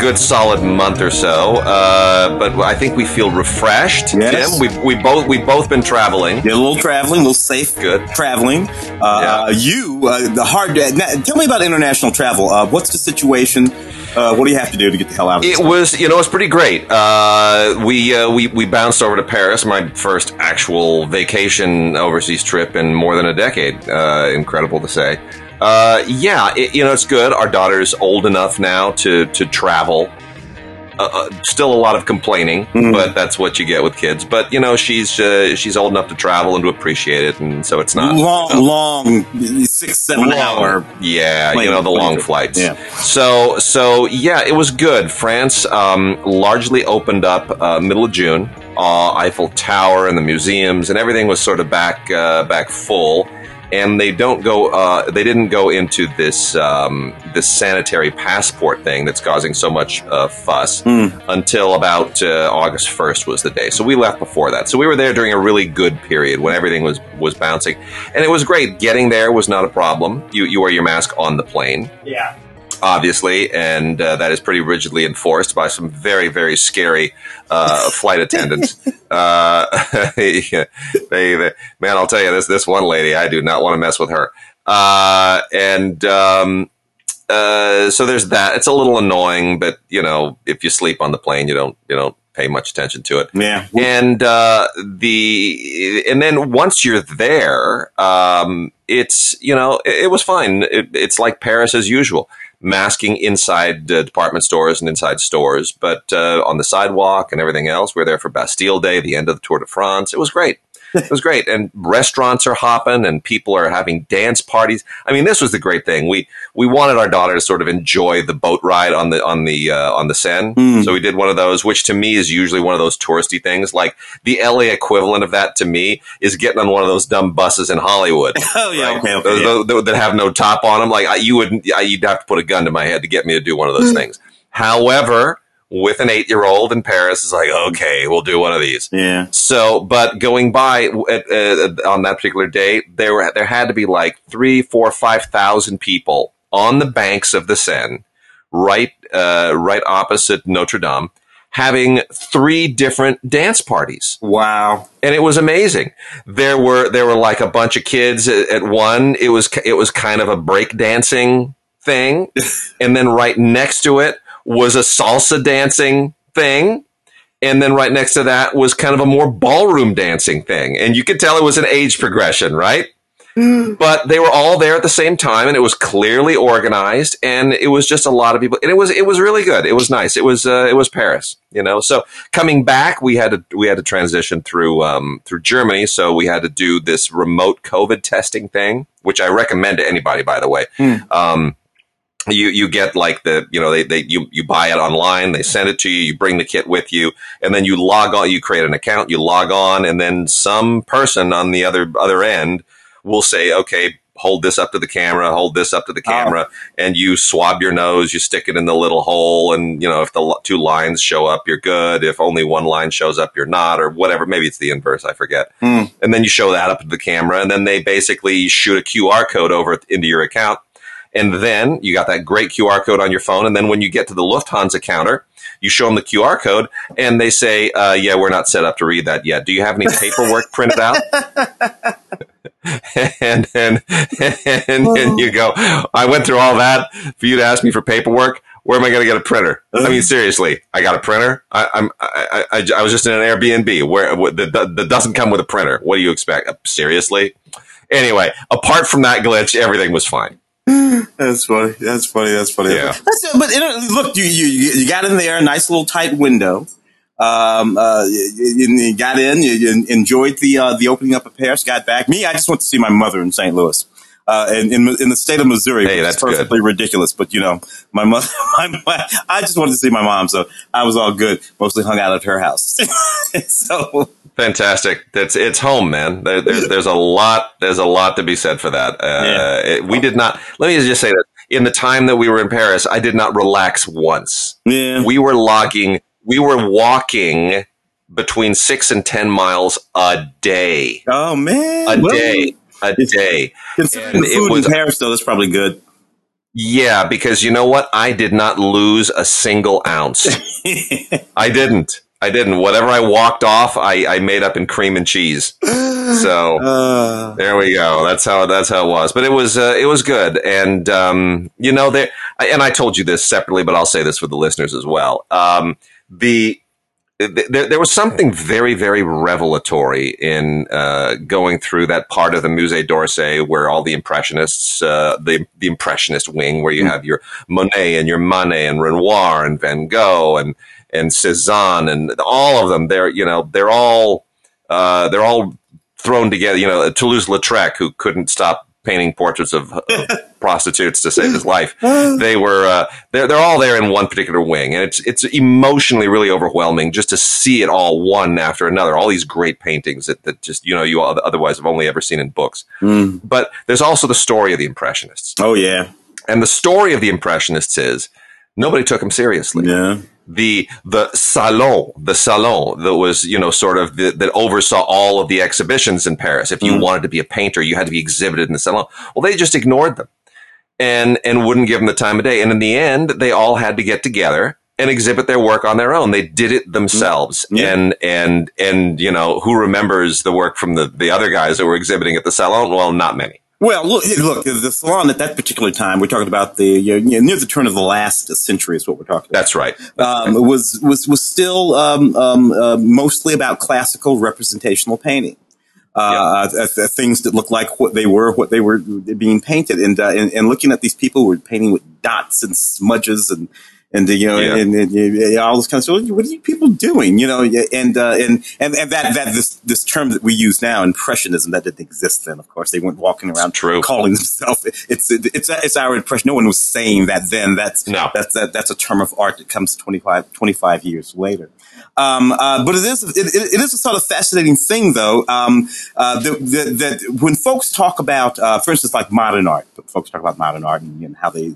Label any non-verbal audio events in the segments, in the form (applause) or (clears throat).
it's been a good solid month or so, uh, but I think we feel refreshed. Yes. Tim, we we both we both been traveling. Did a little traveling, a little safe Good. traveling. Uh, You, uh, the hard. now, tell me about international travel. Uh, what's the situation? Uh, what do you have to do to get the hell out of It this? was, you know, it's pretty great. Uh, we uh, we we bounced over to Paris, my first actual vacation overseas trip in more than a decade. Uh, incredible to say. Uh, yeah, it, you know, it's good. Our daughter's old enough now to to travel. Uh, uh, still a lot of complaining, Mhm. but that's what you get with kids. But you know, she's uh, she's old enough to travel and to appreciate it, and so it's not long, no. long, six, seven hour. Yeah, plane- you know the long flights. Yeah. So so yeah, it was good. France um, largely opened up uh, middle of June. Uh, Eiffel Tower and the museums and everything was sort of back uh, back full. And they don't go. Uh, they didn't go into this um, this sanitary passport thing that's causing so much uh, fuss Hmm. until about uh, August first was the day. So we left before that. So we were there during a really good period when everything was was bouncing, and it was great. Getting there was not a problem. You you wear your mask on the plane Yeah. Obviously, and uh, that is pretty rigidly enforced by some very, very scary uh, flight attendants. (laughs) uh, (laughs) they, they, man, I'll tell you this: this one lady, I do not want to mess with her. Uh, and um, uh, so there's that. It's a little annoying, but you know, if you sleep on the plane, you don't you don't pay much attention to it Yeah. and uh, the and then once you're there, um, it's you know it, it was fine. It, it's like Paris as usual, masking inside uh, department stores and inside stores, but uh, on the sidewalk and everything else. We're there for Bastille Day, the end of the Tour de France. It was great. It was great, and restaurants are hopping, and people are having dance parties. I mean, this was the great thing. We we wanted our daughter to sort of enjoy the boat ride on the on the uh, on the Seine, Mm. so we did one of those, which to me is usually one of those touristy things. Like the LA equivalent of that to me is getting on one of those dumb buses in Hollywood. (laughs) Oh yeah. right? Okay. Okay. Those, yeah. those- that have no top on them. Like I, you would, I, you'd have to put a gun to my head to get me to do one of Mm. those things. However, with an eight-year-old in Paris, is like okay, we'll do one of these. yeah. So, but going by at, uh, on that particular day, there were there had to be like three, four, five thousand people on the banks of the Seine, right, uh, right opposite Notre Dame, having three different dance parties Wow. and it was amazing. There were there were like a bunch of kids at, at one. It was it was kind of a break dancing thing, (laughs) and then right next to it was a salsa dancing thing, and then right next to that was kind of a more ballroom dancing thing. And you could tell it was an age progression, right? But they were all there at the same time, and it was clearly organized, and it was just a lot of people, and it was it was really good. It was nice. It was uh, it was Paris, you know. So coming back, we had to we had to transition through um, through Germany, so we had to do this remote COVID testing thing, which I recommend to anybody, by the way. Hmm. Um, you you get like the you know they, they you you buy it online they send it to you you bring the kit with you and then you log on you create an account you log on and then some person on the other other end will say okay hold this up to the camera hold this up to the camera and you swab your nose you stick it in the little hole and you know if the two lines show up you're good. If only one line shows up you're not or whatever. Maybe it's the inverse i forget. Hmm. and then you show that up to the camera and then they basically shoot a qr code over into your account and then you got that great QR code on your phone. And then when you get to the Lufthansa counter, you show them the QR code and they say, uh, yeah, we're not set up to read that yet. Do you have any paperwork (laughs) printed out? (laughs) and, and, and, and you go, I went through all that for you to ask me for paperwork. Where am I going to get a printer? I mean, seriously, I got a printer. I, I'm, I, I, I was just in an Airbnb where that, that, doesn't come with a printer. What do you expect? Seriously? Anyway, apart from that glitch, everything was fine. That's funny. That's funny. That's funny. Yeah. That's, but look, you, you you got in there, a nice little tight window. Um, uh, you, you- you got in, you, you enjoyed the uh, the opening up of Paris, got back. Me, I just went to see my mother in St. Louis. Uh, in, in in the state of Missouri, Hey, that's perfectly ridiculous. But you know, my mother, (laughs) my, my, I just wanted to see my mom, so I was all good. Mostly hung out at her house. (laughs) so Fantastic. That's it's home, man. There, there's there's a lot there's a lot to be said for that. Uh, Yeah. it- we did not. Let me just say that in the time that we were in Paris, I did not relax once. yeah, We were logging. We were walking between six and ten miles a day. oh man, A Well, day. A day. Considering And the it food was- in Paris, though, that's probably good. Yeah, because you know what? I did not lose a single ounce. (laughs) I didn't. I didn't. Whatever I walked off, I, I made up in cream and cheese. So uh, there we go. That's how that's how it was. But it was uh, it was good, and um, you know there. And I told you this separately, but I'll say this for the listeners as well. Um, the there, there was something very, very revelatory in uh, going through that part of the Musée d'Orsay where all the impressionists, uh, the the impressionist wing, where you mm. have your Monet and your Manet and Renoir and Van Gogh and and Cezanne and all of them. They're you know they're all uh, they're all thrown together. You know, Toulouse-Lautrec, who couldn't stop painting portraits of, of (laughs) prostitutes to save his life. (laughs) They were uh, they're they're all there in one particular wing, and it's it's emotionally really overwhelming just to see it all one after another. All these great paintings that, that just you know you otherwise have only ever seen in books. Mm. But there's also the story of the Impressionists. Oh yeah, and the story of the Impressionists is nobody took them seriously. Yeah the the salon, the salon that was you know sort of the, that oversaw all of the exhibitions in Paris. If you mm. wanted to be a painter, you had to be exhibited in the salon. Well, they just ignored them and and wouldn't give them the time of day. And in the end, they all had to get together and exhibit their work on their own. They did it themselves. Mm. Yeah. And and and you know who remembers the work from the the other guys that were exhibiting at the salon? Well, not many. Well, look, look, the salon at that particular time, we're talking about the you know, near the turn of the last century is what we're talking. That's right. Um. Was was was still um, um, uh, mostly about classical representational painting. Uh, yeah. uh, things that look like what they were, what they were being painted, and, uh, and, and looking at these people who were painting with dots and smudges and and you know, yeah. and, and, and, all this kind of stuff. What are you people doing? You know, and uh, and and and that that this this term that we use now, impressionism, that didn't exist then. Of course, they weren't walking around True. calling themselves. It's it's it's our impression. No one was saying that then. That's no. That's that, that's a term of art that comes 25, 25 years later. Um, uh, but it is it, it is a sort of fascinating thing, though. Um, uh, that, that, when folks talk about, uh, for instance, like modern art, folks talk about modern art and, and how they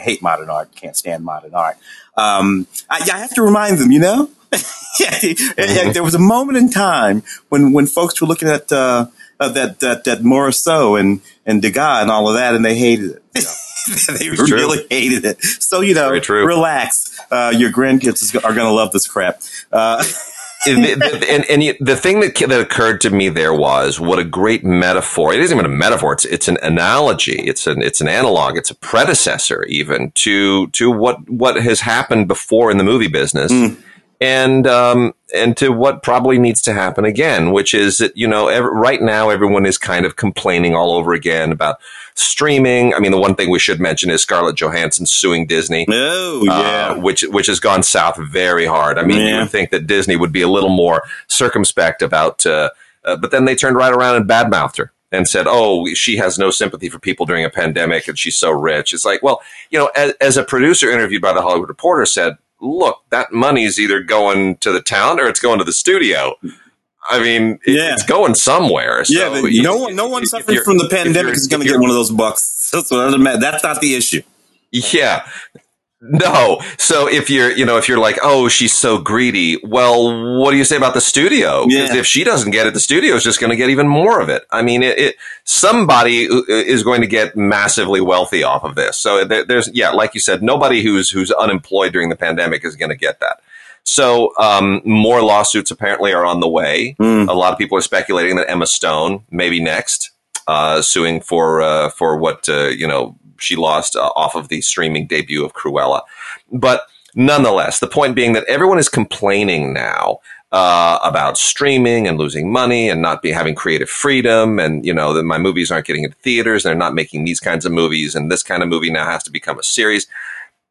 hate modern art, can't stand modern art. Um, I, I, have to remind them, you know, (laughs) mm-hmm. there was a moment in time when, when folks were looking at, uh, uh, that, that, that Morisot and, and Degas and all of that, and they hated it. (laughs) they it's really true. hated it. So, you know, relax. Uh, your grandkids are going to love this crap. (laughs) (laughs) And, and, and, the thing that, that occurred to me there was what a great metaphor. It isn't even a metaphor. It's, it's an analogy. It's an, it's an analog. It's a predecessor even to, to what, what has happened before in the movie business. Mm. And, um, and to what probably needs to happen again, which is that, you know, every, right now everyone is kind of complaining all over again about streaming. I mean, the one thing we should mention is Scarlett Johansson suing Disney. Oh, yeah. Uh, which, which has gone south very hard. I mean, yeah. you would think that Disney would be a little more circumspect about, uh, uh, but then they turned right around and badmouthed her and said, "Oh, she has no sympathy for people during a pandemic, and she's so rich." It's like, well, you know, as, as a producer interviewed by the Hollywood Reporter said, "Look, that money is either going to the town or it's going to the studio." I mean, it, yeah. it's going somewhere. So yeah, you, no one, no one suffering from the pandemic is going to get one of those bucks. So (laughs) that's not the issue. Yeah. No. So if you're, you know, if you're like, oh, she's so greedy, well, what do you say about the studio? Because yeah. if she doesn't get it, the studio is just going to get even more of it. I mean, it, it, somebody is going to get massively wealthy off of this. So there, there's, yeah, like you said, nobody who's who's unemployed during the pandemic is going to get that. So um, more lawsuits apparently are on the way. Mm. A lot of people are speculating that Emma Stone maybe next, uh, suing for uh, for what uh, you know she lost uh, off of the streaming debut of Cruella. But nonetheless, the point being that everyone is complaining now uh, about streaming and losing money and not be having creative freedom and you know that my movies aren't getting into theaters and they're not making these kinds of movies and this kind of movie now has to become a series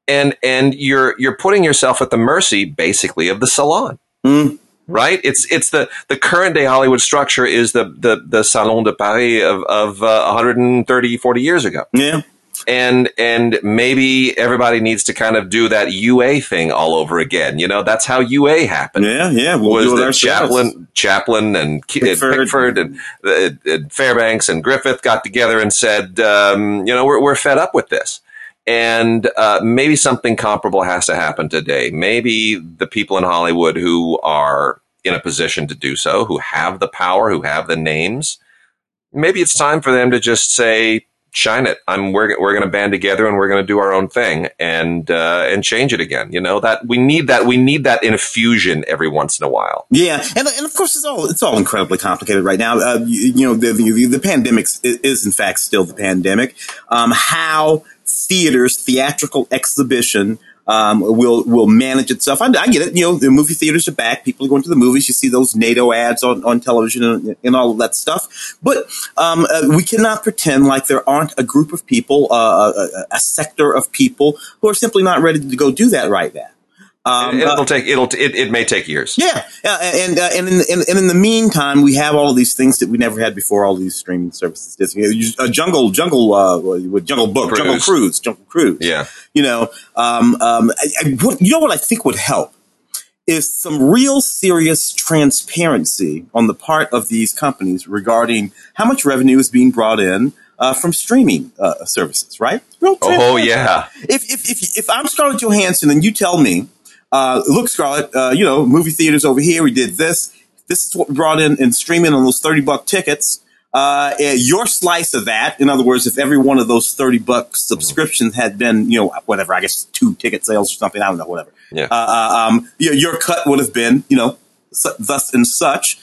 and and you're you're putting yourself at the mercy basically of the salon. Mm. Right? It's it's the the current day Hollywood structure is the the the Salon de Paris of of uh, 130 40 years ago. Yeah. And and maybe everybody needs to kind of do that UA thing all over again. You know, that's how UA happened. Yeah, yeah. We'll was that Chaplin, Chaplin, and Pickford, Pickford and, and, and, Fairbanks and Griffith got together and said, um, you know, we're we're fed up with this. And uh, maybe something comparable has to happen today. Maybe the people in Hollywood who are in a position to do so, who have the power, who have the names, maybe it's time for them to just say, shine it. I'm we're we're going to band together and we're going to do our own thing and uh, and change it again. You know that we need that we need that infusion every once in a while. Yeah, and, and of course it's all it's all incredibly complicated right now. Uh, you, you, know the, the the pandemic is in fact still the pandemic. Um, how theaters theatrical exhibition um, will will manage itself. I, I, get it. You know, the movie theaters are back. People are going to the movies. You see those NATO ads on, on television and, and all of that stuff. But um, uh, we cannot pretend like there aren't a group of people, uh, a, a, sector of people who are simply not ready to go do that right now. Um, it'll uh, take it'll it, it may take years. Yeah, yeah and uh, and in, in, and in the meantime, we have all of these things that we never had before. All these streaming services, Disney, uh, Jungle, Jungle, uh, with Jungle Book, Cruise. Jungle Cruise, Jungle Cruise. Yeah, you know, um, um, I, I, what, you know what I think would help is some real serious transparency on the part of these companies regarding how much revenue is being brought in uh, from streaming uh, services, right? Real oh yeah. If, if if if I'm Scarlett Johansson and you tell me uh, look, Scarlett, uh, you know, movie theaters over here. We did this. This is what we brought in and streaming on those 30 buck tickets. Uh, your slice of that, in other words, if every one of those 30 buck subscriptions had been, you know, whatever, I guess two ticket sales or something, I don't know, whatever. Yeah. Uh, uh um, your, your cut would have been, you know, su- thus and such.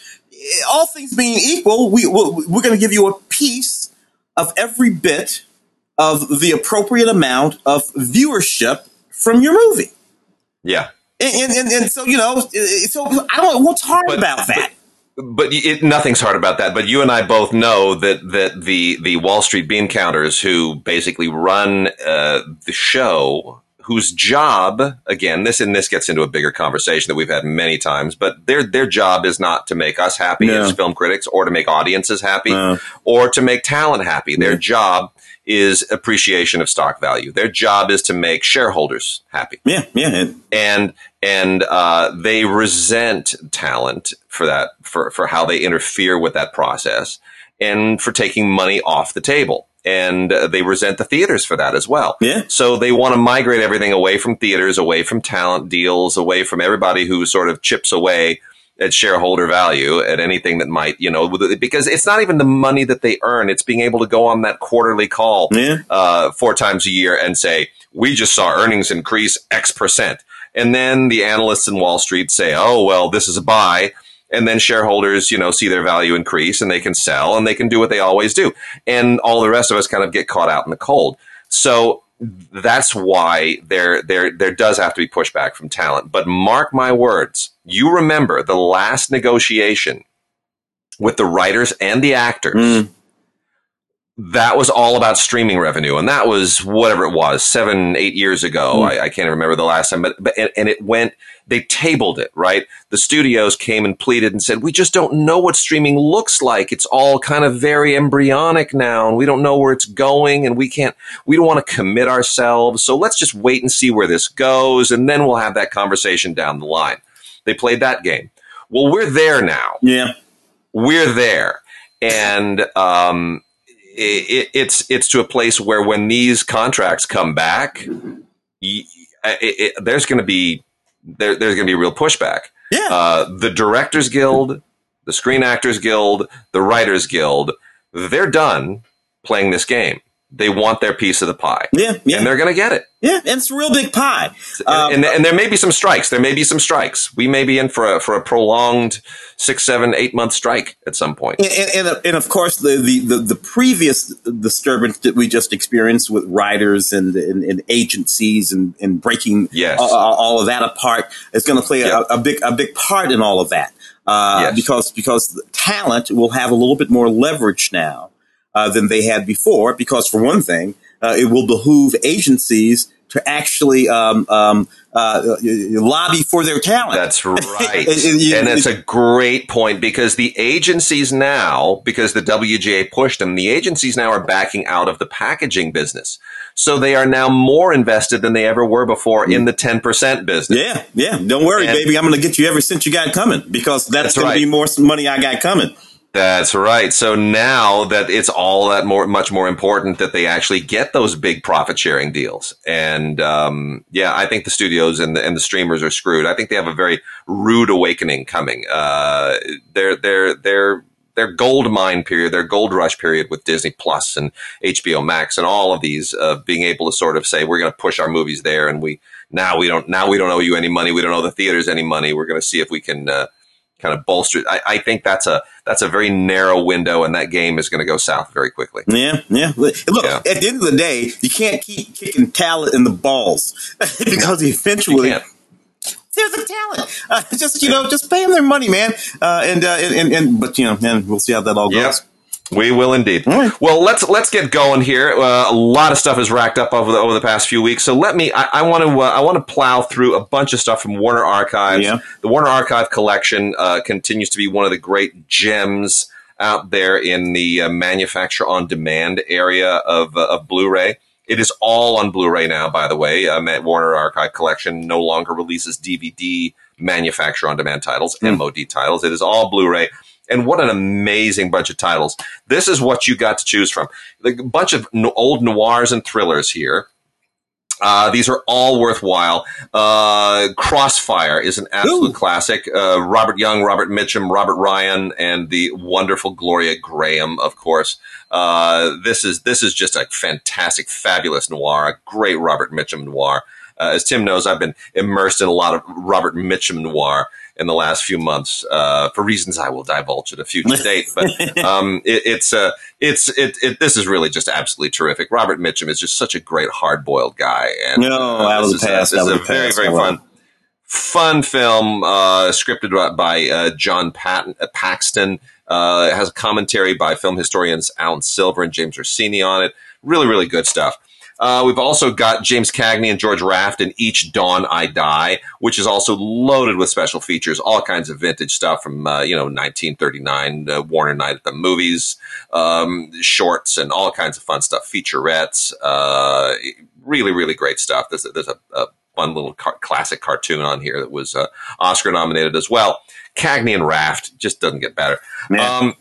All things being equal, we, we're going to give you a piece of every bit of the appropriate amount of viewership from your movie. Yeah. And, and, and, so, you know, so I don't what's hard but, about that. But, but it, nothing's hard about that. But you and I both know that, that the, the Wall Street bean counters who basically run uh, the show, whose job, again, this and this gets into a bigger conversation that we've had many times, but their, their job is not to make us happy no. as film critics or to make audiences happy no. or to make talent happy. Their job is appreciation of stock value. Their job is to make shareholders happy. Yeah, yeah, and and uh, they resent talent for that for for how they interfere with that process and for taking money off the table. And uh, they resent the theaters for that as well. Yeah. So they want to migrate everything away from theaters, away from talent deals, away from everybody who sort of chips away at shareholder value at anything that might, you know, because it's not even the money that they earn. It's being able to go on that quarterly call yeah. uh, four times a year and say, we just saw earnings increase X percent. And then the analysts in Wall Street say, oh, well, this is a buy. And then shareholders, you know, see their value increase and they can sell and they can do what they always do. And all the rest of us kind of get caught out in the cold. So that's why there there there does have to be pushback from talent. But mark my words, you remember the last negotiation with the writers and the actors. Mm. That was all about streaming revenue, and that was whatever it was, seven, eight years ago. Mm. I, I, can't remember the last time, but, but and, and it went they tabled it, right? The studios came and pleaded and said, we just don't know what streaming looks like. It's all kind of very embryonic now and we don't know where it's going and we can't, we don't want to commit ourselves. So let's just wait and see where this goes. And then we'll have that conversation down the line. They played that game. Well, we're there now. Yeah. We're there. And, um, it, it's, it's to a place where when these contracts come back, it, it, there's going to be there, there's going to be real pushback. Yeah. Uh, the Directors Guild, the Screen Actors Guild, the Writers Guild, they're done playing this game. They want their piece of the pie. Yeah, yeah. And they're going to get it. Yeah, and it's a real big pie. Um, and, and, there may be some strikes. There may be some strikes. We may be in for a, for a prolonged six, seven, eight month strike at some point. And, and, and of course, the, the, the, the, previous disturbance that we just experienced with writers and, and, and agencies and, and breaking yes. all, all of that apart is going to play a, a, big, a big part in all of that. Uh, yes. because, because talent will have a little bit more leverage now, uh, than they had before. Because for one thing, uh, it will behoove agencies to actually um, um, uh, lobby for their talent. That's (laughs) right. and, it's a great point because the agencies now, because the WGA pushed them, the agencies now are backing out of the packaging business. So they are now more invested than they ever were before in the 10% business. Yeah, yeah. Don't worry, and, baby. I'm going to get you every cent you got coming because that's, that's going right. to be more money I got coming. That's right. So now that it's all that more, much more important that they actually get those big profit sharing deals. And, um, yeah, I think the studios and the, and the streamers are screwed. I think they have a very rude awakening coming. Uh, they're, they're, they're, their gold mine period, their gold rush period with Disney Plus and HBO Max and all of these, uh, being able to sort of say we're going to push our movies there, and we now we don't now we don't owe you any money, we don't owe the theaters any money. We're going to see if we can uh, kind of bolster. I, I, think that's a that's a very narrow window, and that game is going to go south very quickly. Yeah, yeah. Look, yeah. at the end of the day, you can't keep kicking talent in the balls (laughs) because eventually there's a talent. Uh, just you know, just pay them their money, man. Uh, and, uh, and, and and but you know, man, we'll see how that all goes. Yep. We will indeed. Right. Well, let's let's get going here. Uh, a lot of stuff is racked up over the over the past few weeks, so let me. I want to uh, I want to plow through a bunch of stuff from Warner Archives. Yeah. The Warner Archive collection uh, continues to be one of the great gems out there in the uh, manufacture on demand area of uh, of Blu-ray. It is all on Blu-ray now, by the way. Uh, Warner Archive collection no longer releases DVD manufacture on demand titles, mm. MOD titles. It is all Blu-ray. And what an amazing bunch of titles. This is what you got to choose from. A bunch of old noirs and thrillers here. Uh, these are all worthwhile. Uh, Crossfire is an absolute Ooh. classic. Uh, Robert Young, Robert Mitchum, Robert Ryan, and the wonderful Gloria Grahame, of course. Uh, this is this is just a fantastic, fabulous noir, a great Robert Mitchum noir. Uh, as Tim knows, I've been immersed in a lot of Robert Mitchum noir in the last few months uh, for reasons I will divulge at a future (laughs) date. But um, it, it's uh, it's it, it, This is really just absolutely terrific. Robert Mitchum is just such a great hard boiled guy, and no, uh, of the past. This is a, very very fun. Fun film, uh, scripted by uh, John Patton, uh, Paxton. it has a commentary by film historians Alan Silver and James Ursini on it. Really, really good stuff. Uh, we've also got James Cagney and George Raft in Each Dawn I Die, which is also loaded with special features, all kinds of vintage stuff from, uh, you know, 1939, uh, Warner Night at the Movies, um, shorts, and all kinds of fun stuff, featurettes. Uh, really, really great stuff. There's, there's a, a fun little car- classic cartoon on here that was uh, Oscar nominated as well. Cagney and Raft just doesn't get better. Um,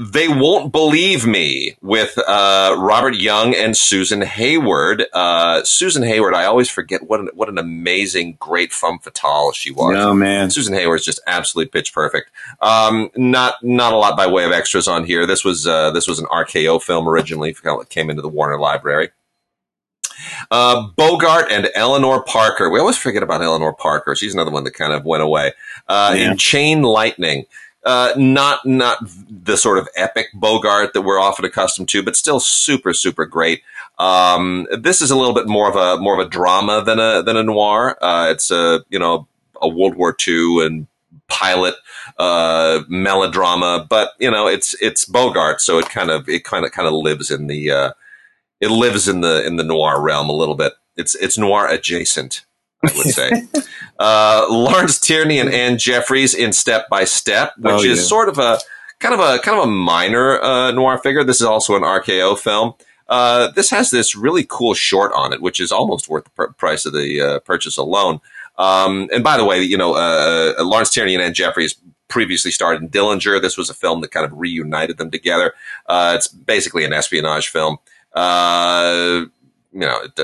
they Won't Believe Me with uh, Robert Young and Susan Hayward. Uh, Susan Hayward, I always forget what an, what an amazing, great femme fatale she was. Oh, man. Susan Hayward is just absolutely pitch perfect. Um, not not a lot by way of extras on here. This was uh, this was an RKO film originally. It came into the Warner Library. Uh, Bogart and Eleanor Parker. We always forget about Eleanor Parker. She's another one that kind of went away. Uh, yeah. In Chain Lightning. Uh, not not the sort of epic Bogart that we're often accustomed to, but still super super great. Um, this is a little bit more of a more of a drama than a than a noir. Uh, it's a you know a World War II and pilot uh, melodrama, but you know it's it's Bogart, so it kind of it kind of kind of lives in the uh, it lives in the in the noir realm a little bit. It's it's noir adjacent. I would say. uh, Lawrence Tierney and Anne Jeffreys in Step by Step, which oh, yeah. is sort of a kind of a kind of a minor uh, noir figure. This is also an RKO film. Uh, this has this really cool short on it, which is almost worth the pr- price of the uh, purchase alone. Um, and by the way, you know, uh, uh, Lawrence Tierney and Anne Jeffreys previously starred in Dillinger. This was a film that kind of reunited them together. it's basically an espionage film. you know, it,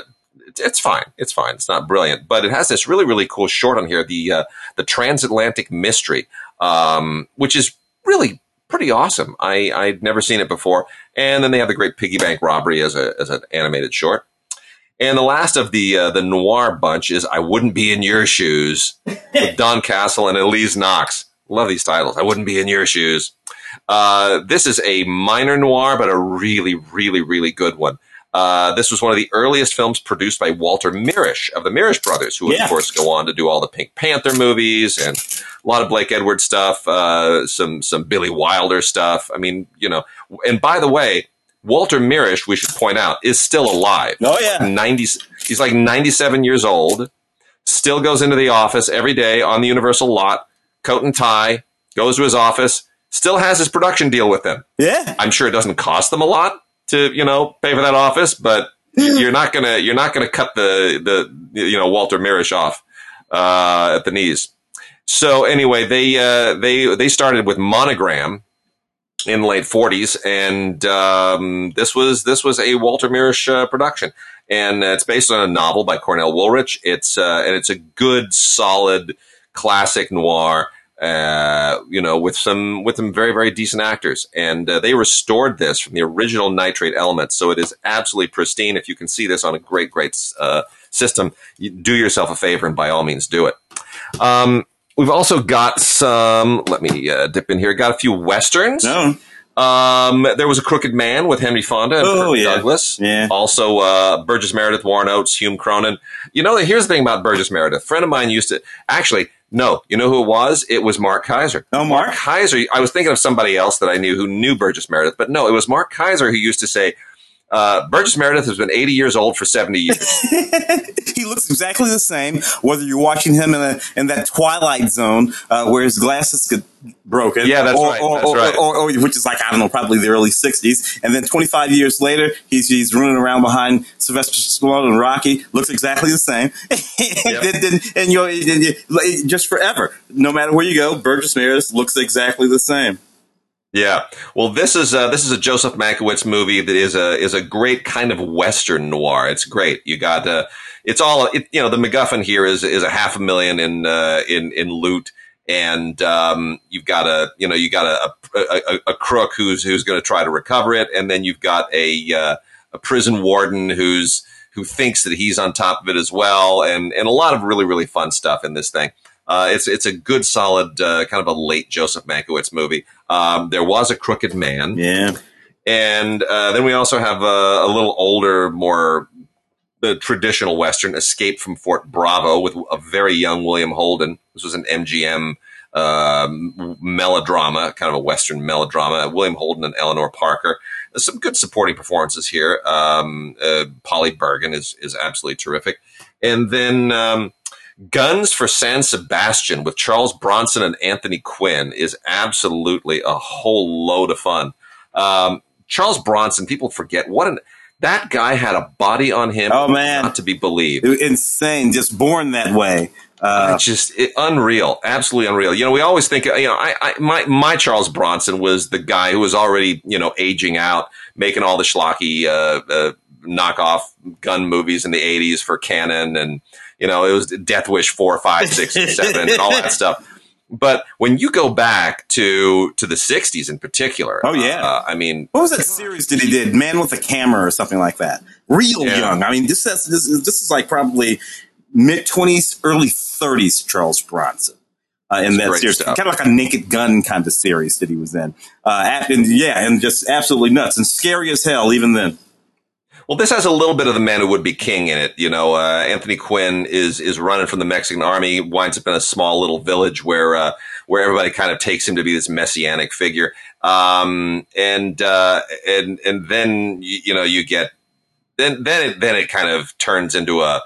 it's fine. It's fine. It's not brilliant, but it has this really really cool short on here, the uh, the transatlantic mystery, um, which is really pretty awesome. I I'd never seen it before, and then they have the great Piggy Bank Robbery as a as an animated short. And the last of the uh, the noir bunch is I Wouldn't Be in Your Shoes with (laughs) Don Castle and Elyse Knox. Love these titles. I Wouldn't Be in Your Shoes. Uh, this is a minor noir, but a really, really, really good one. Uh, this was one of the earliest films produced by Walter Mirisch of the Mirisch brothers, who would, yeah. of course, go on to do all the Pink Panther movies and a lot of Blake Edwards stuff, uh, some some Billy Wilder stuff. I mean, you know. And by the way, Walter Mirisch, we should point out, is still alive. Oh yeah, ninety. He's like ninety-seven years old. Still goes into the office every day on the Universal lot, coat and tie. Goes to his office. Still has his production deal with them. Yeah, I'm sure it doesn't cost them a lot to you know pay for that office, but (laughs) you're not gonna you're not gonna cut the the you know Walter Mirisch off uh, at the knees. So anyway, they uh, they they started with Monogram in the late 40s, and um, this was this was a Walter Mirisch uh, production, and it's based on a novel by Cornell Woolrich. It's uh, and it's a good, solid, classic noir. Uh, you know, with some with some very very decent actors, and uh, they restored this from the original nitrate elements, so it is absolutely pristine. If you can see this on a great great uh, system, you do yourself a favor and by all means do it. Um, we've also got some. Let me uh, dip in here. Got a few westerns. No. Um, there was a Crooked Man with Henry Fonda and Oh, yeah. Douglas. Yeah. Also, uh, Burgess Meredith, Warren Oates, Hume Cronyn. You know, here's the thing about Burgess Meredith. A friend of mine used to actually. No, you know who it was? It was Mark Kaiser. Oh, Mark? Kaiser. I was thinking of somebody else that I knew who knew Burgess Meredith, but no, it was Mark Kaiser who used to say, uh, Burgess Meredith has been 80 years old for 70 years. (laughs) he looks exactly the same, whether you're watching him in a, in that twilight zone uh, where his glasses get broken. Yeah, that's or, right, Or, that's or, right. Or, which is like I don't know, probably the early '60s, and then 25 years later, he's he's running around behind Sylvester Stallone and Rocky. Looks exactly the same, (laughs) and, then- and you know, and just forever, no matter where you go, Burgess Meredith looks exactly the same. Yeah. Well, this is uh, this is a Joseph Mankiewicz movie that is a is a great kind of western noir. It's great. You got uh, it's all it, you know. The MacGuffin here is is a half a million in uh, in in loot, and um, you've got a you know you got a a, a, a crook who's who's going to try to recover it, and then you've got a uh, a prison warden who's who thinks that he's on top of it as well, and and a lot of really really fun stuff in this thing. Uh, it's it's a good solid uh, kind of a late Joseph Mankiewicz movie. Um, there was a Crooked Man, Yeah, and uh, then we also have a, a little older, more the traditional Western, Escape from Fort Bravo, with a very young William Holden. This was an MGM um, melodrama, kind of a Western melodrama. William Holden and Eleanor Parker. There's some good supporting performances here. Um, uh, Polly Bergen is is absolutely terrific, and then. Um, Guns for San Sebastian with Charles Bronson and Anthony Quinn is absolutely a whole load of fun. Um, Charles Bronson, people forget what an that guy had a body on him. Oh, man. not to be believed. insane, just born that way. Uh, just it, unreal, absolutely unreal. You know, we always think, you know, I, I my my Charles Bronson was the guy who was already, you know, aging out, making all the schlocky uh, uh, knockoff gun movies in the '80s for Cannon, and you know, it was Death Wish four, five, six, and seven, and all that (laughs) stuff. But when you go back to to the '60s in particular, Oh, yeah. uh, I mean, What was that series that he did? Man with a Camera or something like that. Real Yeah. young. I mean, this is, this is this is like probably mid twenties, early thirties. Charles Bronson. Uh, in It's that series, stuff. kind of like a Naked Gun kind of series that he was in, uh, and yeah, and just absolutely nuts and scary as hell even then. Well, this has a little bit of the man who would be king in it. You know, uh, Anthony Quinn is is running from the Mexican army, winds up in a small little village where uh, where everybody kind of takes him to be this messianic figure, um, and uh, and and then you, you know you get then then it then it kind of turns into a.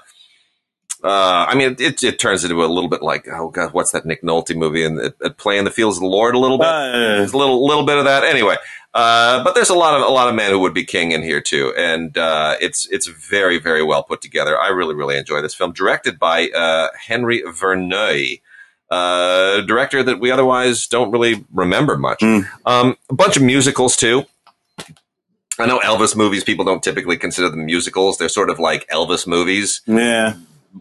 Uh, I mean, it, it turns into a little bit like, oh god, what's that Nick Nolte movie? And it, it play in the fields of the Lord a little bit. Uh, a little little bit of that anyway. Uh, but there's a lot of a lot of men who would be king in here too, and uh, it's it's very very well put together. I really really enjoy this film, directed by uh, Henry Verneuil, uh, director that we otherwise don't really remember much. Mm. Um, a bunch of musicals too. I know Elvis movies. People don't typically consider them musicals. They're sort of like Elvis movies yeah,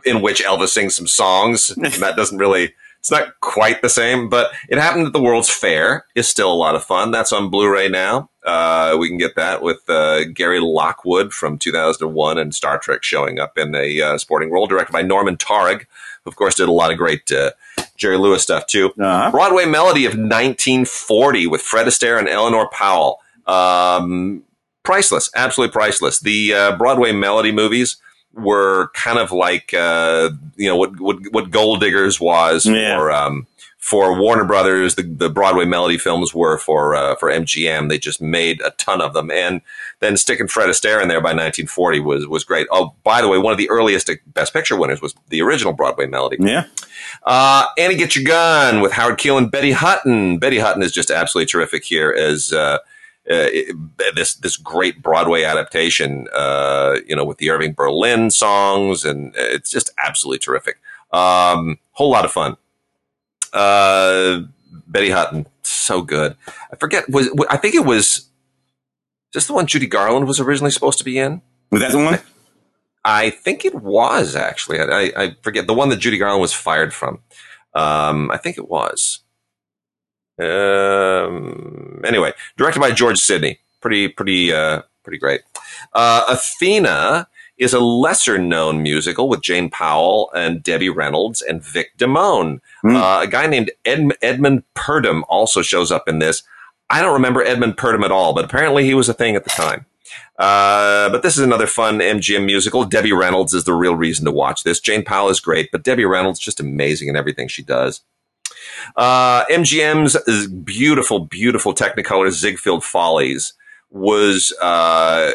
in which Elvis sings some songs. (laughs) And that doesn't really, it's not quite the same, but it happened at the World's Fair is still a lot of fun. That's on Blu-ray now. Uh, we can get that with uh, Gary Lockwood from 2001 and Star Trek showing up in a uh, sporting role, directed by Norman Taurog, who of course did a lot of great uh, Jerry Lewis stuff too. uh-huh. Broadway Melody of 1940 with Fred Astaire and Eleanor Powell. Um, priceless, absolutely priceless. The uh, Broadway Melody movies were kind of like uh, you know what what, what Gold Diggers was Yeah. for um, for Warner Brothers. The, the Broadway Melody films were for uh, for MGM. They just made a ton of them, and then sticking Fred Astaire in there by 1940 was was great. Oh, by the way, one of the earliest Best Picture winners was the original Broadway Melody. yeah. Uh, Annie Get Your Gun with Howard Keel and Betty Hutton. Betty Hutton is just absolutely terrific here as uh, uh, this this great Broadway adaptation. Uh, you know, with the Irving Berlin songs, and it's just absolutely terrific. Um, whole lot of fun. Uh, Betty Hutton, so good. I forget was I think it was just the one Judy Garland was originally supposed to be in. Was that the one? I think it was actually. I, I, I forget the one that Judy Garland was fired from. Um, I think it was. Um, anyway, directed by George Sidney. Pretty, pretty, uh, pretty great. Uh, Athena is a lesser known musical with Jane Powell and Debbie Reynolds and Vic Damone. Hmm. Uh, a guy named Ed- Edmund Purdom also shows up in this. I don't remember Edmund Purdom at all, but apparently he was a thing at the time. Uh, but this is another fun MGM musical. Debbie Reynolds is the real reason to watch this. Jane Powell is great, but Debbie Reynolds is just amazing in everything she does. Uh, MGM's beautiful, beautiful Technicolor Ziegfeld Follies was uh,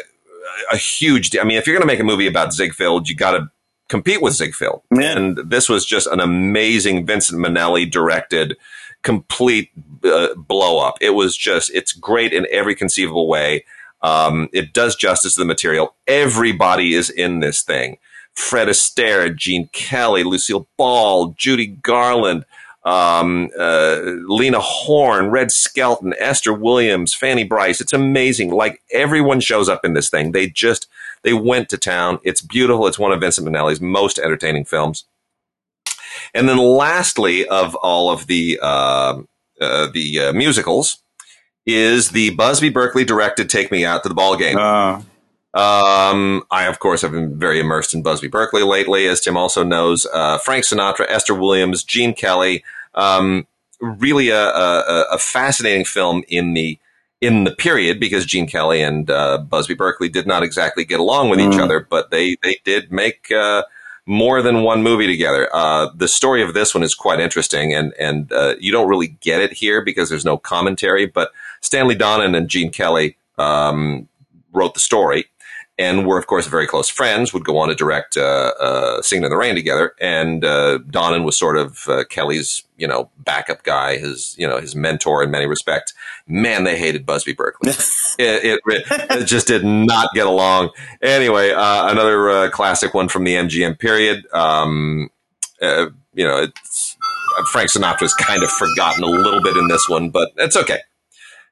a huge. I mean, if you're going to make a movie about Ziegfeld, you got to compete with Ziegfeld. Yeah. And this was just an amazing Vincent Minnelli directed, complete uh, blow up. It was just, it's great in every conceivable way. Um, it does justice to the material. Everybody is in this thing. Fred Astaire, Gene Kelly, Lucille Ball, Judy Garland, um, uh, Lena Horne, Red Skelton, Esther Williams, Fanny Brice. It's amazing. Like everyone shows up in this thing. They just they went to town. It's beautiful. It's one of Vincent Minnelli's most entertaining films. And then, lastly, of all of the uh, uh, the uh, musicals, is the Busby Berkeley directed "Take Me Out to the Ball Game." Uh, Um, I, of course, have been very immersed in Busby Berkeley lately, as Tim also knows. Uh, Frank Sinatra, Esther Williams, Gene Kelly. Um, really a, a, a fascinating film in the in the period because Gene Kelly and uh, Busby Berkeley did not exactly get along with each Mm. other, but they they did make uh, more than one movie together. Uh, the story of this one is quite interesting, and and uh, you don't really get it here because there's no commentary. But Stanley Donen and Gene Kelly um, wrote the story, and were of course very close friends. Would go on to direct uh, uh, Singing in the Rain together, and uh, Donen was sort of uh, Kelly's you know backup guy, his you know his mentor in many respects. Man, they hated Busby Berkeley. (laughs) it, it, it just did not get along. Anyway, uh, another uh, classic one from the MGM period. Um, uh, you know, it's, Frank Sinatra's kind of forgotten a little bit in this one, but it's okay.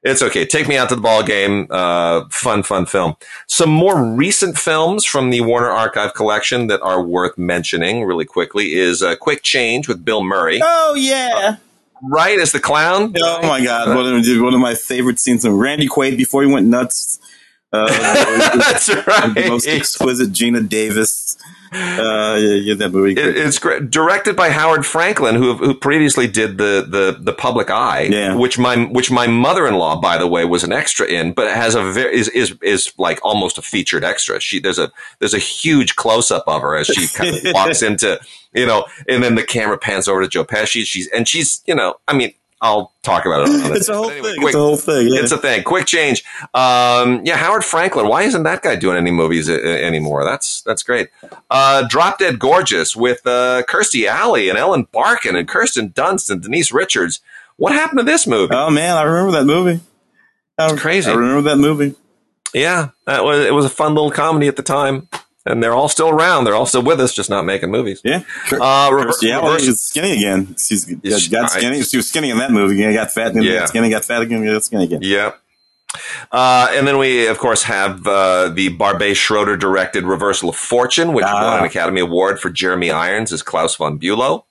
It's okay. Take me out to the ball game. Uh, fun, fun film. Some more recent films from the Warner Archive collection that are worth mentioning really quickly is uh, Quick Change with Bill Murray. oh yeah. Right as the clown. Oh my God! One of, one of my favorite scenes of Randy Quaid before he went nuts. Uh, (laughs) That's right. the most exquisite Geena Davis. Uh, yeah, yeah, that movie. It, it's great. Directed by Howard Franklin, who who previously did the the the Public Eye, Yeah. which my which my mother in law, by the way, was an extra in, but it has a very is is is like almost a featured extra. She there's a there's a huge close up of her as she kind of (laughs) walks into you know, and then the camera pans over to Joe Pesci. She's and she's you know, I mean, I'll talk about it. On (laughs) it's a whole anyway, thing. quick- it's a whole thing. Yeah. it's a thing. Quick change. Um, yeah, Howard Franklin. Why isn't that guy doing any movies uh, anymore? That's that's great. Uh, Drop Dead Gorgeous with uh, Kirstie Alley and Ellen Barkin and Kirsten Dunst and Denise Richards. What happened to this movie? oh man, I remember that movie. It's crazy. I remember that movie. yeah, that was it was a fun little comedy at the time, and they're all still around. They're all still with us, just not making movies. Yeah. Uh, rever- Kirstie Alley reverse- is skinny again. She's got, She- got skinny. She was skinny in that movie. Yeah, got fat. And Yeah. got skinny. Got fat again. Got skinny again. Yeah. Uh, and then we, of course, have uh, the Barbet Schroeder directed Reversal of Fortune, which Ah. won an Academy Award for Jeremy Irons as Klaus von Bülow.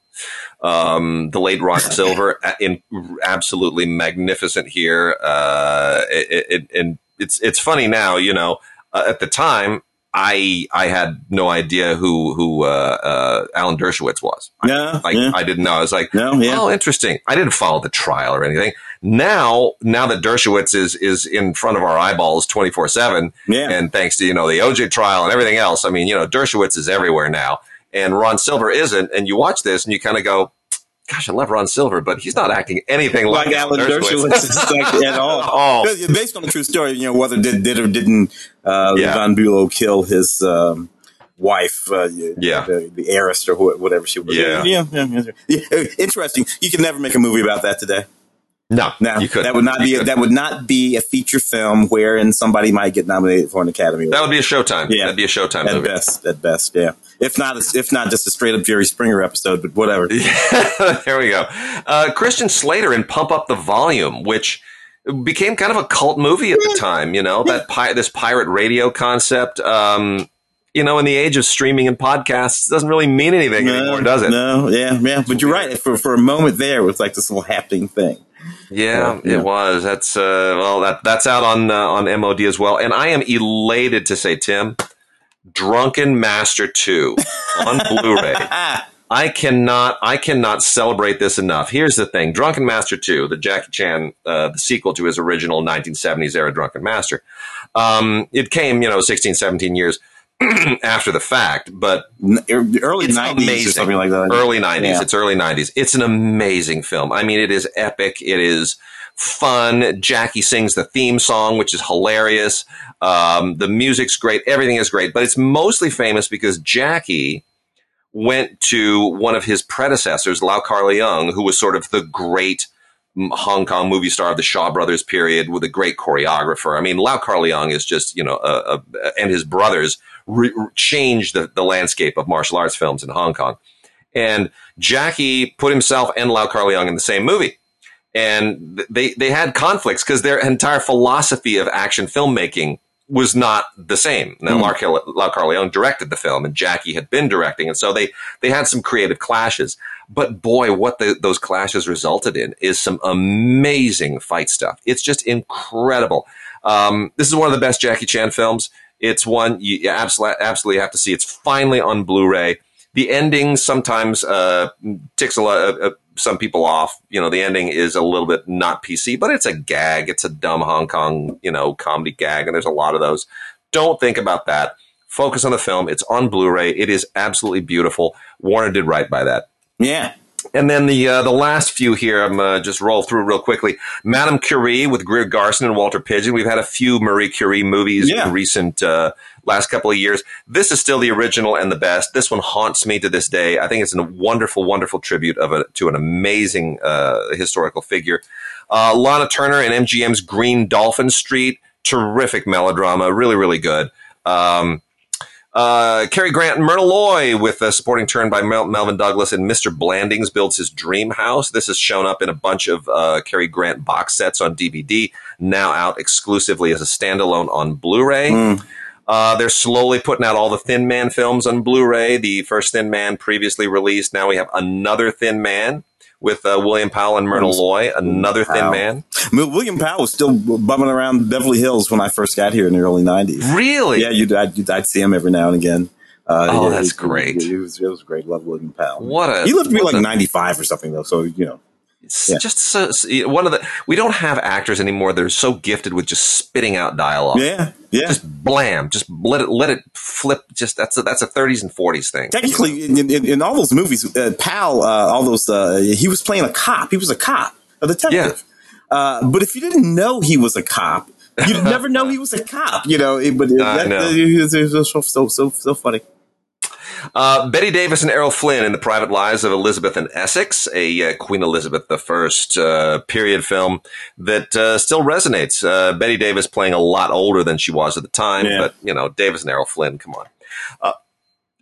Um, the late Ron (laughs) Silver, in absolutely magnificent here. Uh, it, it, and it's it's funny now, you know. Uh, at the time, I I had no idea who who uh, uh, Alan Dershowitz was. Yeah. Like yeah. I didn't know. I was like, No, yeah. oh, interesting. I didn't follow the trial or anything. Now, now that Dershowitz is is in front of our eyeballs twenty four seven, and thanks to you know the OJ trial and everything else, I mean, you know, Dershowitz is everywhere now, and Ron Silver isn't. And you watch this and you kind of go, "Gosh, I love Ron Silver, but he's not acting anything like, like Alan Dershowitz (laughs) at all. all. Based on the true story, you know, whether did did or didn't uh, Yeah. Von Bülow kill his um, wife, uh, Yeah. the, the heiress or wh- whatever she was. Yeah. Yeah, yeah, yeah. Interesting. You can never make a movie about that today. No, No, you could. that would not be a, that would not be a feature film wherein somebody might get nominated for an Academy Award. That would be a Showtime. Yeah. That'd be a Showtime At movie. best, at best, yeah. If not, if not just a straight up Jerry Springer episode, but whatever. (laughs) there we go. Uh, Christian Slater in Pump Up the Volume, which became kind of a cult movie at the time. You know that pi- this pirate radio concept. Um, you know, in the age of streaming and podcasts, doesn't really mean anything anymore, does it? No, yeah, yeah. But you're right. For for a moment there, it was like this little happening thing. Yeah, yeah. it was. That's uh, well, that that's out on uh, on MOD as well, and I am elated to say, Tim, Drunken Master Two on Blu-ray. (laughs) I cannot, I cannot celebrate this enough. Here's the thing: Drunken Master Two, the Jackie Chan, uh, the sequel to his original 1970s era Drunken Master. Um, it came, you know, 16, 17 years (clears throat) after the fact, but early It's 90s or something like that. early 90s. Yeah. It's early 90s. It's an amazing film. I mean, it is epic. It is fun. Jackie sings the theme song, which is hilarious. Um, the music's great. Everything is great, but it's mostly famous because Jackie went to one of his predecessors, Lau Leung, who was sort of the great Hong Kong movie star of the Shaw Brothers period with a great choreographer. I mean, Lau Leung is just, you know, and his brothers re- changed the, the landscape of martial arts films in Hong Kong. And Jackie put himself and Lau Leung in the same movie. And they, they had conflicts because their entire philosophy of action filmmaking was not the same. Now, Mm. Lau Kar directed the film and Jackie had been directing. And so they, they had some creative clashes. But boy, what the, those clashes resulted in is some amazing fight stuff. It's just incredible. Um, this is one of the best Jackie Chan films. It's one you, you absolutely, absolutely have to see. It's finally on Blu-ray. The ending sometimes uh, ticks a lot, uh, uh, some people off. You know, the ending is a little bit not PC, but it's a gag. It's a dumb Hong Kong, you know, comedy gag, and there's a lot of those. Don't think about that. Focus on the film. It's on Blu-ray. It is absolutely beautiful. Warner did right by that. Yeah. And then the uh, the last few here, I'm uh, just roll through real quickly. Madame Curie with Greer Garson and Walter Pidgeon. We've had a few Marie Curie movies Yeah. in recent uh, last couple of years. This is still the original and the best. This one haunts me to this day. I think it's a wonderful, wonderful tribute of a, to an amazing uh, historical figure. Uh, Lana Turner and MGM's Green Dolphin Street. Terrific melodrama. Really, really good. Um, uh, Cary Grant and Myrna Loy with a supporting turn by Mel- Melvin Douglas and Mr. Blandings builds his dream house. This has shown up in a bunch of uh, Cary Grant box sets on DVD, now out exclusively as a standalone on Blu-ray. Mm. Uh, they're slowly putting out all the Thin Man films on Blu-ray. The first Thin Man previously released. Now we have another Thin Man with uh, William Powell and Myrna Loy. Another Thin Powell. Man. William Powell was still bumming around Beverly Hills when I first got here in the early 90s. Really? Yeah, you'd, I'd, you'd- I'd see him every now and again. Uh, Oh, yeah, that's great. It, was, it was great. Love William Powell. What a he lived to be like a- 95 or something, though. So, you know. It's Yeah. just so, one of the we don't have actors anymore that are so gifted with just spitting out dialogue. Yeah. Yeah. Just blam, just let it let it flip. Just that's a, that's a 30s and 40s thing. Technically, in, in, in all those movies, uh, Powell, uh, all those, uh, he was playing a cop. He was a cop, a detective. Uh, but if you didn't know he was a cop, you'd never know he was a cop. You know, it, but it, (laughs) that, know. it was, it was so, so so so funny. Uh, Bette Davis and Errol Flynn in the Private Lives of Elizabeth and Essex, a uh, Queen Elizabeth I uh, period film that uh, still resonates. Uh, Bette Davis playing a lot older than she was at the time, Yeah. but you know Davis and Errol Flynn, come on. Uh,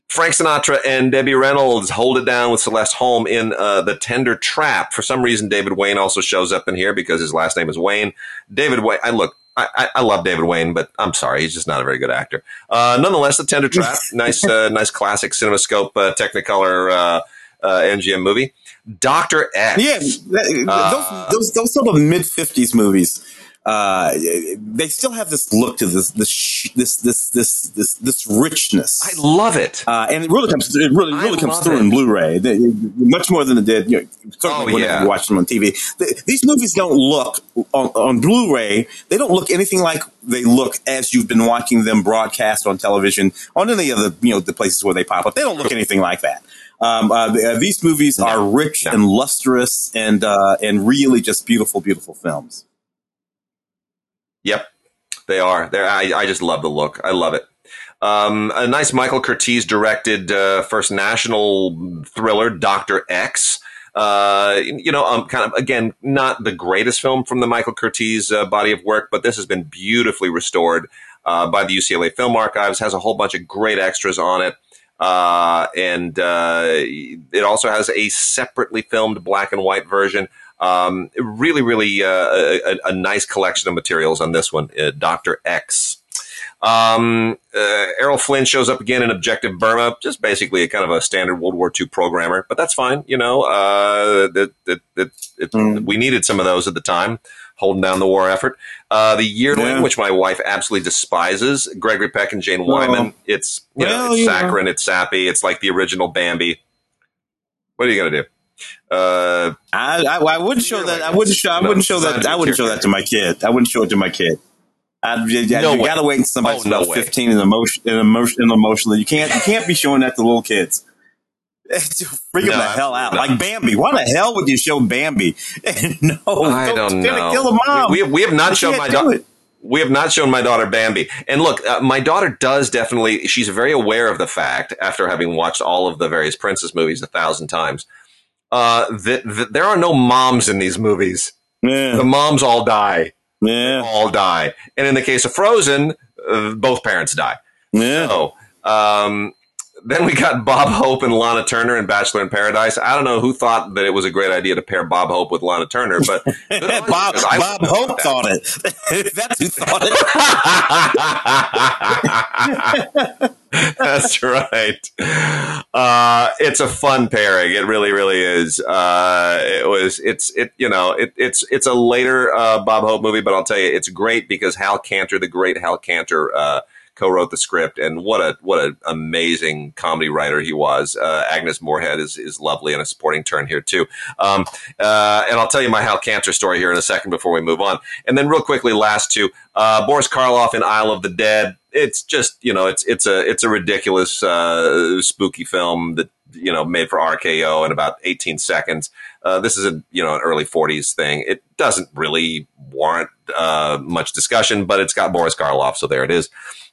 Frank Sinatra and Debbie Reynolds hold it down with Celeste Holm in uh, The Tender Trap. For some reason, David Wayne also shows up in here because his last name is Wayne. David Wayne, I look, I, I, love David Wayne, but I'm sorry, he's just not a very good actor. Uh, nonetheless, The Tender Trap, (laughs) nice, uh, nice classic CinemaScope uh, Technicolor uh, uh, MGM movie. Doctor X. Yeah, that, Uh, those, those those sort of mid fifties movies, uh, they still have this look to this this this this this this this richness. I love it. Uh, and it really comes. It really, I comes through it. in Blu-ray, They- much more than it did. You know, certainly Oh, when yeah. you watch them on TV. The- these movies don't look on, on Blu-ray. They don't look anything like they look as you've been watching them broadcast on television on any of the you know the places where they pop up. They don't look anything like that. Um, uh, the- uh, these movies are rich No. and lustrous and uh, and really just beautiful, beautiful films. Yep, they are. They're, I, I just love the look. I love it. Um, a nice Michael Curtiz directed uh, first national thriller, Doctor X. Uh, you know, um, kind of again, not the greatest film from the Michael Curtiz uh, body of work, but this has been beautifully restored uh, by the UCLA Film Archives. Has a whole bunch of great extras on it. Uh, and uh, it also has a separately filmed black and white version. Um, really, really uh, a, a, nice collection of materials on this one, uh, Doctor X. Um, uh, Errol Flynn shows up again in Objective Burma, just basically a kind of a standard World War II programmer, but that's fine. You know, uh, that, that, that, mm. we needed some of those at the time, holding down the war effort. Uh, the Yearling, yeah. which my wife absolutely despises, Gregory Peck and Jane Wyman. It's, you well, know, it's saccharine, it's sappy, it's like the original Bambi. What are you going to do? Uh, I, I, I, wouldn't show that. I wouldn't show. I wouldn't show that. I wouldn't show that to my kid. I wouldn't show it to my kid. I, no you gotta wait until somebody's oh, no about way. fifteen and emotion, and emotion, and emotional. You can't. You can't be showing that to little kids. (laughs) Freak no, the hell out. No. Like Bambi. Why the hell would you show Bambi? (laughs) no, I don't know. Kill a mom. We, we, have, we have not shown my daughter. We have not shown my daughter Bambi. And look, uh, my daughter does definitely. She's very aware of the fact after having watched all of the various princess movies a thousand times uh, there are no moms in these movies. Yeah. The moms all die. Yeah. All die. And in the case of Frozen, uh, both parents die. Yeah. So, um, then we got Bob Hope and Lana Turner in Bachelor in Paradise. I don't know who thought that it was a great idea to pair Bob Hope with Lana Turner, but (laughs) Bob, Bob Hope thought it. (laughs) That's who thought it. (laughs) That's right. Uh, it's a fun pairing. It really, really is. Uh, it was. It's. It. You know. It, it's. It's a later uh, Bob Hope movie, but I'll tell you, it's great because Hal Kanter, the great Hal Kanter uh, co-wrote the script, and what a what an amazing comedy writer he was. Uh, Agnes Moorehead is is lovely in a supporting turn here too. Um, uh, and I'll tell you my Hal Kanter story here in a second before we move on. And then real quickly, last two: uh, Boris Karloff in Isle of the Dead. It's just you know it's it's a it's a ridiculous uh, spooky film that you know made for RKO in about 18 seconds. Uh, this is a you know an early 40s thing. It doesn't really warrant uh, much discussion, but it's got Boris Karloff, so there it is.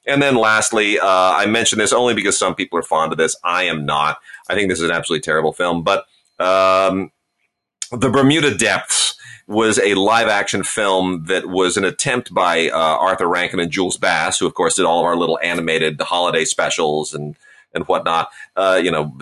And then lastly, uh, I mention this only because some people are fond of this. I am not. I think this is an absolutely terrible film. But um, The Bermuda Depths was a live action film that was an attempt by uh, Arthur Rankin and Jules Bass, who, of course, did all of our little animated holiday specials and and whatnot. Uh, you know,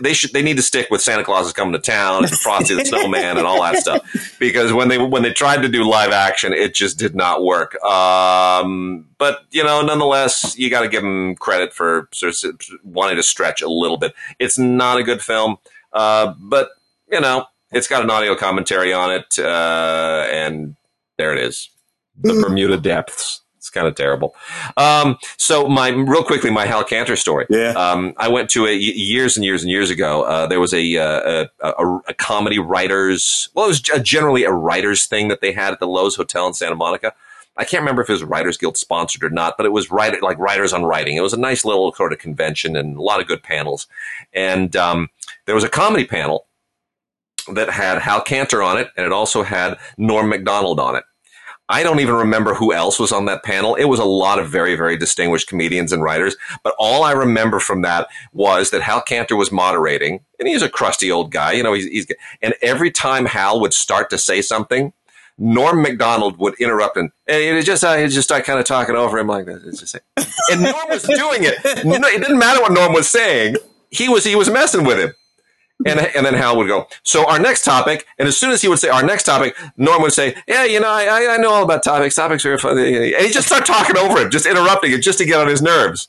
they should they need to stick with Santa Claus is coming to town and Frosty the Snowman and all that stuff (laughs) because when they when they tried to do live action, it just did not work. Um, but you know, nonetheless, you got to give them credit for sort of wanting to stretch a little bit. It's not a good film, uh, but you know, it's got an audio commentary on it, uh, and there it is, the mm. Bermuda Depths kind of terrible. Um, so my real quickly, my Hal Kanter story. Yeah. Um, I went to a years and years and years ago. Uh, there was a, uh, a, a, a, comedy writers. Well, it was generally a writers thing that they had at the Loews Hotel in Santa Monica. I can't remember if it was Writers Guild sponsored or not, but it was writer, like writers on writing. It was a nice little sort of convention and a lot of good panels. And um, there was a comedy panel that had Hal Kanter on it, and it also had Norm Macdonald on it. I don't even remember who else was on that panel. It was a lot of very, very distinguished comedians and writers. But all I remember from that was that Hal Kanter was moderating, and he's a crusty old guy. You know, he's, he's and every time Hal would start to say something, Norm Macdonald would interrupt and, it just I just start kind of talking over him like this. Just and Norm was doing it. It didn't matter what Norm was saying. He was he was messing with him. And, and then Hal would go, so our next topic, and as soon as he would say our next topic, Norm would say, yeah, you know, I, I know all about topics. Topics are funny. And he just start talking over him, just interrupting it just to get on his nerves.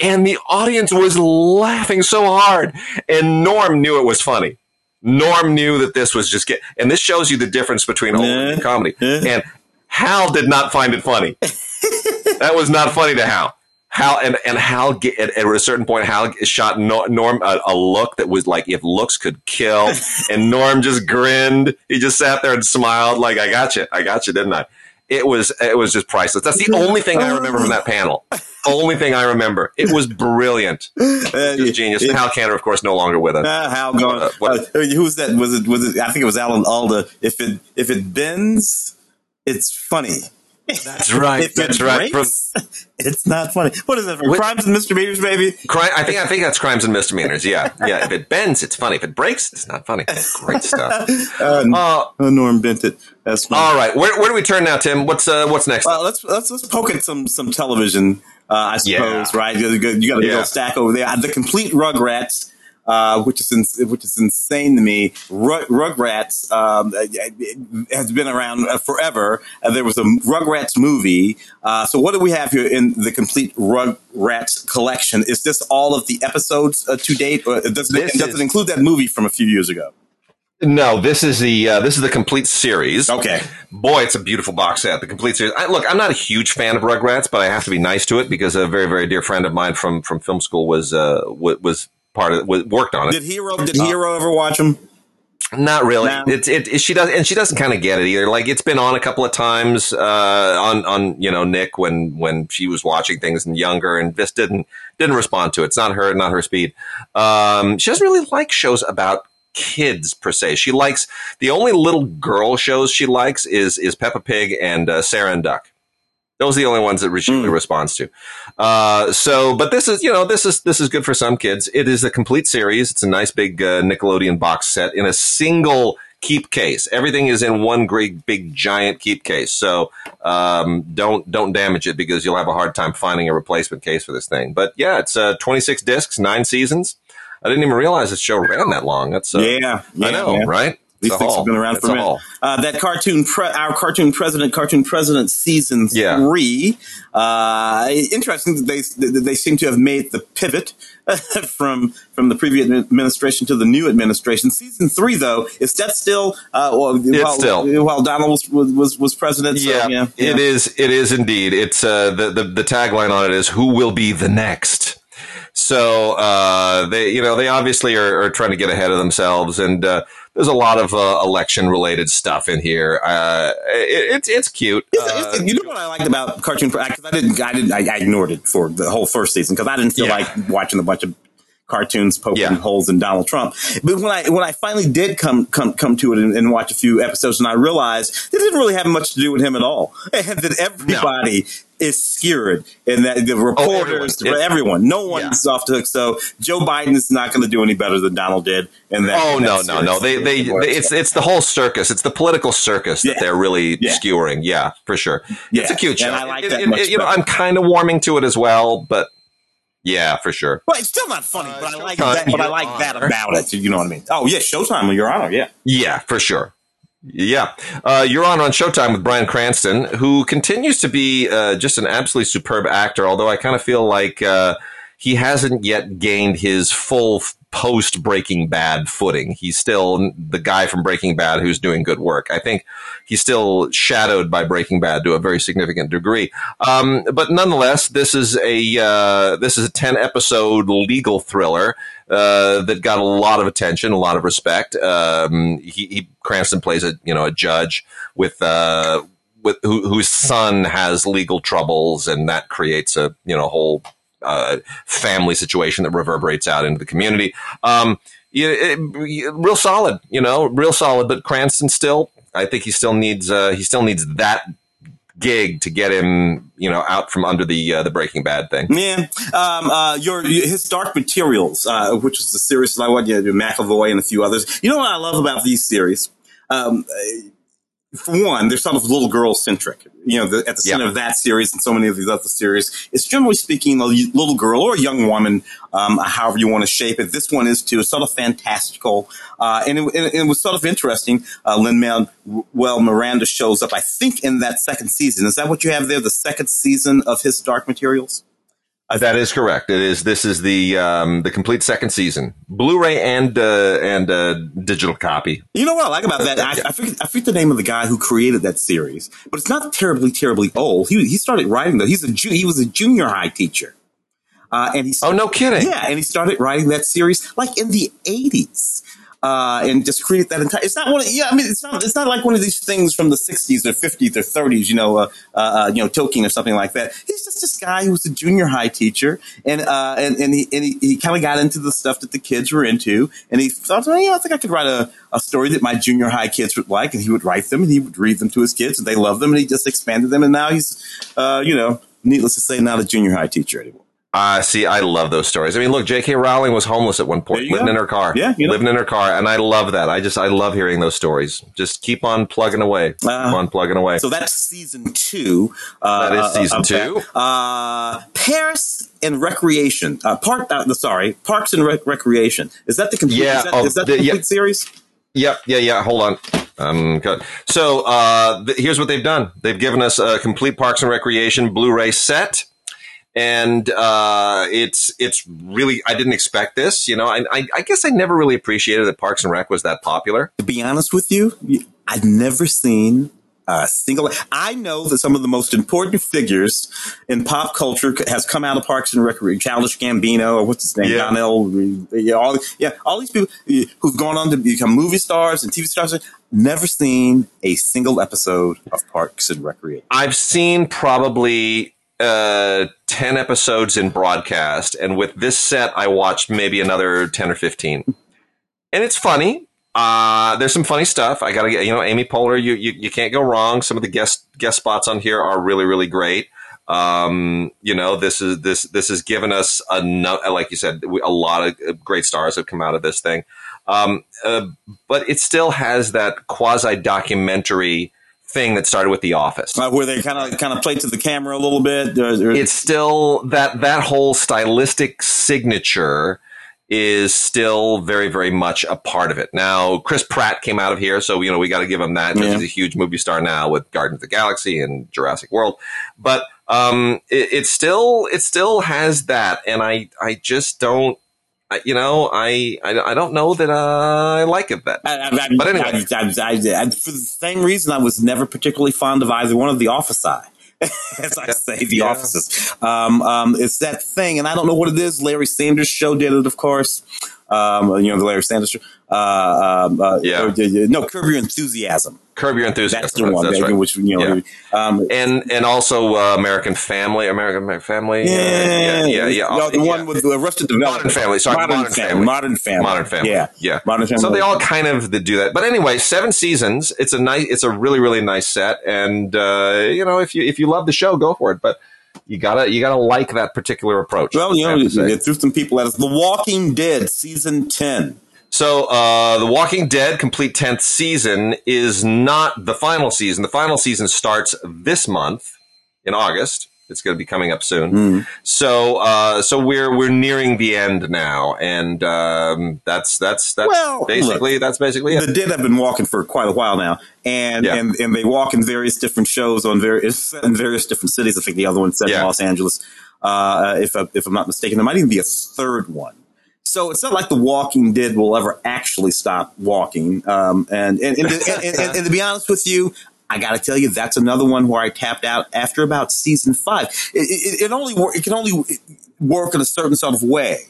And the audience was laughing so hard. And Norm knew it was funny. Norm knew that this was just get, and this shows you the difference between old and comedy. And Hal did not find it funny. (laughs) that was not funny to Hal. Hal and and Hal at, at a certain point, Hal shot Norm a, a, look that was like if looks could kill, (laughs) and Norm just grinned. He just sat there and smiled like I got you, I got you, didn't I? It was it was just priceless. That's the only thing I remember from that panel. only thing I remember. It was brilliant. It was genius. It, Hal Kanter, of course, no longer with us. Uh, Hal gone. Uh, uh, who's that? Was it? Was it? I think it was Alan Alda. If it if it bends, it's funny. That's right. that's right. From, (laughs) it's not funny. What is it? From crimes and misdemeanors, baby. Crime. I think. I think that's crimes and misdemeanors. Yeah. Yeah. If it (laughs) bends, it's funny. If it breaks, it's not funny. Great stuff. (laughs) Uh, uh, oh, Norm bent it. That's funny. all right. Where, where do we turn now, Tim? What's uh, what's next? Well, let's let's let's poke at some some television. Uh, I suppose. Yeah. Right. You got to yeah. go stack over there. The complete Rugrats uh, which is in, which is insane to me. Rug, Rugrats um, has been around uh, forever. Uh, there was a Rugrats movie. Uh, so what do we have here in the complete Rugrats collection? Is this all of the episodes uh, to date, or does, it, does is- it include that movie from a few years ago? No, this is the uh, this is the complete series. Okay, boy, it's a beautiful box set. The complete series. I, look, I'm not a huge fan of Rugrats, but I have to be nice to it because a very very dear friend of mine from from film school was uh, was part of it, worked on it. Did Hero did Hero ever watch them? Not really. No. It's it, it, She does, and she doesn't kind of get it either. Like it's been on a couple of times uh, on on you know Nick when when she was watching things and younger, and just didn't didn't respond to it. It's not her, not her speed. Um, she doesn't really like shows about kids per se. She likes the only little girl shows she likes is is Peppa Pig and uh, Sarah and Duck. Those are the only ones that she mm. responds to. Uh, so, but this is, you know, this is, this is good for some kids. It is a complete series. It's a nice big uh, Nickelodeon box set in a single keep case. Everything is in one great big giant keep case. So, um, don't, don't damage it because you'll have a hard time finding a replacement case for this thing. But yeah, it's, uh, 26 discs, nine seasons. I didn't even realize this show ran that long. That's, uh, yeah, yeah, I know, yeah. right? These things have been around for a minute. Uh, that cartoon, pre- our cartoon president, cartoon president, season yeah. three. Uh, interesting that they they seem to have made the pivot (laughs) from from the previous administration to the new administration. Season three, though, is that still? Uh, well, it's while, still while Donald was was, was president. So, yeah, yeah, yeah, it is. It is indeed. It's uh, the, the the tagline on it is "Who will be the next." So uh, they, you know, they obviously are, are, trying to get ahead of themselves, and uh, there's a lot of uh, election related stuff in here. Uh, it, it's it's cute. It's, it's, uh, you know what I liked about cartoon? Because I didn't, I didn't, I, ignored it for the whole first season because I didn't feel yeah. like watching a bunch of cartoons poking yeah. holes in Donald Trump. But when I when I finally did come come come to it and, and, watch a few episodes, and I realized it didn't really have much to do with him at all, (laughs) and that everybody no. is skewered, and that the reporters, oh, everyone. everyone. no one's yeah. off the hook. So Joe Biden is not going to do any better than Donald did. And that, oh no no no, they they, they it's it's the whole circus. It's the political circus yeah. that they're really skewering. Yeah, for sure. It's a cute show. And I like it, that. It, you know, I'm kind of warming to it as well, but yeah, for sure. But it's still not funny. Uh, but I like that. But I like honor. that about it. You know what I mean? Oh yeah, Showtime, Your Honor. Yeah. Yeah, for sure. Yeah, uh, Your Honor on Showtime with Bryan Cranston, who continues to be uh, just an absolutely superb actor. Although I kind of feel like uh, he hasn't yet gained his full post Breaking Bad footing. He's still the guy from Breaking Bad who's doing good work. I think he's still shadowed by Breaking Bad to a very significant degree. Um, but nonetheless, this is a uh, this is a ten episode legal thriller. Uh, that got a lot of attention, a lot of respect. Um, he, he, Cranston plays a you know a judge with uh, with who, whose son has legal troubles, and that creates a you know whole uh, family situation that reverberates out into the community. Um, it, it, real solid, you know, real solid. But Cranston still, I think he still needs uh, he still needs that gig to get him, you know, out from under the uh, the Breaking Bad thing. Yeah, um, uh, your, his Dark Materials, uh, which is the series that I want you McAvoy and a few others. You know what I love about these series? Um, one, they're sort of little girl centric. You know, the, at the center yeah. of that series and so many of these other series, it's generally speaking a little girl or a young woman, um, however you want to shape it. This one is too. It's sort of fantastical, uh, and, it, and, it, was sort of interesting. Uh, Lin well Miranda shows up, I think, in that second season. Is that what you have there? The second season of his Dark Materials. Uh, that is correct. It is. This is the um, the complete second season, Blu-ray and uh, and uh, digital copy. You know what I like about that? I, (laughs) I, forget, I forget the name of the guy who created that series, but it's not terribly terribly old. He he started writing though. He's a he was a junior high teacher, uh, and he started, oh no kidding yeah, and he started writing that series like in the eighties uh, and just create that entire. It's not one. Of, yeah, I mean, it's not. It's not like one of these things from the '60s or '50s or '30s. You know, uh, uh, uh, you know, Tolkien or something like that. He's just this guy who was a junior high teacher, and uh, and and he and he, he kind of got into the stuff that the kids were into, and he thought, well, yeah, I think I could write a, a story that my junior high kids would like, and he would write them, and he would read them to his kids, and they loved them, and he just expanded them, and now he's, uh, you know, needless to say, not a junior high teacher anymore. Uh, see, I love those stories. I mean, look, J.K. Rowling was homeless at one point, living go. in her car. Yeah, you know. living in her car, and I love that. I just, I love hearing those stories. Just keep on plugging away. Keep Uh, on plugging away. So that's season two. Uh, That is season of two. Uh, Paris and Recreation. Uh, park. Uh, sorry, Parks and Rec- Recreation. Is that the complete? Yeah, Is that, oh, is that the- the complete yeah. series? Yep. Yeah. Yeah. Hold on. Um. So uh, th- here's what they've done. They've given us a complete Parks and Recreation Blu-ray set, and uh, it's it's really. I didn't expect this. You know, I, I, I guess I never really appreciated that Parks and Rec was that popular. To be honest with you, I've never seen a single. I know that some of the most important figures in pop culture has come out of Parks and Recreation. Childish Gambino, or what's his name, Yeah. Donnell. Yeah, all yeah, all these people who've gone on to become movie stars and TV stars. Never seen a single episode of Parks and Recreation. I've seen probably uh, 10 episodes in broadcast, and with this set, I watched maybe another 10 or 15. And it's funny. Uh, there's some funny stuff. I gotta get, you know, Amy Poehler, you, you, you can't go wrong. Some of the guest, guest spots on here are really, really great. Um, you know, this is, this, this has given us a, like you said, a lot of uh, great stars have come out of this thing. Um, uh, but it still has that quasi documentary thing that started with The Office. Uh, where they kind of kind of play to the camera a little bit. There- it's still that that whole stylistic signature is still very very much a part of it. Now Chris Pratt came out of here, so you know we got to give him that. Yeah. He's a huge movie star now with Guardians of the Galaxy and Jurassic World, but um, it, it still it still has that, and I I just don't. You know, I, I I don't know that uh, I like it that. I, I, I, But anyway. I, for the same reason, I was never particularly fond of either one of the Office. (laughs) As I say, the Yeah. offices. Um, um, it's that thing, and I don't know what it is. Larry Sanders show did it, of course. Um, you know the Larry Sanders show. Uh, um, uh, Yeah. uh, no, Curb Your Enthusiasm. Curb Your Enthusiasm. That's the one. That's right. Which you know, um, and and also uh, American Family, American American Family. uh, yeah, yeah, yeah. No, the yeah. one with the Arrested Development. Modern Family, sorry, Modern, Modern family. Family. Modern Family. Modern Family. Yeah, yeah. Modern Family. So they all kind of do that. But anyway, seven seasons. It's a nice. It's a really really nice set, and uh, you know if you if you love the show, go for it. But you gotta you gotta like that particular approach. Well, you know, have to say. it threw some people at us. The Walking Dead season ten. So, uh, The Walking Dead complete 10th season is not the final season. The final season starts this month in August. It's going to be coming up soon. Mm. So, uh, so we're, we're nearing the end now. And, um, that's, that's, that's Well, basically, that's basically it. the dead have been walking for quite a while now, and Yeah. and, and they walk in various different shows on various in various different cities. I think the other one's set Yeah. in Los Angeles, uh, if I, if I'm not mistaken. There might even be a third one. So it's not like The Walking Dead will ever actually stop walking. Um, and, and, and, and, and, to be honest with you, I got to tell you, that's another one where I tapped out after about season five. It, it, it only it can only work in a certain sort of way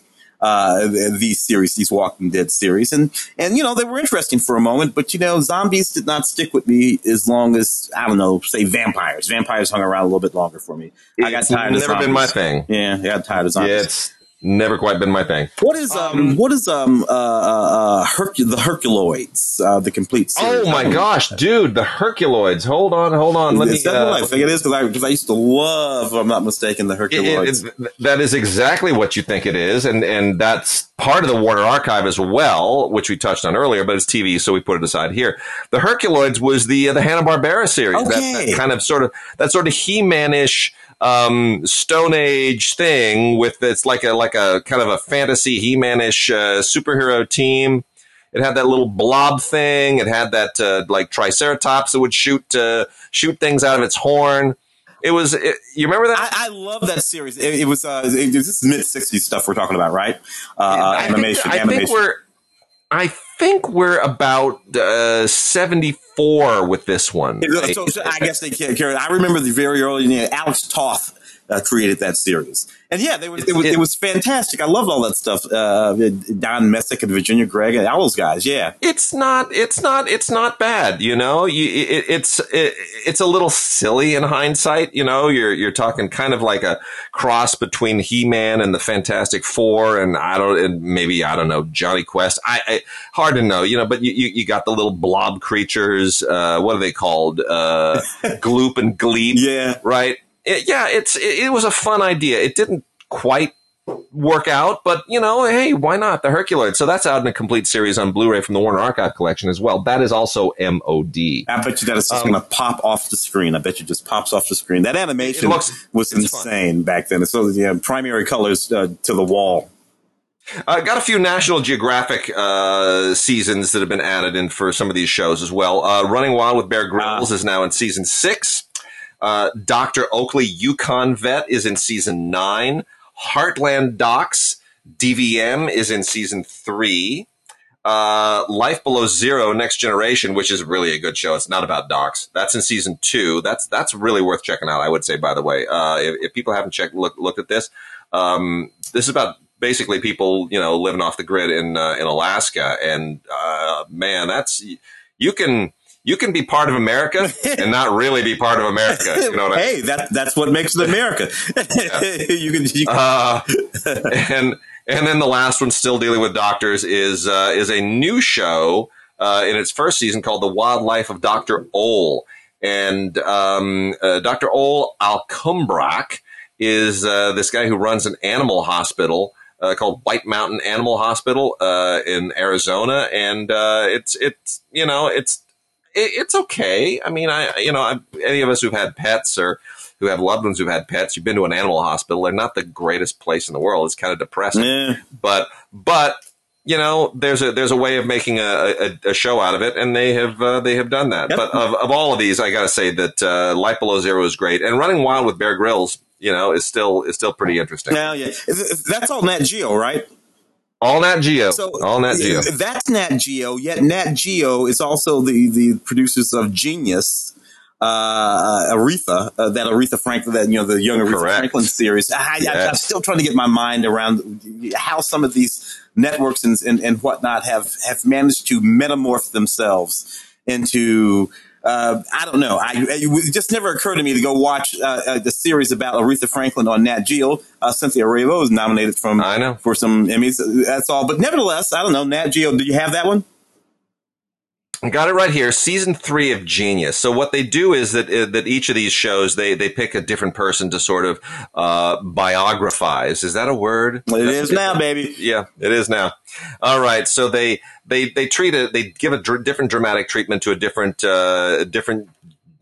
uh, these series, these Walking Dead series, and and you know they were interesting for a moment, but you know zombies did not stick with me as long as I don't know, say vampires. Vampires hung around a little bit longer for me. I got tired. never of been my thing. Yeah, I got tired of zombies. Yeah, it's never quite been my thing. What is um, what is um uh uh, uh Hercu- the Herculoids uh the complete series? Oh my gosh, dude, the Herculoids. Hold on, hold on. Let me, is that uh, what I think it is? Because I, 'cause I used to love, if I'm not mistaken, the Herculoids. it- it- that is exactly what you think it is, and and that's part of the Warner Archive as well, which we touched on earlier. But it's TV, so we put it aside here. The Herculoids was the uh, the Hanna Barbera series, Okay. that kind of sort of that sort of He Manish um, Stone Age thing with it's like a like a kind of a fantasy He Manish uh, superhero team. It had that little blob thing. It had that uh, like Triceratops that would shoot uh, shoot things out of its horn. It was. It, you remember that? I, I love that series. It, it was uh, it, this is mid '60s stuff we're talking about, right? Uh, I think- animation. Think, animation. we're. I think we're about uh, seventy-four with this one. So, so I guess they can't carry. I remember the very early. Know, Alex Toth uh, created that series, and yeah, they were, it, was, it was fantastic. I loved all that stuff. Uh, Don Messick and Virginia Gregg and all those guys. Yeah, it's not. It's not. It's not bad. You know. You, it, it's. It, it's a little silly in hindsight. You know. You're you're talking kind of like a cross between He-Man and the Fantastic Four, and I don't. And maybe I don't know Jonny Quest. I, I hard to know. You know. But you, you, you got the little blob creatures. Uh, what are they called? Uh, (laughs) Gloop and Gleep. yeah. right? It- yeah, it's it, it was a fun idea. It didn't quite work out, but you know, hey, why not the Herculoid? So that's out in a complete series on Blu-ray from the Warner Archive collection as well. That is also MOD. I bet you that is just um, going to pop off the screen. I bet you just pops off the screen. That animation looks, was insane fun. back then. So yeah, primary colors uh, to the wall. I uh, got a few National Geographic uh, seasons that have been added in for some of these shows as well. Uh, Running Wild with Bear Grylls uh, is now in season six. Uh, Dr. Oakley Yukon Vet is in season nine. Heartland Docs DVM is in season three. Uh, Life Below Zero Next Generation, which is really a good show. It's not about docs. That's in season two. That's that's really worth checking out. I would say, by the way, uh, if, if, people haven't checked look, looked at this, um, this is about basically people you know living off the grid in uh, in Alaska, and uh, man, that's you can you can be part of America and not really be part of America. You know (laughs) hey, I mean? that that's what makes it America. (laughs) you can, you can. Uh, and and then the last one, still dealing with doctors, is uh, is a new show uh, in its first season called The Wildlife of Doctor Ole, and um, uh, Doctor Ole Alcumbrac is uh, this guy who runs an animal hospital. Uh, called White Mountain Animal Hospital in Arizona, and it's it's you know it's it, it's okay. I mean, I you know, I, any of us who've had pets or who have loved ones who've had pets, you've been to an animal hospital. They're not the greatest place in the world. It's kind of depressing. Yeah. But but you know, there's a there's a way of making a, a, a show out of it, and they have uh, they have done that. Yep. But of, of all of these, I got to say that uh, Life Below Zero is great, and Running Wild with Bear Grylls, you know, is still is still pretty interesting. Yeah, yeah, that's all Nat Geo, right? All Nat Geo. So all Nat Geo. That's Nat Geo. Yet Nat Geo is also the the producers of Genius. Uh, Aretha, uh, that Aretha Franklin, that you know the young Aretha Correct. Franklin series. I, am still trying to get my mind around how some of these networks and, and, and whatnot have have managed to metamorph themselves into uh, I don't know. I, it just never occurred to me to go watch uh, uh, the series about Aretha Franklin on Nat Geo. Uh, Cynthia Erivo was nominated from I know for some Emmys. That's all. But nevertheless, I don't know. Nat Geo. Do you have that one? I got it right here. Season three of Genius. So what they do is that uh, that each of these shows they they pick a different person to sort of uh, biographize. Is that a word? It That's is now, baby. Yeah, it is now. All right. So they they they treat it. They give a dr- different dramatic treatment to a different uh, different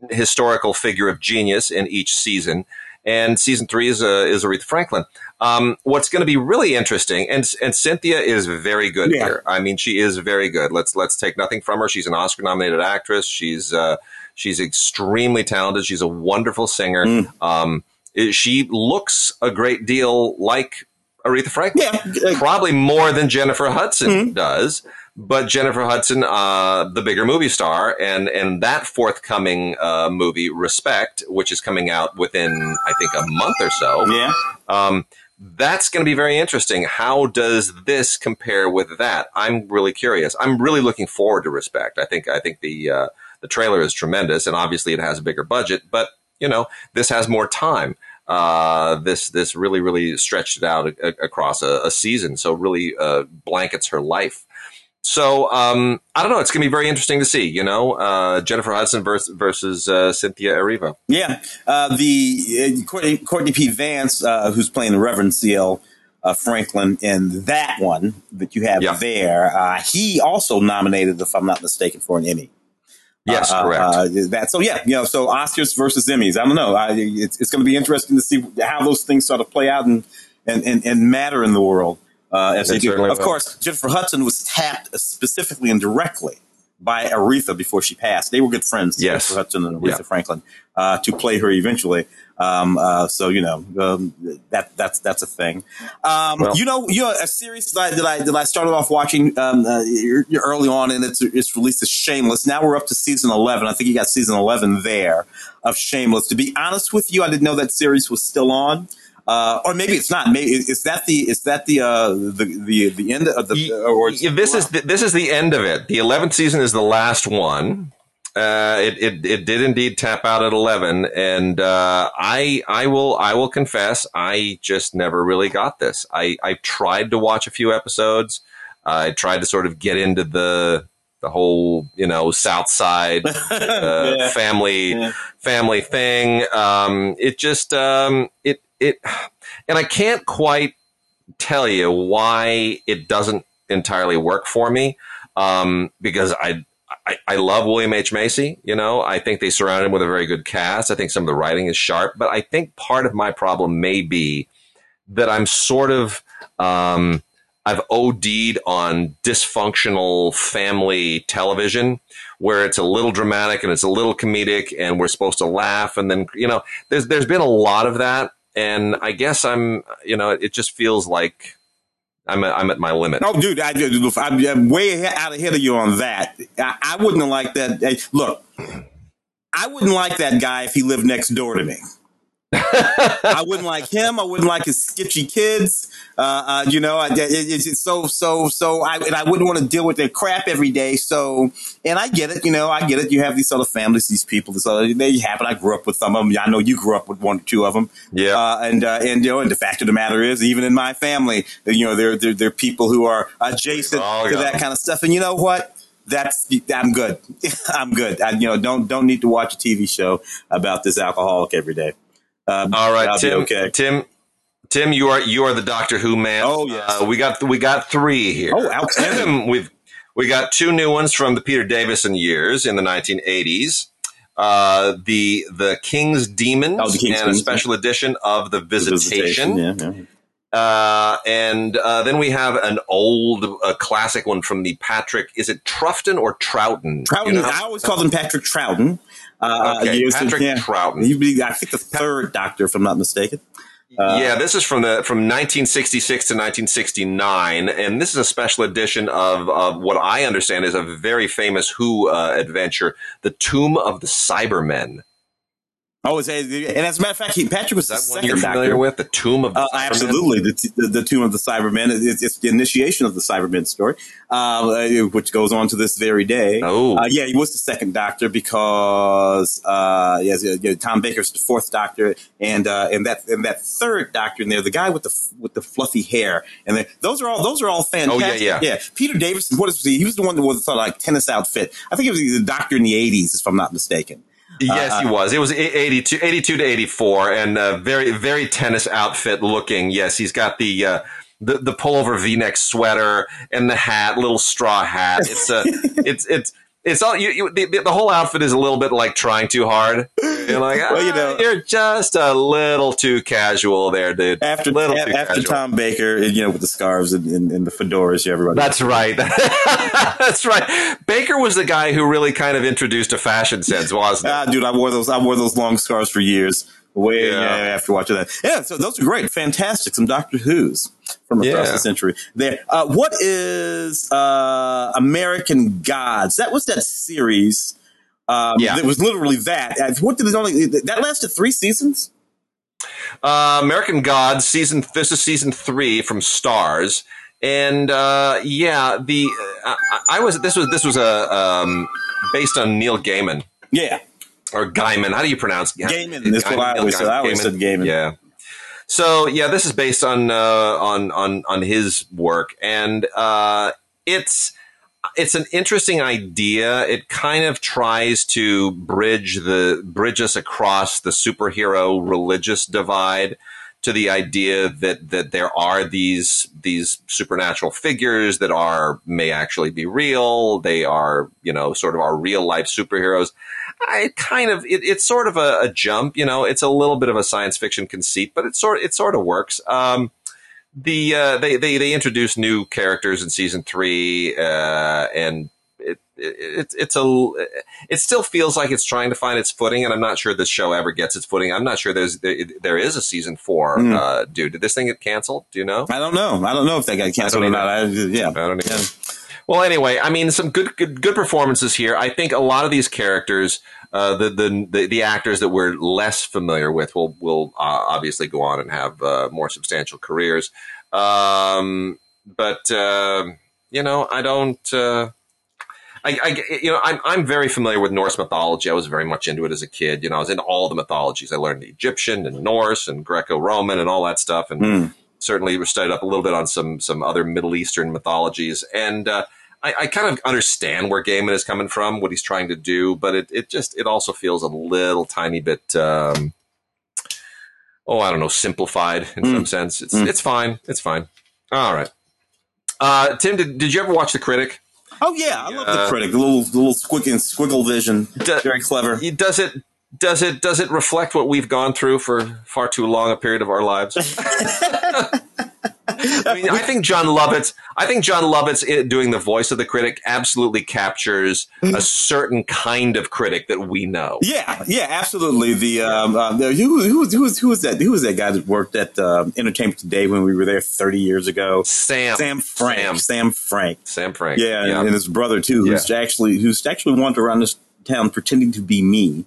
historical figure of genius in each season. And season three is uh, is Aretha Franklin. Um, what's going to be really interesting, and and Cynthia is very good yeah. here. I mean, she is very good. Let's let's take nothing from her. She's an Oscar nominated actress. She's uh, she's extremely talented. She's a wonderful singer. Mm. Um, she looks a great deal like Aretha Franklin. Yeah. Probably more than Jennifer Hudson mm. does but Jennifer Hudson, uh, the bigger movie star, and and that forthcoming uh, movie, Respect, which is coming out within I think a month or so. Yeah. Um, that's going to be very interesting. How does this compare with that? I'm really curious. I'm really looking forward to Respect. I think I think the uh, the trailer is tremendous, and obviously it has a bigger budget, but you know this has more time. Uh, this this really really stretched it out a, a, across a, a, season, so really uh, blankets her life. So um, I don't know. It's going to be very interesting to see. You know, uh, Jennifer Hudson versus, versus uh, Cynthia Erivo. Yeah, uh, the uh, Courtney, Courtney, B. Vance, uh, who's playing the Reverend C.L. Uh, Franklin in that one that you have yeah. there. he also nominated, if I'm not mistaken, for an Emmy. Yes, correct. that so yeah, you know, so Oscars versus Emmys. I don't know. I, it's it's going to be interesting to see how those things sort of play out and and, and, and matter in the world uh, as they do. Of will. course, Jennifer Hudson was tapped specifically and directly by Aretha before she passed. They were good friends, yes. Jennifer Hudson and Aretha yeah. Franklin, uh, to play her eventually. Um, uh, so you know um, that that's that's a thing. Um, well, you know, you know, a series that I that I, that I started off watching um, uh, early on, and it's it's released as Shameless. Now we're up to season eleven. I think you got season eleven there of Shameless. To be honest with you, I didn't know that series was still on. Uh, or maybe it's not. Maybe is that the is that the uh, the the the end of the? Or this is the, this is the end of it. The eleventh season is the last one. Uh, it, it it did indeed tap out at eleven, and uh, I I will I will confess I just never really got this. I I tried to watch a few episodes. I tried to sort of get into the the whole you know South Side (laughs) uh, yeah. family yeah. family thing. Um, it just um, it it, and I can't quite tell you why it doesn't entirely work for me. Um, because I, I, I love William H. Macy. You know, I think they surrounded him with a very good cast. I think some of the writing is sharp, but I think part of my problem may be that I'm sort of, um, I've OD'd on dysfunctional family television where it's a little dramatic and it's a little comedic and we're supposed to laugh. And then, you know, there's, there's been a lot of that. And I guess I'm, you know, it just feels like I'm, I'm at my limit. Oh, dude, I, I'm way out ahead of you on that. I, I wouldn't like that. Look, I wouldn't like that guy if he lived next door to me. I wouldn't like him. I wouldn't like his sketchy kids. Uh, uh, you know, it, it's so so so. I and I wouldn't want to deal with their crap every day. So, and I get it. You know, I get it. You have these other families, these people. This other they happen. I grew up with some of them. I know you grew up with one or two of them. Yeah. Uh, and uh, and you know, and the fact of the matter is, even in my family, you know, there there, there are people who are adjacent to that kind of stuff. And you know what? that's I'm good. (laughs) I'm good. I, you know, don't don't need to watch a TV show about this alcoholic every day. Um, All right, Tim. Okay. Tim. Tim, you are you are the Doctor Who man. Oh yes. Uh, we got we got three here. Oh, outstanding. (clears throat) We've we got two new ones from the Peter Davison years in the 1980s. Uh, the the King's Demons oh, the King's and a special edition of the Visitation. The visitation. Yeah, yeah. Uh, and uh, then we have an old uh, classic one from the Patrick. Is it Troughton or Troughton? Troughton. You know? I always call him Patrick Troughton. Uh, okay, Patrick yeah. Troughton. He'd be, I think, the third Doctor, if I'm not mistaken. Uh, yeah, this is from the from 1966 to 1969, and this is a special edition of, of what I understand is a very famous Who uh, adventure, "The Tomb of the Cybermen." Oh, and as a matter of fact, he, Patrick was that the one you're familiar doctor. with, the Tomb of the uh, Cybermen? absolutely the, the, the Tomb of the Cybermen. It's, it's the initiation of the Cybermen story, uh, which goes on to this very day. Oh, uh, yeah, he was the second Doctor because uh, yes, yeah, Tom Baker's the fourth Doctor, and uh, and that and that third Doctor in there, the guy with the with the fluffy hair, and then, those are all those are all fantastic. Oh yeah, yeah, yeah. Peter Davison, what is he? He was the one that was sort of like tennis outfit. I think he was the Doctor in the '80s, if I'm not mistaken. Yes, Uh, he was. It was 82, 82 to 84 and uh, very, very tennis outfit looking. Yes, he's got the, uh, the, the pullover V-neck sweater and the hat, little straw hat. It's a, (laughs) it's, it's, it's all you, you the, the whole outfit is a little bit like trying too hard. You're like, (laughs) Well, you "Ah, know- you're just a little too casual there, dude. After little a- after casual. Tom Baker, you know, with the scarves and, and, and the fedoras, yeah, everybody. That's right. (laughs) That's right. Baker was the guy who really kind of introduced a fashion sense, wasn't he? Ah, dude, I wore those. I wore those long scarves for years. Way Yeah. yeah, after watching that. Yeah, so those are great, fantastic. Some Doctor Who's from across Yeah. the century. There. Uh, what is uh, American Gods? That was that series. Um, Yeah. It was literally that. Uh, What did it only? That lasted three seasons. Uh, American Gods season. This is season three from Starz, and uh, yeah, the uh, I, I was this was this was a um, based on Neil Gaiman Yeah. Or Gaiman. How do you pronounce Gaiman. That's what I always said. I always said Gaiman. Yeah. So yeah, this is based on uh, on on on his work, and uh, it's it's an interesting idea. It kind of tries to bridge the bridge us across the superhero religious divide to the idea that that there are these these supernatural figures that are may actually be real. They are you know sort of our real life superheroes. I kind of it, it's sort of a, a jump, you know. It's a little bit of a science fiction conceit, but it sort it sort of works. Um, the uh, they they they introduce new characters in season three, uh, and it, it it's it's a it still feels like it's trying to find its footing, and I'm not sure this show ever gets its footing. I'm not sure there's there, there is a season four. Mm. Uh, dude, did this thing get canceled? Do you know? I don't know. I don't know if they got canceled or not. I, yeah. I don't even. Yeah. Well, anyway, I mean, some good, good, good performances here. I think a lot of these characters, uh, the, the the the actors that we're less familiar with, will will uh, obviously go on and have uh, more substantial careers. Um, but uh, you know, I don't. Uh, I, I, you know, I'm, I'm very familiar with Norse mythology. I was very much into it as a kid. You know, I was into all the mythologies. I learned Egyptian and Norse and Greco-Roman and all that stuff. And Mm. certainly studied up a little bit on some some other Middle Eastern mythologies, and uh, I, I kind of understand where Gaiman is coming from, what he's trying to do, but it, it just it also feels a little tiny bit. Um, oh, I don't know, simplified in some sense. It's it's fine. It's fine. All right. Uh, Tim, did, did you ever watch The Critic? Oh yeah, I love the Uh, critic. The little the little squiggle squiggle vision. Do- Very clever. Does it does it does it reflect what we've gone through for far too long a period of our lives? (laughs) I mean, I think Jon Lovitz. I think Jon Lovitz doing the voice of the critic absolutely captures a certain kind of critic that we know. Yeah, yeah, absolutely. The um, uh, the, who, who, was- who was who was that? Who was that guy that worked at um Entertainment Today when we were there thirty years ago? Sam Sam Frank. Sam, Sam Frank. Sam Frank. Yeah, and his brother too, who's actually who's actually wandered around this town pretending to be me.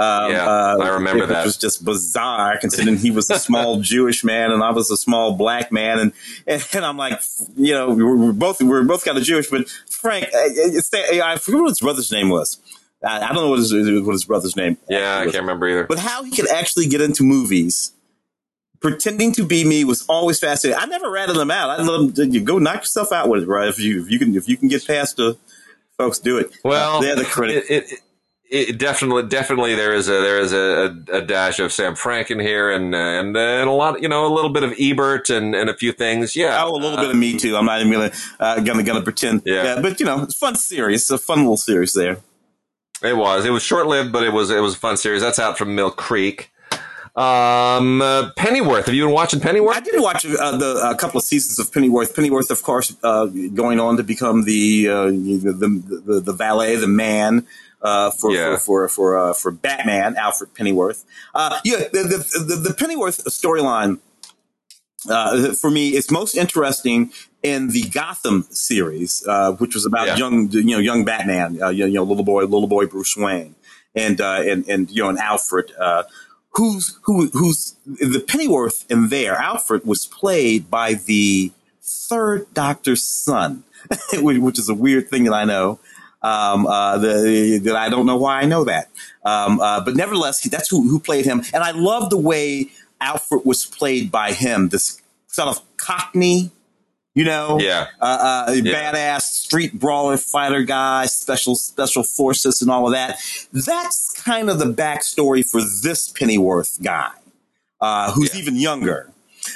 Um, Yeah, uh, I remember which that. was just bizarre, considering he was a small (laughs) Jewish man and I was a small black man, and and, and I'm like, you know, we're, we're both we're both kind of Jewish, but Frank, I, forget what his brother's name was. I, I don't know what his what his brother's name. yeah, I can't remember either. But how he could actually get into movies, pretending to be me, was always fascinating. I never ratted him out. I let him you go knock yourself out with it, right? If you if you can if you can get past the folks, do it. Well, Uh, they're the critic. It, it, it definitely, definitely, there is a there is a, a, dash of Sam Frank in here, and uh, and uh, and a lot, you know, a little bit of Ebert and, and a few things. Yeah, Oh, a little bit of me too. I'm not even gonna uh, gonna gonna pretend. Yeah. but you know, it's a fun series. It's a fun little series there. It was. It was short lived, but it was it was a fun series. That's out from Mill Creek. Um, uh, Pennyworth. Have you been watching Pennyworth? I did watch uh, the a couple of seasons of Pennyworth. Pennyworth, of course, uh, going on to become the uh, the, the the the valet, the man. Uh, for, Yeah. for for for uh, for Batman, Alfred Pennyworth. Uh, yeah, the the, the, the Pennyworth storyline uh, for me is most interesting in the Gotham series, uh, which was about Yeah. young, you know, young Batman, uh, you, you know, little boy, little boy Bruce Wayne, and uh, and and you know, and Alfred, uh, who's who who's the Pennyworth in there. Alfred was played by the third Doctor's son, (laughs) which which is a weird thing that I know. Um, uh, the, that I don't know why I know that. Um, uh, but nevertheless, that's who, who played him. And I love the way Alfred was played by him, this sort of cockney, you know, Yeah. uh, uh, Yeah. badass street brawler fighter guy, special, special forces and all of that. That's kind of the backstory for this Pennyworth guy, uh, who's Yeah. even younger.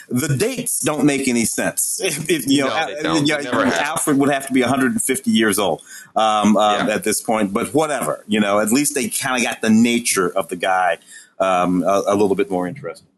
The dates don't make any sense. (laughs) If, if, you know, No, they Al- don't. yeah, They never have. Alfred would have to be 150 years old um, um, Yeah. at this point, but whatever. You know, at least they kind of got the nature of the guy um, a, a little bit more interesting.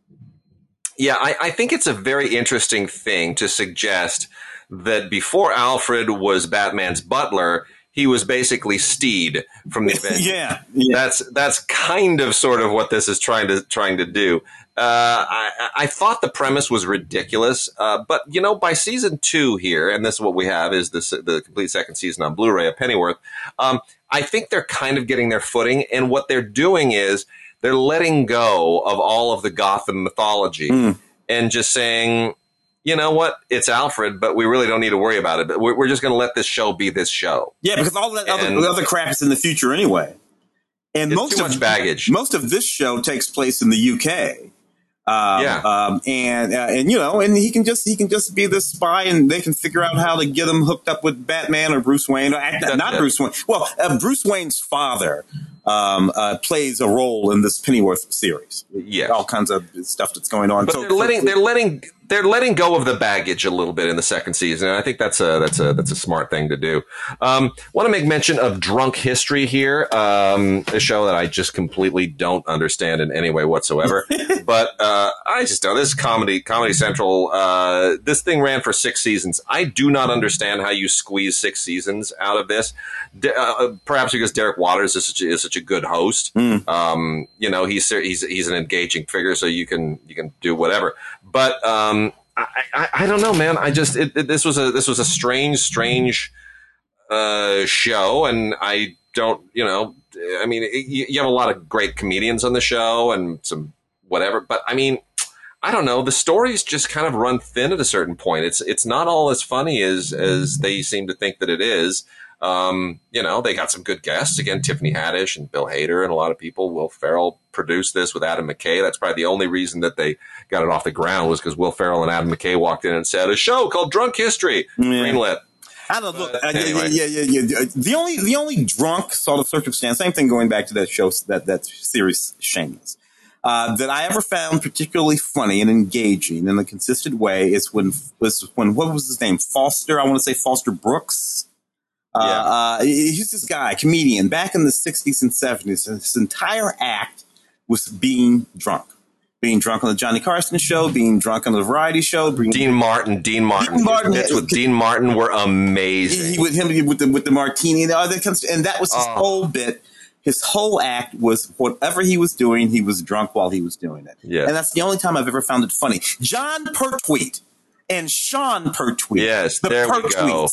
Yeah, I, I think it's a very interesting thing to suggest that before Alfred was Batman's butler, he was basically Steed from the (laughs) Avengers. Yeah, yeah. That's that's kind of sort of what this is trying to trying to do. Uh, I, I thought the premise was ridiculous, uh, but you know, by season two here, and this is what we have is this the complete second season on Blu-ray of Pennyworth. Um, I think they're kind of getting their footing, and what they're doing is they're letting go of all of the Gotham mythology and just saying, you know what, it's Alfred, but we really don't need to worry about it. But we're, we're just going to let this show be this show. Yeah, because all that other, And- the other crap is in the future anyway. And most too of much baggage. Most of this show takes place in the UK. Um, Yeah. um, and uh, and you know, and he can just he can just be this spy, and they can figure out how to get him hooked up with Batman or Bruce Wayne, or That's not it. Bruce Wayne. Well, uh, Bruce Wayne's father um, uh, plays a role in this Pennyworth series. Yes. all kinds of stuff that's going on. But So- they're letting they're letting they're letting go of the baggage a little bit in the second season. And I think that's a that's a that's a smart thing to do. Um, Want to make mention of Drunk History here, um, a show that I just completely don't understand in any way whatsoever. (laughs) but uh, I just know this is comedy Comedy Central. Uh, this thing ran for six seasons. I do not understand how you squeeze six seasons out of this. De- uh, perhaps because Derek Waters is such a, is such a good host. Um, you know, he's he's he's an engaging figure, so you can you can do whatever. But um, I, I I don't know, man. I just it, it- this was a this was a strange strange uh, show, and I don't you know. I mean, it, you, you have a lot of great comedians on the show and some whatever, but I mean. I don't know. The stories just kind of run thin at a certain point. It's it's not all as funny as as they seem to think that it is. Um, you know, they got some good guests again, Tiffany Haddish and Bill Hader and a lot of people. Will Ferrell produced this with Adam McKay. That's probably the only reason that they got it off the ground was because Will Ferrell and Adam McKay walked in and said a show called Drunk History, greenlit. I don't know. Uh, yeah, anyway. yeah, yeah, yeah, yeah. The only, the only drunk sort of circumstance. Same thing going back to that show, that that series, Shameless. uh, that I ever found particularly funny and engaging in a consistent way is when was when what was his name Foster I want to say Foster Brooks. Uh, Yeah. uh, he's this guy, comedian, back in the 60s and 70s. And his entire act was being drunk. Being drunk on the Johnny Carson show, being drunk on the variety show, being Dean Martin, Dean Martin. Dean Martin His bits with Dean Martin were amazing. he- with him with the with the martini and all that stuff. And that was his Oh. whole bit. His whole act was whatever he was doing, he was drunk while he was doing it. Yeah. And that's the only time I've ever found it funny. Jon Pertwee and Sean Pertwee. Yes, the there we go.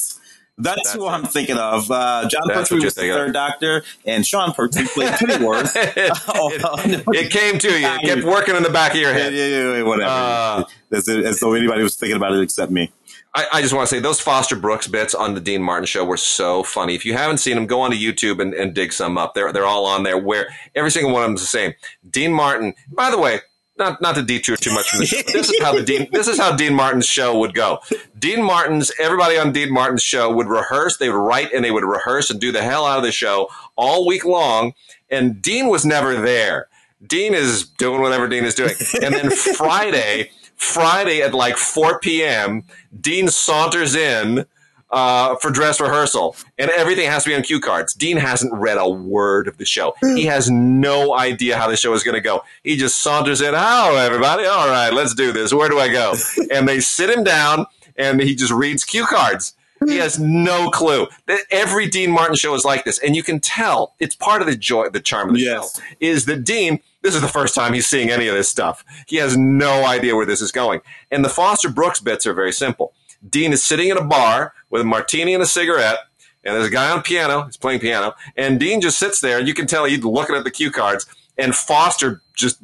That's, That's who it. I'm thinking of. Uh, Jon That's Pertwee was the thinking of. third doctor, and Sean Pertwee played Pennyworth. (laughs) (laughs) Oh, it, it came to you. It kept (laughs) working in the back of your Yeah, head. yeah, yeah, whatever. Uh, as, as though anybody was thinking about it except me. I, I just want to say those Foster Brooks bits on the Dean Martin show were so funny. If you haven't seen them, go onto YouTube and, and dig some up. They're they're all on there. Where every single one of them is the same. Dean Martin. By the way, not not to detour too much from the show. This is how the (laughs) Dean. This is how Dean Martin's show would go. Dean Martin's everybody on Dean Martin's show would rehearse. They would write and they would rehearse and do the hell out of the show all week long. And Dean was never there. Dean is doing whatever Dean is doing. And then (laughs) Friday, Friday at like 4 p.m., Dean saunters in uh, for dress rehearsal, and everything has to be on cue cards. Dean hasn't read a word of the show. He has no idea how the show is going to go. He just saunters in. Hello, everybody. All right, let's do this. Where do I go? (laughs) And they sit him down, and he just reads cue cards. He has no clue. That Every Dean Martin show is like this, and you can tell it's part of the joy, the charm of the Yes. show. Is that Dean? This is the first time he's seeing any of this stuff. He has no idea where this is going. And the Foster Brooks bits are very simple. Dean is sitting in a bar with a martini and a cigarette, and there's a guy on piano. He's playing piano, and Dean just sits there, and you can tell he's looking at the cue cards. And Foster just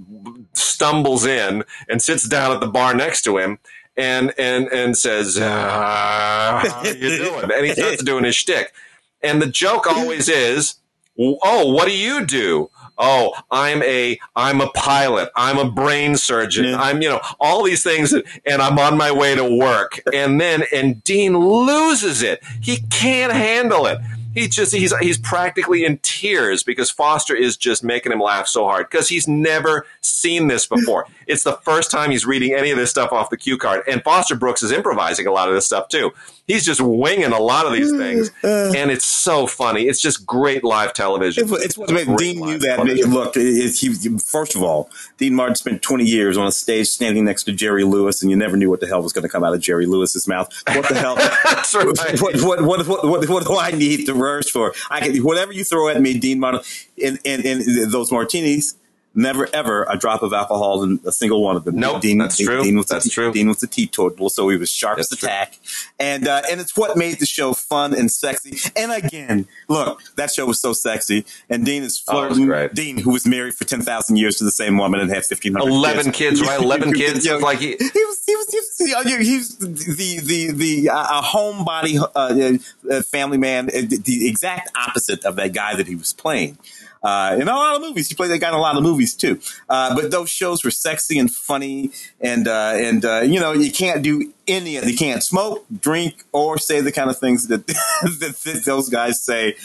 stumbles in and sits down at the bar next to him, and and and says, uh, "How you (laughs) doing?" And he starts doing his shtick. And the joke always is, "Oh, what do you do?" Oh, I'm a I'm a pilot. I'm a brain surgeon. Yeah. I'm you know all these things, and I'm on my way to work. (laughs) And then and Dean loses it. He can't handle it. He just he's he's practically in tears because Foster is just making him laugh so hard because he's never seen this before. (laughs) It's the first time he's reading any of this stuff off the cue card, and Foster Brooks is improvising a lot of this stuff too. He's just winging a lot of these things, (laughs) uh, and it's so funny. It's just great live television. It's, it's what made Dean knew that. television. Look, it, he, first of all, Dean Martin spent 20 years on a stage standing next to Jerry Lewis, and you never knew what the hell was going to come out of Jerry Lewis's mouth. What the hell? (laughs) Right. (laughs) what, what, what, what, what, what do I need to rehearse for? I can, whatever you throw at me, Dean Martin, and, and, and those martinis, never ever a drop of alcohol in a single one of them. Nope, Dean, that's true. Dean was That's a, true. Dean was a teetotal, so he was sharp as a tack, and uh, and it's what made the show fun and sexy. And again, look, that show was so sexy, and Dean is Oh, flirting. great. Dean, who was married for ten thousand years to the same woman and had fifteen hundred 11 kids, right? (laughs) 11 kids. Like he- he was he was he was, he was, he was the the the uh, a homebody uh, uh, family man, uh, the, the exact opposite of that guy that he was playing. Uh, in a lot of movies, he played that guy in a lot of movies too. Uh, but those shows were sexy and funny, and uh, and uh, you know you can't do any of you can't smoke, drink, or say the kind of things that (laughs) that, those guys say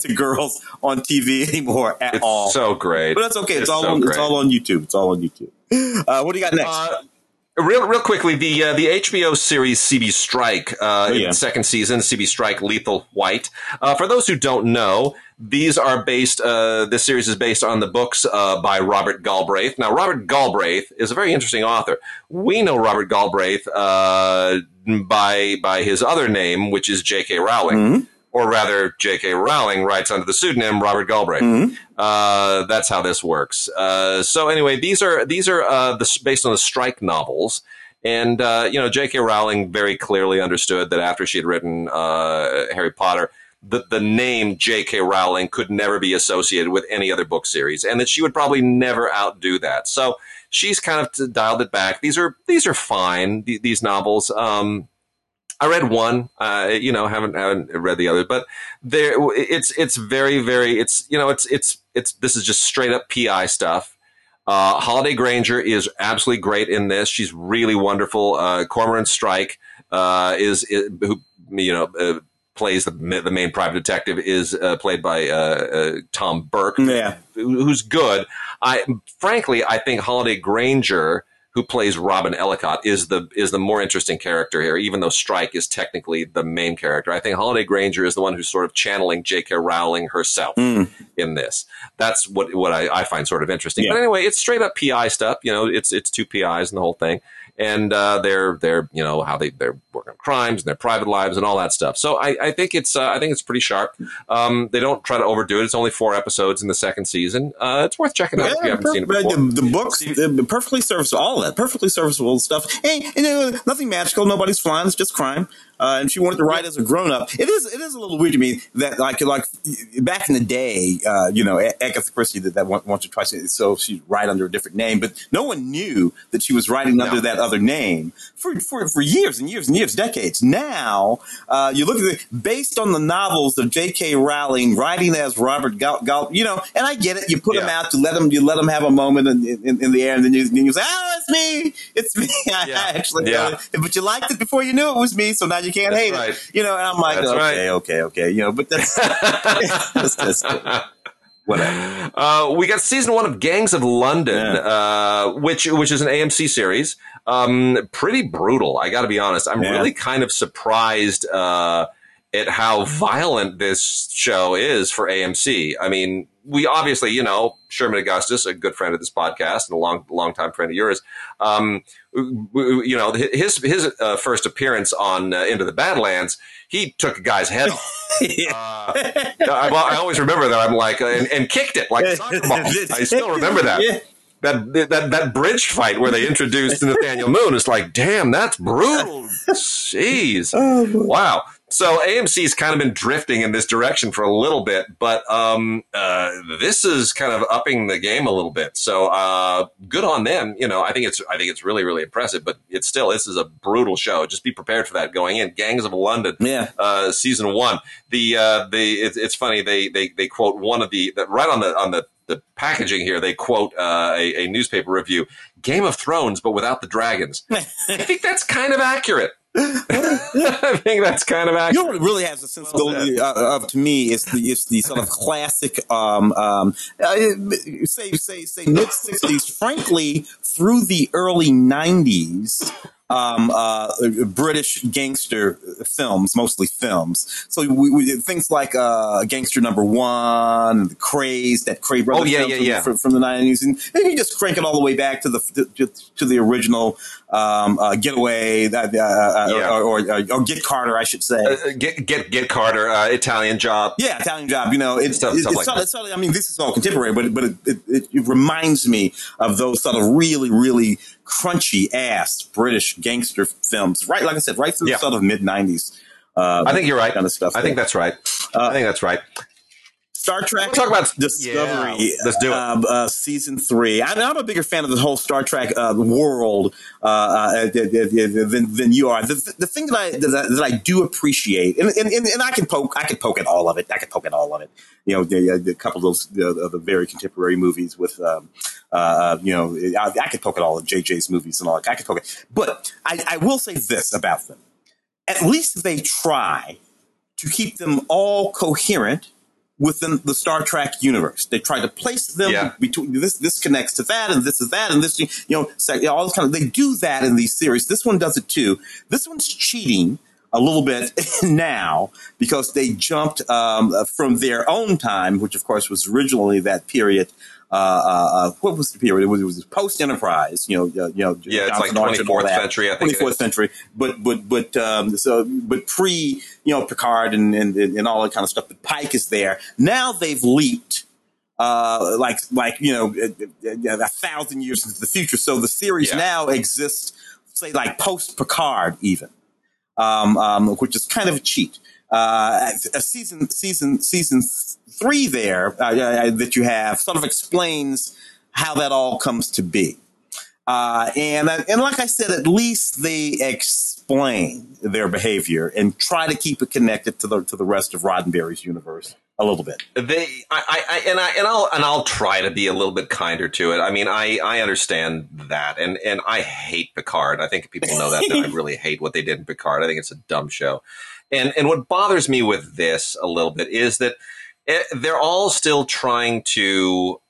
to girls on TV anymore at It's all. so great. but that's okay. It's, all so on, it's all on YouTube. It's all on YouTube. Uh, what do you got next? Uh, Real, real quickly, the uh, the HBO series CB Strike, uh, Oh, yeah. in second season, CB Strike Lethal White. Uh, for those who don't know, these are based. Uh, this series is based on the books uh, by Robert Galbraith. Now, Robert Galbraith is a very interesting author. We know Robert Galbraith uh, by by his other name, which is J.K. Rowling. Mm-hmm. Or rather, J.K. Rowling writes under the pseudonym Robert Galbraith. Mm-hmm. Uh, that's how this works. Uh, so anyway, these are these are uh, the, based on the strike novels, and uh, you know, J.K. Rowling very clearly understood that after she had written uh, Harry Potter, the the name J.K. Rowling could never be associated with any other book series, and that she would probably never outdo that. So she's kind of dialed it back. These are these are fine. th- these novels. Um, I read one, uh, you know, haven't haven't read the other, but there it's it's very very it's you know it's it's it's this is just straight up PI stuff. Uh, Holliday Grainger is absolutely great in this. She's really wonderful. Uh, Cormoran Strike uh, is, is who you know uh, plays the the main private detective is uh, played by uh, uh, Tom Burke, Yeah. who's good. I frankly, I think Holliday Grainger, who plays Robin Ellacott, is the is the more interesting character here. Even though Strike is technically the main character, I think Holliday Grainger is the one who's sort of channeling J.K. Rowling herself in this. That's what what I, I find sort of interesting. Yeah. But anyway, it's straight up PI stuff. You know, it's it's two PIs and the whole thing, and uh, they're they're you know how they they're working on crimes and their private lives and all that stuff. So I, I think it's uh, I think it's pretty sharp. Um, they don't try to overdo it. It's only four episodes in the second season. Uh, it's worth checking out if you haven't seen it before. the, the books, perfectly serviceable, all that, perfectly serviceable stuff. Hey, and, you know, nothing magical. Nobody's flying. It's just crime. Uh, and she wanted to write as a grown up. It is, it is a little weird to me that like, like back in the day, uh, you know, Agatha Christie did that once or twice. So she'd write under a different name, but no one knew that she was writing under that other name for, for, for years and years and years, decades. Now, uh, you look at it based on the novels of J.K. Rowling writing as Robert Gal, Gal you know, and I get it. You put him out to let him, you let him have a moment in, in, in the air, and then you, then you say, "Oh, it's me, it's me." (laughs) I Yeah. actually, Yeah. uh, but you liked it before you knew it was me, so now you can't That's hate right. it. You know, and I'm like, That's okay, right. okay, okay, you know, but that's, (laughs) that's, that's whatever. Uh, we got season one of Gangs of London, Yeah. uh, which which is an AMC series. Um, pretty brutal. I got to be honest. I'm Yeah. really kind of surprised uh, at how violent this show is for AMC. I mean, we obviously, you know, Sherman Augustus, a good friend of this podcast and a long long time friend of yours. Um, w- w- you know, his his uh, first appearance on uh, Into the Badlands, he took a guy's head off. (laughs) Uh, I, I always remember that. I'm like, uh, and, and kicked it like a soccer ball. (laughs) I still remember that. Yeah. That, that that bridge fight where they introduced Nathaniel Moon is like, damn, that's brutal. (laughs) Jeez, wow. So AMC's kind of been drifting in this direction for a little bit, but um, uh, this is kind of upping the game a little bit. So uh, good on them. You know, I think it's I think it's really really impressive, but it's still this is a brutal show. Just be prepared for that going in. Gangs of London, Yeah. uh, season one. The uh, the it's, it's funny they, they they quote one of the, the right on the on the the packaging here. They quote uh, a, a newspaper review: Game of Thrones, but without the dragons. (laughs) I think that's kind of accurate. (laughs) I think that's kind of You accurate. know what really has a sensibility uh, of to me is the it's the sort of classic um, um, uh, say say say mid sixties, frankly through the early nineties. Um, uh, British gangster films, mostly films. So we, we, things like uh, Gangster Number One, The Krays, that Kray Brothers Oh, yeah, yeah, from, yeah. from, from the nineties, and, and you just crank it all the way back to the to, to the original um, uh, Getaway, that, uh, uh, Yeah. or, or, or, or Get Carter, I should say. Uh, get get get Carter, uh, Italian job. Yeah, Italian job. You know, it's, Stuff- it's, stuff it's like sort that. of- I mean, this is all contemporary, but but it, it, it, it reminds me of those sort of really, really crunchy ass British gangster films. Right, like I said, right through Yeah. the sort of mid nineties. Uh, I think you're right. Kind of stuff I think that's right. I think that's right. Star Trek. Talk about- Discovery. Yeah, let's do it. Uh, uh, season three. I, I'm a bigger fan of the whole Star Trek uh, world uh, uh, than, than you are. The, the thing that I that, I- that I do appreciate, and, and, and I can poke, I can poke at all of it. I can poke at all of it. You know, the, the couple of those the, the very contemporary movies with, um, uh, you know, I, I could poke at all of JJ's movies and all. that. I could poke it, but I, I will say this about them: at least they try to keep them all coherent within the Star Trek universe. They try to place them Yeah. between this. This connects to that, and this is that, and this. You know, so, you know, all this kind of. They do that in these series. This one does it too. This one's cheating a little bit (laughs) now because they jumped um, from their own time, which of course was originally that period. Uh, uh, uh, what was the period? It was, it was post Enterprise. You know, uh, you know. Yeah, it's like Jonathan Archer and all 24th century, I think 24th century, but but but um, so but pre you know Picard and, and and all that kind of stuff. But Pike is there now. They've leaped uh, like like you know a, a- a thousand years into the future. So the series Yeah. now exists, say like post Picard even, um, um, which is kind of a cheat. Uh, a season season season three there uh, uh, that you have sort of explains how that all comes to be. Uh, and and like I said, at least they explain their behavior and try to keep it connected to the to the rest of Roddenberry's universe a little bit. They, I, I, I, and I, and I'll, and I'll try to be a little bit kinder to it. I mean, I, I understand that, and, and I hate Picard. I think people know that, that I really (laughs) hate what they did in Picard. I think it's a dumb show, And and what bothers me with this a little bit is that eh, they're all still trying to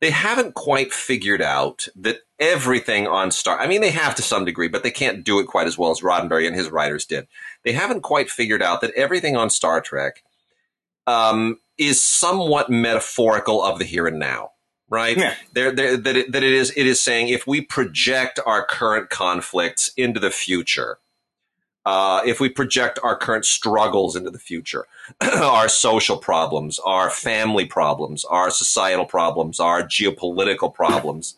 they haven't quite figured out that everything on Star I mean they have to some degree, but they can't do it quite as well as Roddenberry and his writers did. They haven't quite figured out that everything on Star Trek um, is somewhat metaphorical of the here and now right? Yeah. There, there, that, it, that it is, it is saying if we project our current conflicts into the future, uh, if we project our current struggles into the future, (clears throat) our social problems, our family problems, our societal problems, our geopolitical problems,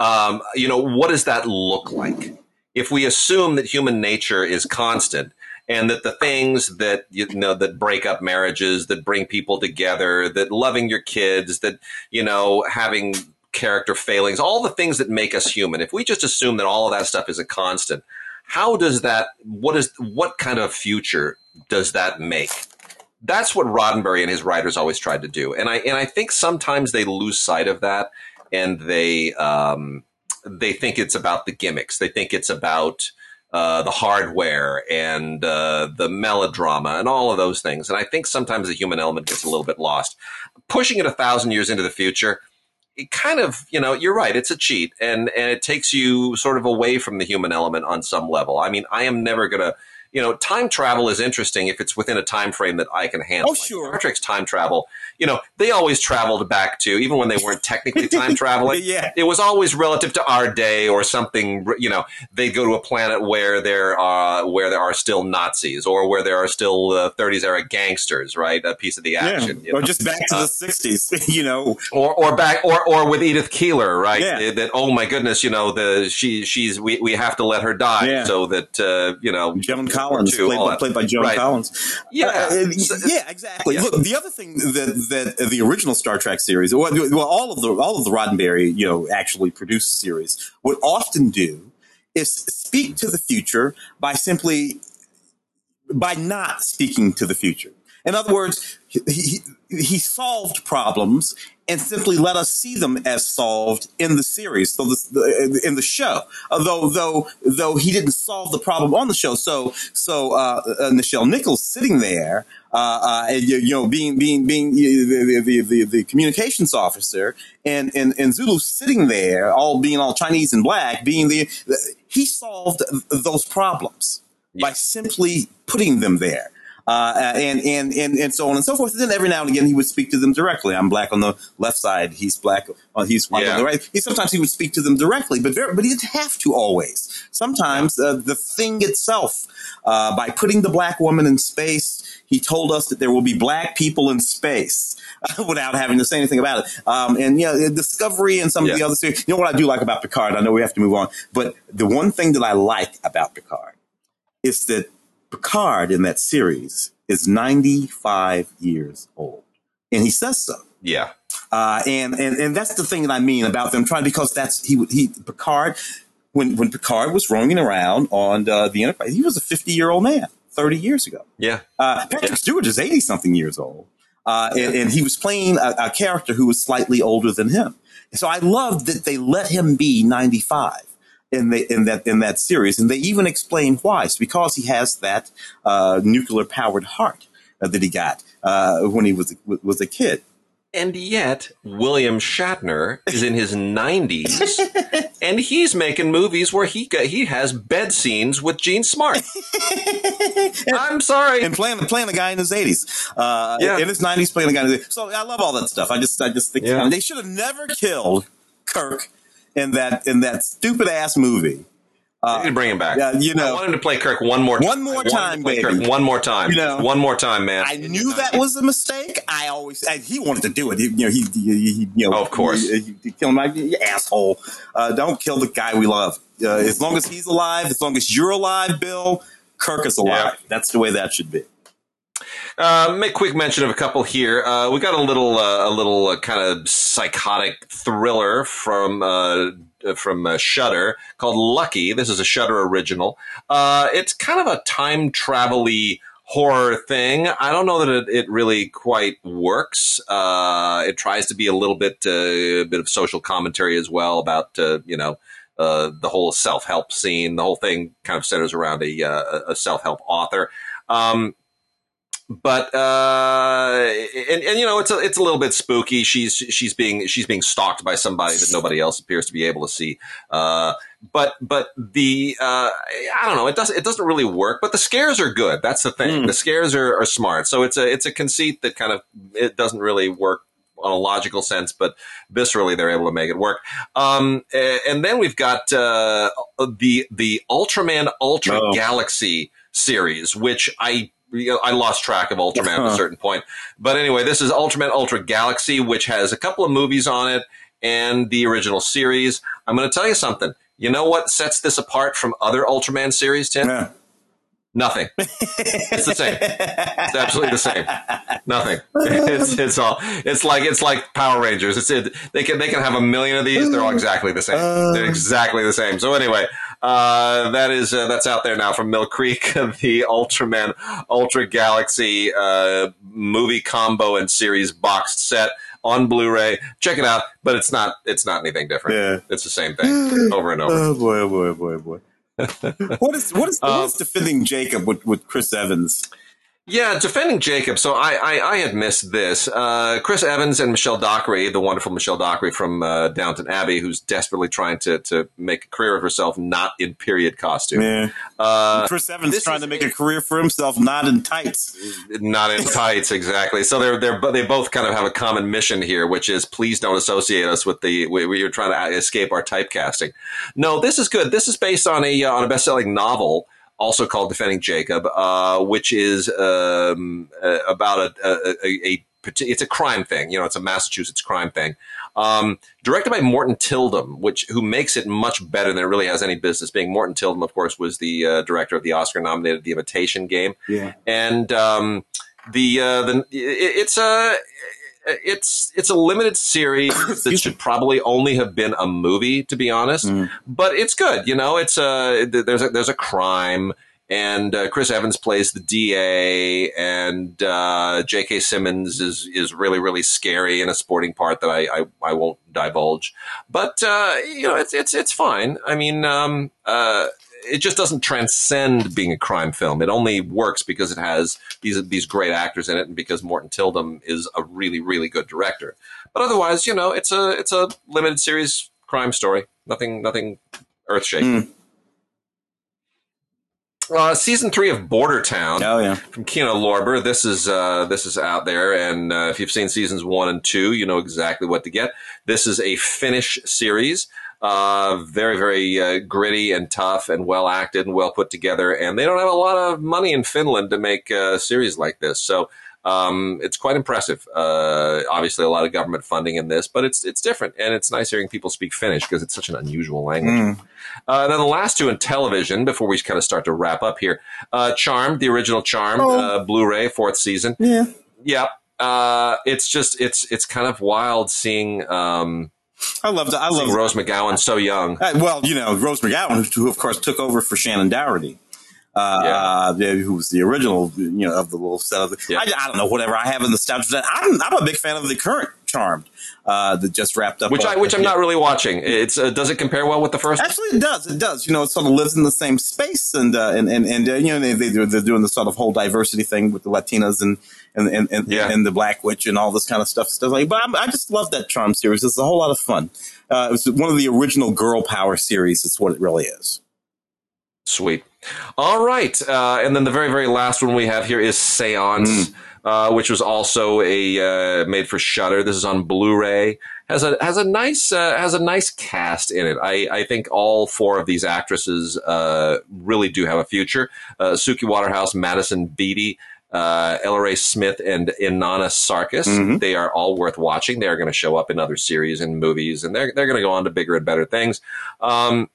um, you know, what does that look like? If we assume that human nature is constant, and that the things that you know that break up marriages, that bring people together, that loving your kids, that you know having character failings, all the things that make us human. If we just assume that all of that stuff is a constant, how does that? What is what kind of future does that make? That's what Roddenberry and his writers always tried to do, and I and I think sometimes they lose sight of that, and they um, they think it's about the gimmicks. They think it's about uh, the hardware and uh, the melodrama and all of those things. And I think sometimes the human element gets a little bit lost. Pushing it a thousand years into the future, it kind of, you know, you're right. It's a cheat, and and it takes you sort of away from the human element on some level. I mean, I am never gonna. You know, time travel is interesting if it's within a time frame that I can handle. Oh, sure. Like Star Trek's time travel you know, they always traveled back to, even when they weren't technically time (laughs) traveling. Yeah. It was always relative to our day or something, you know, they go to a planet where there are, where there are still Nazis or where there are still uh, 30s era gangsters, right? A piece of the action. you Or just back to Uh, the 60s, (laughs) you know. or or back or or with Edith Keeler, right? Yeah. That oh my goodness, you know the she she's we, we have to let her die Yeah. so that uh, you know Joan Collins, Two, played by, played by Joan Right. Collins. Yeah. Uh, So- yeah, exactly. Yeah. Look, the other thing that that the original Star Trek series, well, all of the all of the Roddenberry, you know, actually produced series would often do is speak to the future by simply by not speaking to the future. In other words, he, he, he solved problems and simply let us see them as solved in the series, so the, the, in the show. Although, though, though he didn't solve the problem on the show. So, so uh, uh, Nichelle Nichols sitting there, uh, uh, and, you, you know, being being being the the, the, the communications officer, and, and and Sulu sitting there, all being all Chinese and black, being the he solved those problems by simply putting them there. Uh, and, and, and, and so on and so forth. And then every now and again, he would speak to them directly. I'm black on the left side. He's black. Uh, he's white Yeah. on the right. He, sometimes he would speak to them directly, but very, but he didn't have to always. Sometimes uh, the thing itself, uh, by putting the black woman in space, he told us that there will be black people in space (laughs) without having to say anything about it. Um, and yeah, the Discovery and some of the other series. You know what I do like about Picard? I know we have to move on, but the one thing that I like about Picard is that Picard in that series is 95 years old. And he says so. yeah Uh, and, and, and that's the thing that I mean about them trying, because that's, he, he, Picard, when, when Picard was roaming around on uh, the Enterprise, he was a 50 year old man 30 years ago. yeah Uh, Patrick Yeah. Stewart is 80 something years old. Uh, and, and he was playing a, a character who was slightly older than him. So I loved that they let him be 95 in the, in that, in that series. And they even explain why. It's because he has that, uh, nuclear powered heart uh, that he got, uh, when he was, was a kid. and yet William Shatner is in his 90s (laughs) and he's making movies where he he has bed scenes with Jean Smart. (laughs) I'm sorry. And playing, playing a guy in his 80s, uh, Yeah. in his 90s, playing a guy in his 80s. So I love all that stuff. I just, I just think Yeah. they should have never killed Kirk in that, in that stupid ass movie. I need to bring him back. yeah, you know. I want him to play Kirk one more time. One more I want him to time, baby. Kirk one more time. You know. One more time, man. I knew that was a mistake. I always I, he wanted to do it. He, you know, he, he, he you know, Oh, of course. he, he, he kill him. Like, you asshole! Uh, don't kill the guy we love. Uh, as long as he's alive, as long as you're alive, Bill, Kirk is alive. Yeah. That's the way that should be. Uh, make quick mention of a couple here. Uh, we got a little, uh, a little uh, kind of psychotic thriller from uh, from uh, Shudder called Lucky. This is a Shudder original. It's kind of a time travel-y horror thing. I don't know that it, it really quite works. It tries to be a little bit, a bit of social commentary as well about, you know, the whole self help scene. The whole thing kind of centers around a, a self help author. Um, but uh, and, and you know it's a it's a little bit spooky. She's she's being she's being stalked by somebody that nobody else appears to be able to see. Uh, but but the uh, I don't know it doesn't it doesn't really work. But the scares are good. That's the thing. Mm. The scares are, are smart. So it's a it's a conceit that kind of it doesn't really work on a logical sense, but viscerally they're able to make it work. Um, and then we've got uh, the the Ultraman Ultra Oh. Galaxy series, which I I lost track of Ultraman at a certain point. But anyway, this is Ultraman Ultra Galaxy, which has a couple of movies on it and the original series. I'm going to tell you something. You know what sets this apart from other Ultraman series, Tim? Yeah. Nothing. It's the same. It's absolutely the same. Nothing. (laughs) It's it's all. It's like it's like Power Rangers. It's it. They can they can have a million of these. They're all exactly the same. They're uh. exactly the same. So anyway, uh, that is uh, that's out there now from Mill Creek, (laughs) the Ultraman Ultra Galaxy uh, movie combo and series boxed set on Blu-ray. Check it out. But it's not it's not anything different. Yeah. It's the same thing (gasps) over and over. Oh boy, oh boy, oh boy, oh boy. (laughs) what is what is Um, what is defending Jacob with, with Chris Evans? Yeah, defending Jacob. So I, I, I had missed this. Uh, Chris Evans and Michelle Dockery, the wonderful Michelle Dockery from uh, Downton Abbey, who's desperately trying to, to make a career of herself not in period costume. Yeah. Uh, Chris Evans trying to make a career for himself, not in tights. not in tights, exactly. So they're they're but they both kind of have a common mission here, which is please don't associate us with the we, we are trying to escape our typecasting. No, this is good. This is based on a uh, on a best selling novel. Also called Defending Jacob, uh, which is um, uh, about a, a, a, a it's a crime thing. You know, it's a Massachusetts crime thing. Um, directed by Morten Tyldum, which who makes it much better than it really has any business being. Morten Tyldum, of course, was the uh, director of the Oscar-nominated The Imitation Game Yeah. and um, the uh, the it, it's a it's it's a limited series (coughs) that should probably only have been a movie, to be honest. Mm. But it's good, you know. It's a there's a there's a crime. And uh, Chris Evans plays the DA, and uh, J.K. Simmons is is really really scary in a sporting part that I I, I won't divulge. But uh, you know, it's it's it's fine. I mean, um, uh, it just doesn't transcend being a crime film. It only works because it has these these great actors in it, and because Morten Tyldum is a really really good director. But otherwise, you know, it's a it's a limited series crime story. Nothing nothing earth shaking. Uh, season three of Border Town Oh yeah. from Kino Lorber. This is uh, this is out there, and uh, if you've seen seasons one and two, you know exactly what to get. This is a Finnish series, uh, very very uh, gritty and tough, and well acted and well put together. And they don't have a lot of money in Finland to make a series like this, so um, it's quite impressive. Uh, obviously, a lot of government funding in this, but it's it's different, and it's nice hearing people speak Finnish because it's such an unusual language. Mm. Uh, then the last two in television, before we kind of start to wrap up here, uh, Charmed, the original Charmed, Oh. uh, Blu-ray, fourth season. Yeah. Yep. Uh, it's just it's it's kind of wild seeing um, I loved it. I love Rose McGowan so young. Uh, well, you know, Rose McGowan, who of course took over for Shannen Doherty, uh, Yeah. uh, who was the original, you know, of the little set of the, Yeah. I, I don't know, whatever I have in the nostalgia. I'm, I'm a big fan of the current Charmed, uh, that just wrapped up. Which I which I'm not really watching. It's uh, does it compare well with the first? Actually, it does. It does. You know, it sort of lives in the same space, and uh, and and, and uh, you know they, they're doing the sort of whole diversity thing with the Latinas and and and and, Yeah. and the Black Witch and all this kind of stuff. Stuff like, but I'm, I just love that Charm series. It's a whole lot of fun. Uh, it was one of the original girl power series. It's what it really is. Sweet. All right. Uh, and then the very, very last one we have here is Seance, uh, which was also a uh, made for Shudder. This is on Blu-ray. has a has a nice uh, has a nice cast in it. I, I think all four of these actresses uh, really do have a future. Uh, Suki Waterhouse, Madisen Beaty. Uh, Ella-Rae Smith and Inanna Sarkis. Mhm. They are all worth watching. They are going to show up in other series and movies, and they're they're going to go on to bigger and better things. Um,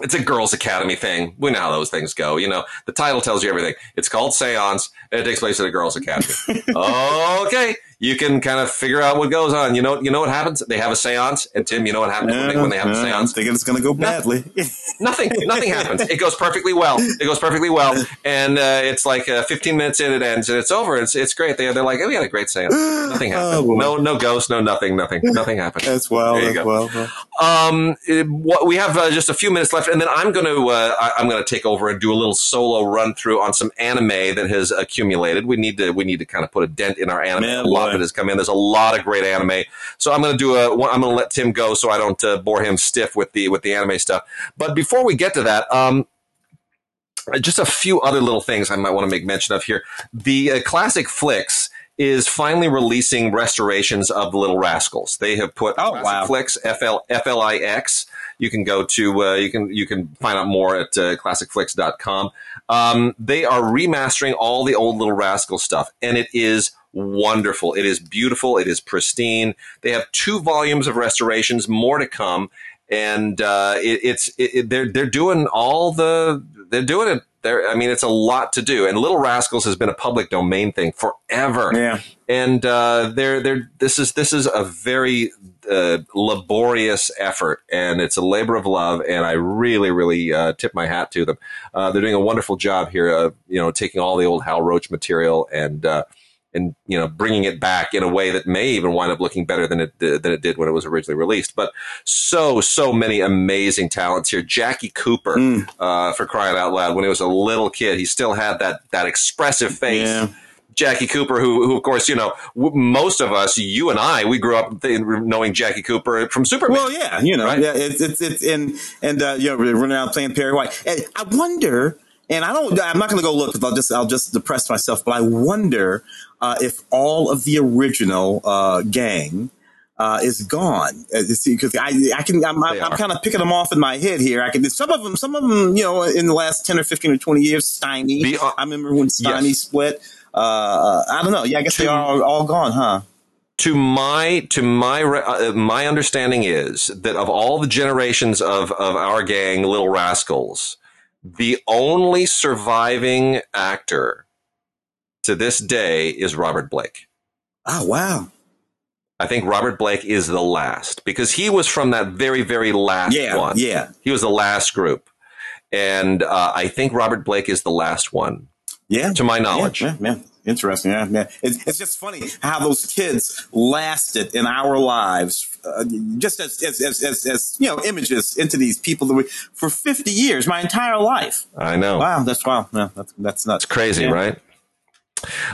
it's a girls' academy thing. We know how those things go. You know, the title tells you everything. It's called Seance, and it takes place at a girls' academy. (laughs) okay, you can kind of figure out what goes on. You know, you know what happens? They have a séance, and Tim, you know what happens when, they, when they have a yeah, I'm séance? thinking it's going to go badly. (laughs) Nothing, nothing happens. It goes perfectly well. It goes perfectly well, and uh, it's like uh, 15 minutes in, it ends, and it's over. It's it's great. They they're like, oh, we had a great séance. Nothing (gasps) happened. Oh, no no ghost, no nothing, nothing, nothing happened. That's you That's well. Um, it- what we have uh, just a few minutes left, and then I'm going to uh, I- I'm going to take over and do a little solo run through on some anime that has accumulated. We need to we need to kind of put a dent in our anime. Man, a lot boy. of it has come in. There's a lot of great anime, so I'm going to do a. I'm going to let Tim go so I don't uh, bore him stiff with the with the anime stuff. But before we get to that, um. Just a few other little things I might want to make mention of here. The uh, classic flicks is finally releasing restorations of the Little Rascals. They have put Oh, Classic wow. Flicks FL, FLIX. You can go to uh, you can you can find out more at uh, classicflix.com. Um, they are remastering all the old Little Rascal stuff, and it is wonderful. It is beautiful. It is pristine. They have two volumes of restorations, more to come, and uh, it, it's it, it- they're they're doing all the they're doing it. They're, I mean, it's a lot to do, and Little Rascals has been a public domain thing forever Yeah. and uh, they're they're this is this is a very uh, laborious effort, and it's a labor of love, and I really really uh, tip my hat to them. Uh, they're doing a wonderful job here, of you know, taking all the old Hal Roach material and. And you know, bringing it back in a way that may even wind up looking better than it did, than it did when it was originally released. But so so many amazing talents here. Jackie Cooper, Mm. uh, for crying out loud, when he was a little kid, he still had that that expressive face. Yeah. Jackie Cooper, who, who of course, you know, w- most of us, you and I, we grew up th- knowing Jackie Cooper from Superman. Well, yeah, you know, Right. yeah, it's it's it's and and uh, you know, running around playing Perry White. And I wonder, and I don't, I'm not going to go look because I'll just I'll just depress myself. But I wonder uh, if all of the original uh, gang. Uh, is gone because I I can I'm, I'm, I'm kind of picking them off in my head here. I can some of them some of them you know in the last ten or fifteen or twenty years Stymie. The, uh, I remember when Stymie yes. split. Uh, I don't know. Yeah, I guess they are all, all gone, huh? to my to my uh, my understanding is that of all the generations of of our gang, Little Rascals, the only surviving actor to this day is Robert Blake. Oh wow. I think Robert Blake is the last because he was from that very very last Yeah, one. yeah. He was the last group, and uh, I think Robert Blake is the last one, Yeah. to my knowledge. Yeah, yeah, yeah. Interesting. Yeah, yeah. It's, it's just funny how those kids lasted in our lives, uh, just as, as, as, as, you know, images into these people that we, for 50 years, my entire life. I know. Wow. That's wow. Yeah, that's, that's nuts. It's crazy, Yeah. right?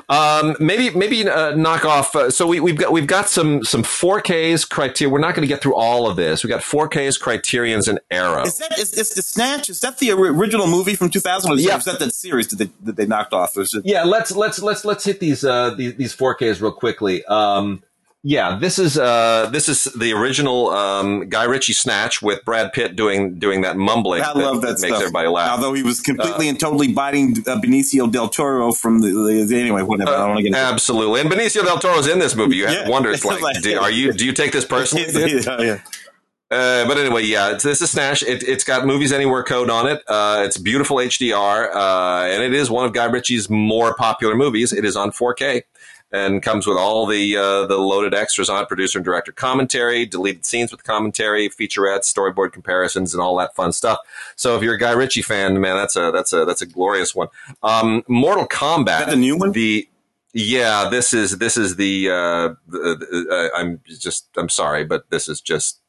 Um, maybe maybe uh, knock off. Uh, so we, we've got we've got some some 4Ks criteria. We're not going to get through all of this. We got 4Ks criterions and Arrow. Is that, is, is the Snatch, is that the original movie from 2000 or is, Yeah. is that the series that they, that they knocked off? It, Yeah, let's let's let's let's hit these uh these, these 4Ks real quickly. Um yeah, this is uh this is the original um Guy Ritchie snatch with Brad Pitt doing doing that mumbling I love that makes stuff. everybody laugh. Although he was completely and totally biting uh, Benicio del Toro from the, the anyway, whatever. I don't want to get into Absolutely. And Benicio del Toro's in this movie. You have Yeah. to wonder it's It's (laughs) like, like- do, are you do you take this (laughs) personally? yeah, yeah. Uh, but anyway, yeah, it's, this is Snatch. It, it's got Movies Anywhere code on it. Uh, it's beautiful HDR, uh, and it is one of Guy Ritchie's more popular movies. It is on 4K and comes with all the uh, the loaded extras on it: producer and director commentary, deleted scenes with commentary, featurettes, storyboard comparisons, and all that fun stuff. So if you're a Guy Ritchie fan, man, that's a that's a that's a glorious one. Um, Mortal Kombat, Is that the new one? the yeah, this is this is the, uh, the uh, I'm just I'm sorry, but this is just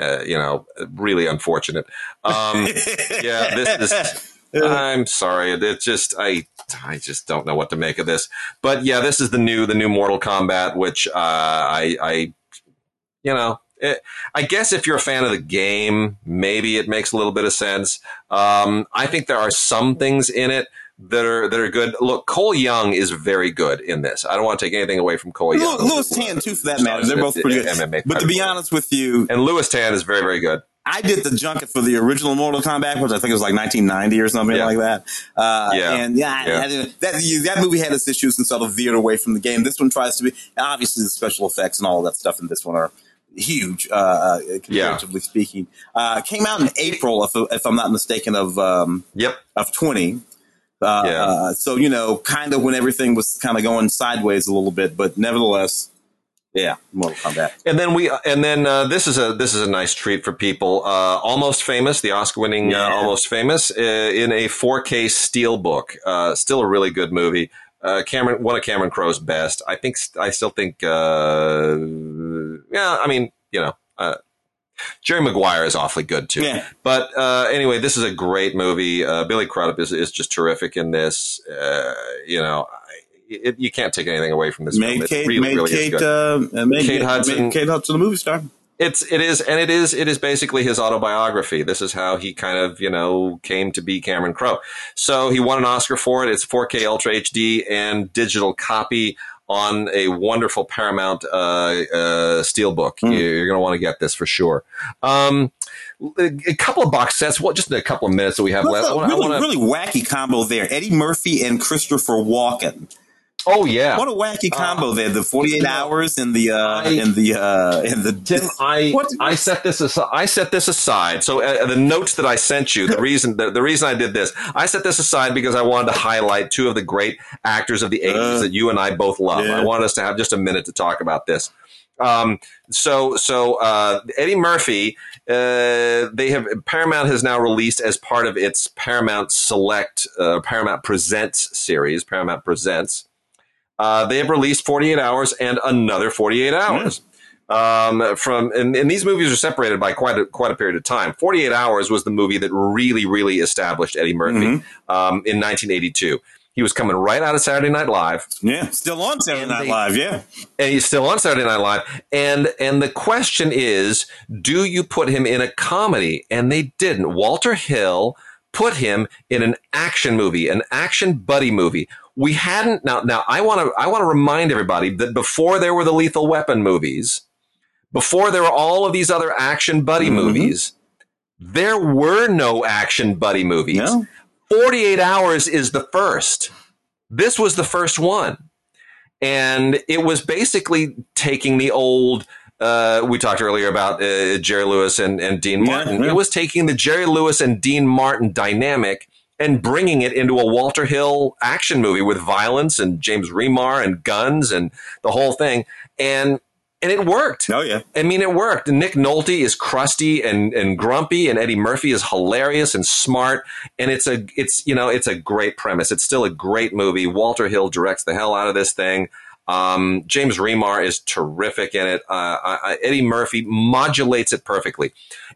uh, you know really unfortunate. Um, (laughs) yeah, this is. I'm sorry. It's just I I just don't know what to make of this. But yeah, this is the new the new Mortal Kombat, which uh, I I you know. It, I guess if you're a fan of the game, maybe it makes a little bit of sense. Um, I think there are some things in it that are that are good. Look, Cole Young is very good in this. I don't want to take anything away from Cole Young. Lewis Tan too, for that matter. They're both pretty good. MMA But to be honest with you, and Lewis Tan is very very good. I did the junket for the original Mortal Kombat, which I think was like 1990 or something Yeah. like that. Uh, Yeah. And yeah, Yeah. I didn't- that that movie had its issues and sort of veered away from the game. This one tries to be obviously the special effects and all that stuff in this one are huge, uh, uh, comparatively speaking. Uh, came out in April, if, if I'm not mistaken, of um, Yep. of 20. Uh, Yeah. uh, so you know, kind of when everything was kind of going sideways a little bit, but nevertheless, Yeah, Mortal Kombat. And then we, and then uh, this is a this is a nice treat for people. Uh, Almost Famous, the Oscar-winning Yeah. uh, Almost Famous, uh, in a 4K steelbook. Uh, still a really good movie. Uh, Cameron, one of Cameron Crowe's best. I think. I still think. Uh, yeah, I mean, you know. Uh, Jerry Maguire is awfully good too. Yeah. But uh, anyway, this is a great movie. Uh, Billy Crudup is, is just terrific in this. Uh, you know, I- it, you can't take anything away from this film. Made It Kate, really, made really Kate, uh, made, Kate Hudson. made Kate Hudson, the movie star. It's it is and it is it is basically his autobiography. This is how he kind of you know came to be Cameron Crowe. So he won an Oscar for it. It's 4K Ultra HD and digital copy on a wonderful Paramount uh, uh, steelbook. You- You're going to want to get this for sure. Um, a couple of box sets. What just in a couple of minutes that we have left. A really, wanna- really wacky combo there. Eddie Murphy and Christopher Walken. Oh yeah, What a wacky combo there. The 48 know, hours and the, uh, I- and the, uh, and the, Tim, (laughs) I What- I set this aside. I set this aside. So uh, the notes that I sent you, the reason the, the reason I did this, I set this aside because I wanted to highlight two of the great actors of the '80s Uh, that you and I both love. yeah. I wanted us to have just a minute to talk about this. Um, so so uh, Eddie Murphy, uh, they have Paramount has now released as part of its Paramount Select, uh, Paramount Presents series. Paramount Presents. Uh, they have released 48 hours and another 48 hours. Um, from and, and these movies are separated by quite a quite a period of time. 48 Hours was the movie that really really established Eddie Murphy um, in 1982. He was coming right out of Saturday Night Live yeah, still on Saturday And Night they- Live. Yeah. and he's still on Saturday Night Live. And and the question is, do you put him in a comedy? And they didn't. Walter Hill put him in an action movie, an action buddy movie. We hadn't now. Now I want to I want to remind everybody that before there were the Lethal Weapon movies, before there were all of these other action buddy Mhm. movies, there were no action buddy movies. No. 48 Hours is the first. This was the first one. And it was basically taking the old, uh, we talked earlier about uh, Jerry Lewis and, and Dean Yeah, Martin. yeah. It was taking the Jerry Lewis and Dean Martin dynamic and bringing it into a Walter Hill action movie with violence and James Remar and guns and the whole thing. And, and it worked. Oh, yeah. I mean, it worked. Nick Nolte is crusty and, and grumpy, and Eddie Murphy is hilarious and smart. And it's a, it's, you know, it's a great premise. It's still a great movie. Walter Hill directs the hell out of this thing. Um, James Remar is terrific in it. Uh, I, I, Eddie Murphy modulates it perfectly.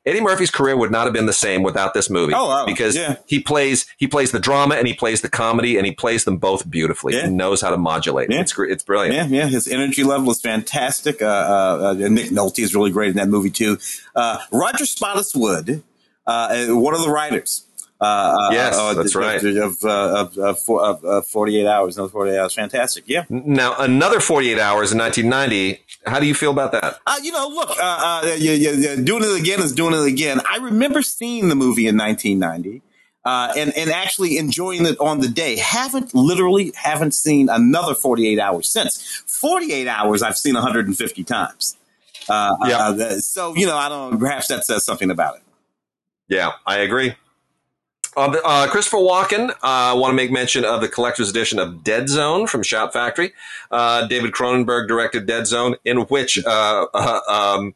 Eddie Murphy's career would not have been the same without this movie Oh, wow. because Yeah. he plays he plays the drama and he plays the comedy and he plays them both beautifully. Yeah. He knows how to modulate. Yeah. It's it's brilliant. Yeah, yeah. His energy level is fantastic. Uh, uh, uh, Nick Nolte is really great in that movie too. Uh, Roger Spottiswoode, uh, uh, one of the writers. Uh, uh, Yes, uh, that's of, right. Of, uh, of, of, of, of 48 hours. Another 48 hours. Fantastic. Yeah. Now another 48 hours in 1990. How do you feel about that? Uh, you know, look, uh, uh, yeah, yeah, yeah, doing it again is doing it again. I remember seeing the movie in 1990. Uh, and, and actually enjoying it on the day. Haven't literally haven't seen another 48 hours since. 48 hours I've seen 150 times. Uh, Yeah. uh, so, you know, I don't, perhaps that says something about it. Yeah, I agree. Uh, uh, Christopher Walken, I uh, want to make mention of the collector's edition of Dead Zone from Shout Factory. Uh, David Cronenberg directed Dead Zone, in which uh, uh, um,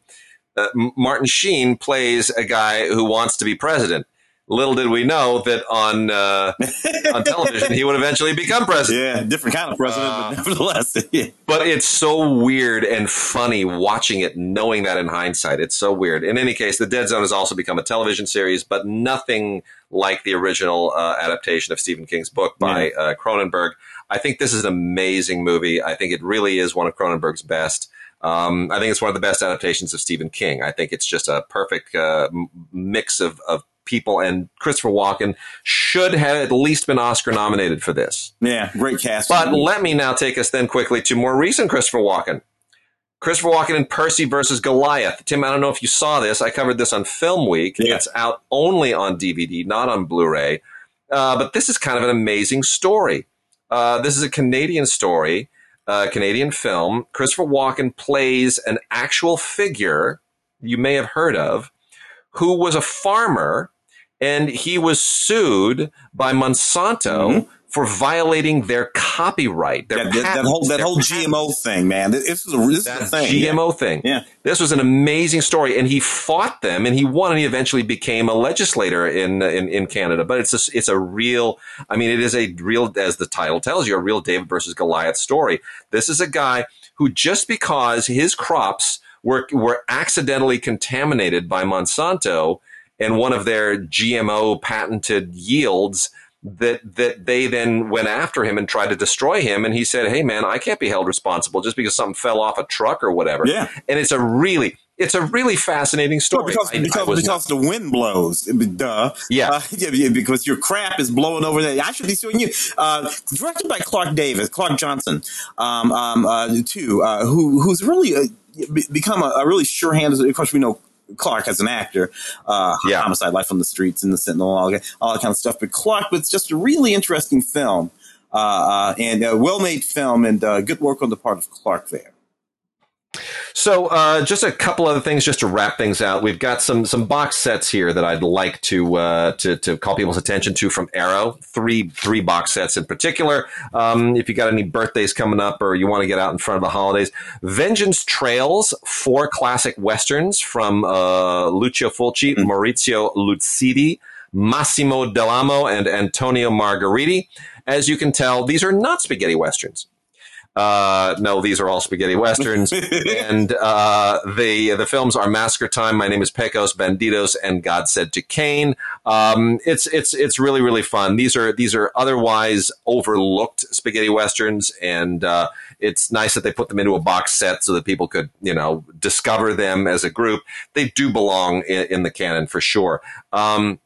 Martin Sheen plays a guy who wants to be president. Little did we know that on uh, (laughs) on television he would eventually become president. Yeah, different kind of president, Uh, but nevertheless, (laughs) yeah. But it's so weird and funny watching it, knowing that in hindsight. It's so weird. In any case, The Dead Zone has also become a television series, but nothing like the original uh, adaptation of Stephen King's book by uh, Cronenberg. I think this is an amazing movie. I think it really is one of Cronenberg's best. Um, I think it's one of the best adaptations of Stephen King. I think it's just a perfect uh, m- mix of, of people, and Christopher Walken should have at least been Oscar nominated for this. yeah, great cast. But let me now take us then quickly to more recent Christopher Walken. Christopher Walken in Percy versus Goliath. Tim, I don't know if you saw this. I covered this on Film Week. Yeah. It's out only on DVD, not on Blu-ray. Uh, but this is kind of an amazing story. Uh, this is a Canadian story, uh, Canadian film. Christopher Walken plays an actual figure you may have heard of, who was a farmer and he was sued by Monsanto Mm-hmm. for violating their copyright. Their That, that, that whole that whole patents. GMO thing, man. This is a, this is That a thing. GMO thing. Yeah. This was an amazing story, and he fought them, and he won, and he eventually became a legislator in in, in Canada. But it's a, it's a real, I mean, it is a real, as the title tells you, a real David versus Goliath story. This is a guy who just because his crops were were accidentally contaminated by Monsanto and one of their GMO patented yields that that they then went after him and tried to destroy him and he said hey man i can't be held responsible just because something fell off a truck or whatever Yeah. and it's a really it's a really fascinating Well, story because I- I because, was because the wind blows, duh. Yeah. Uh, (laughs) yeah, yeah, because your crap is blowing over there. I should be suing you. Uh, directed by Clark Davis, Clark Johnson, um, um, uh, too, uh, who who's really uh, become a, a really sure hand. Of course, we know. Clark as an actor, uh, Yeah. homicide, life on the streets, and the Sentinel, all, that- all that kind of stuff. But Clark, it's just a really interesting film, uh, uh, and a well-made film, and uh, good work on the part of Clark there. So, uh, just a couple other things, just to wrap things out. We've got some some box sets here that I'd like to uh, to to call people's attention to from Arrow. Three three box sets in particular. Um, if you got any birthdays coming up, or you want to get out in front of the holidays, Vengeance Trails, four classic westerns from uh, Lucio Fulci, Maurizio Lucidi. Massimo Dallamano and Antonio Margheriti. As you can tell, these are not spaghetti westerns. Uh, no, these are all spaghetti westerns, (laughs) and uh, the the films are Massacre Time. My name is Pecos Bandidos, and God Said to Cain. Um, it's it's it's really really fun. These are these are otherwise overlooked spaghetti westerns, and uh, it's nice that they put them into a box set so that people could you know discover them as a group. They do belong in, in the canon for sure. Um,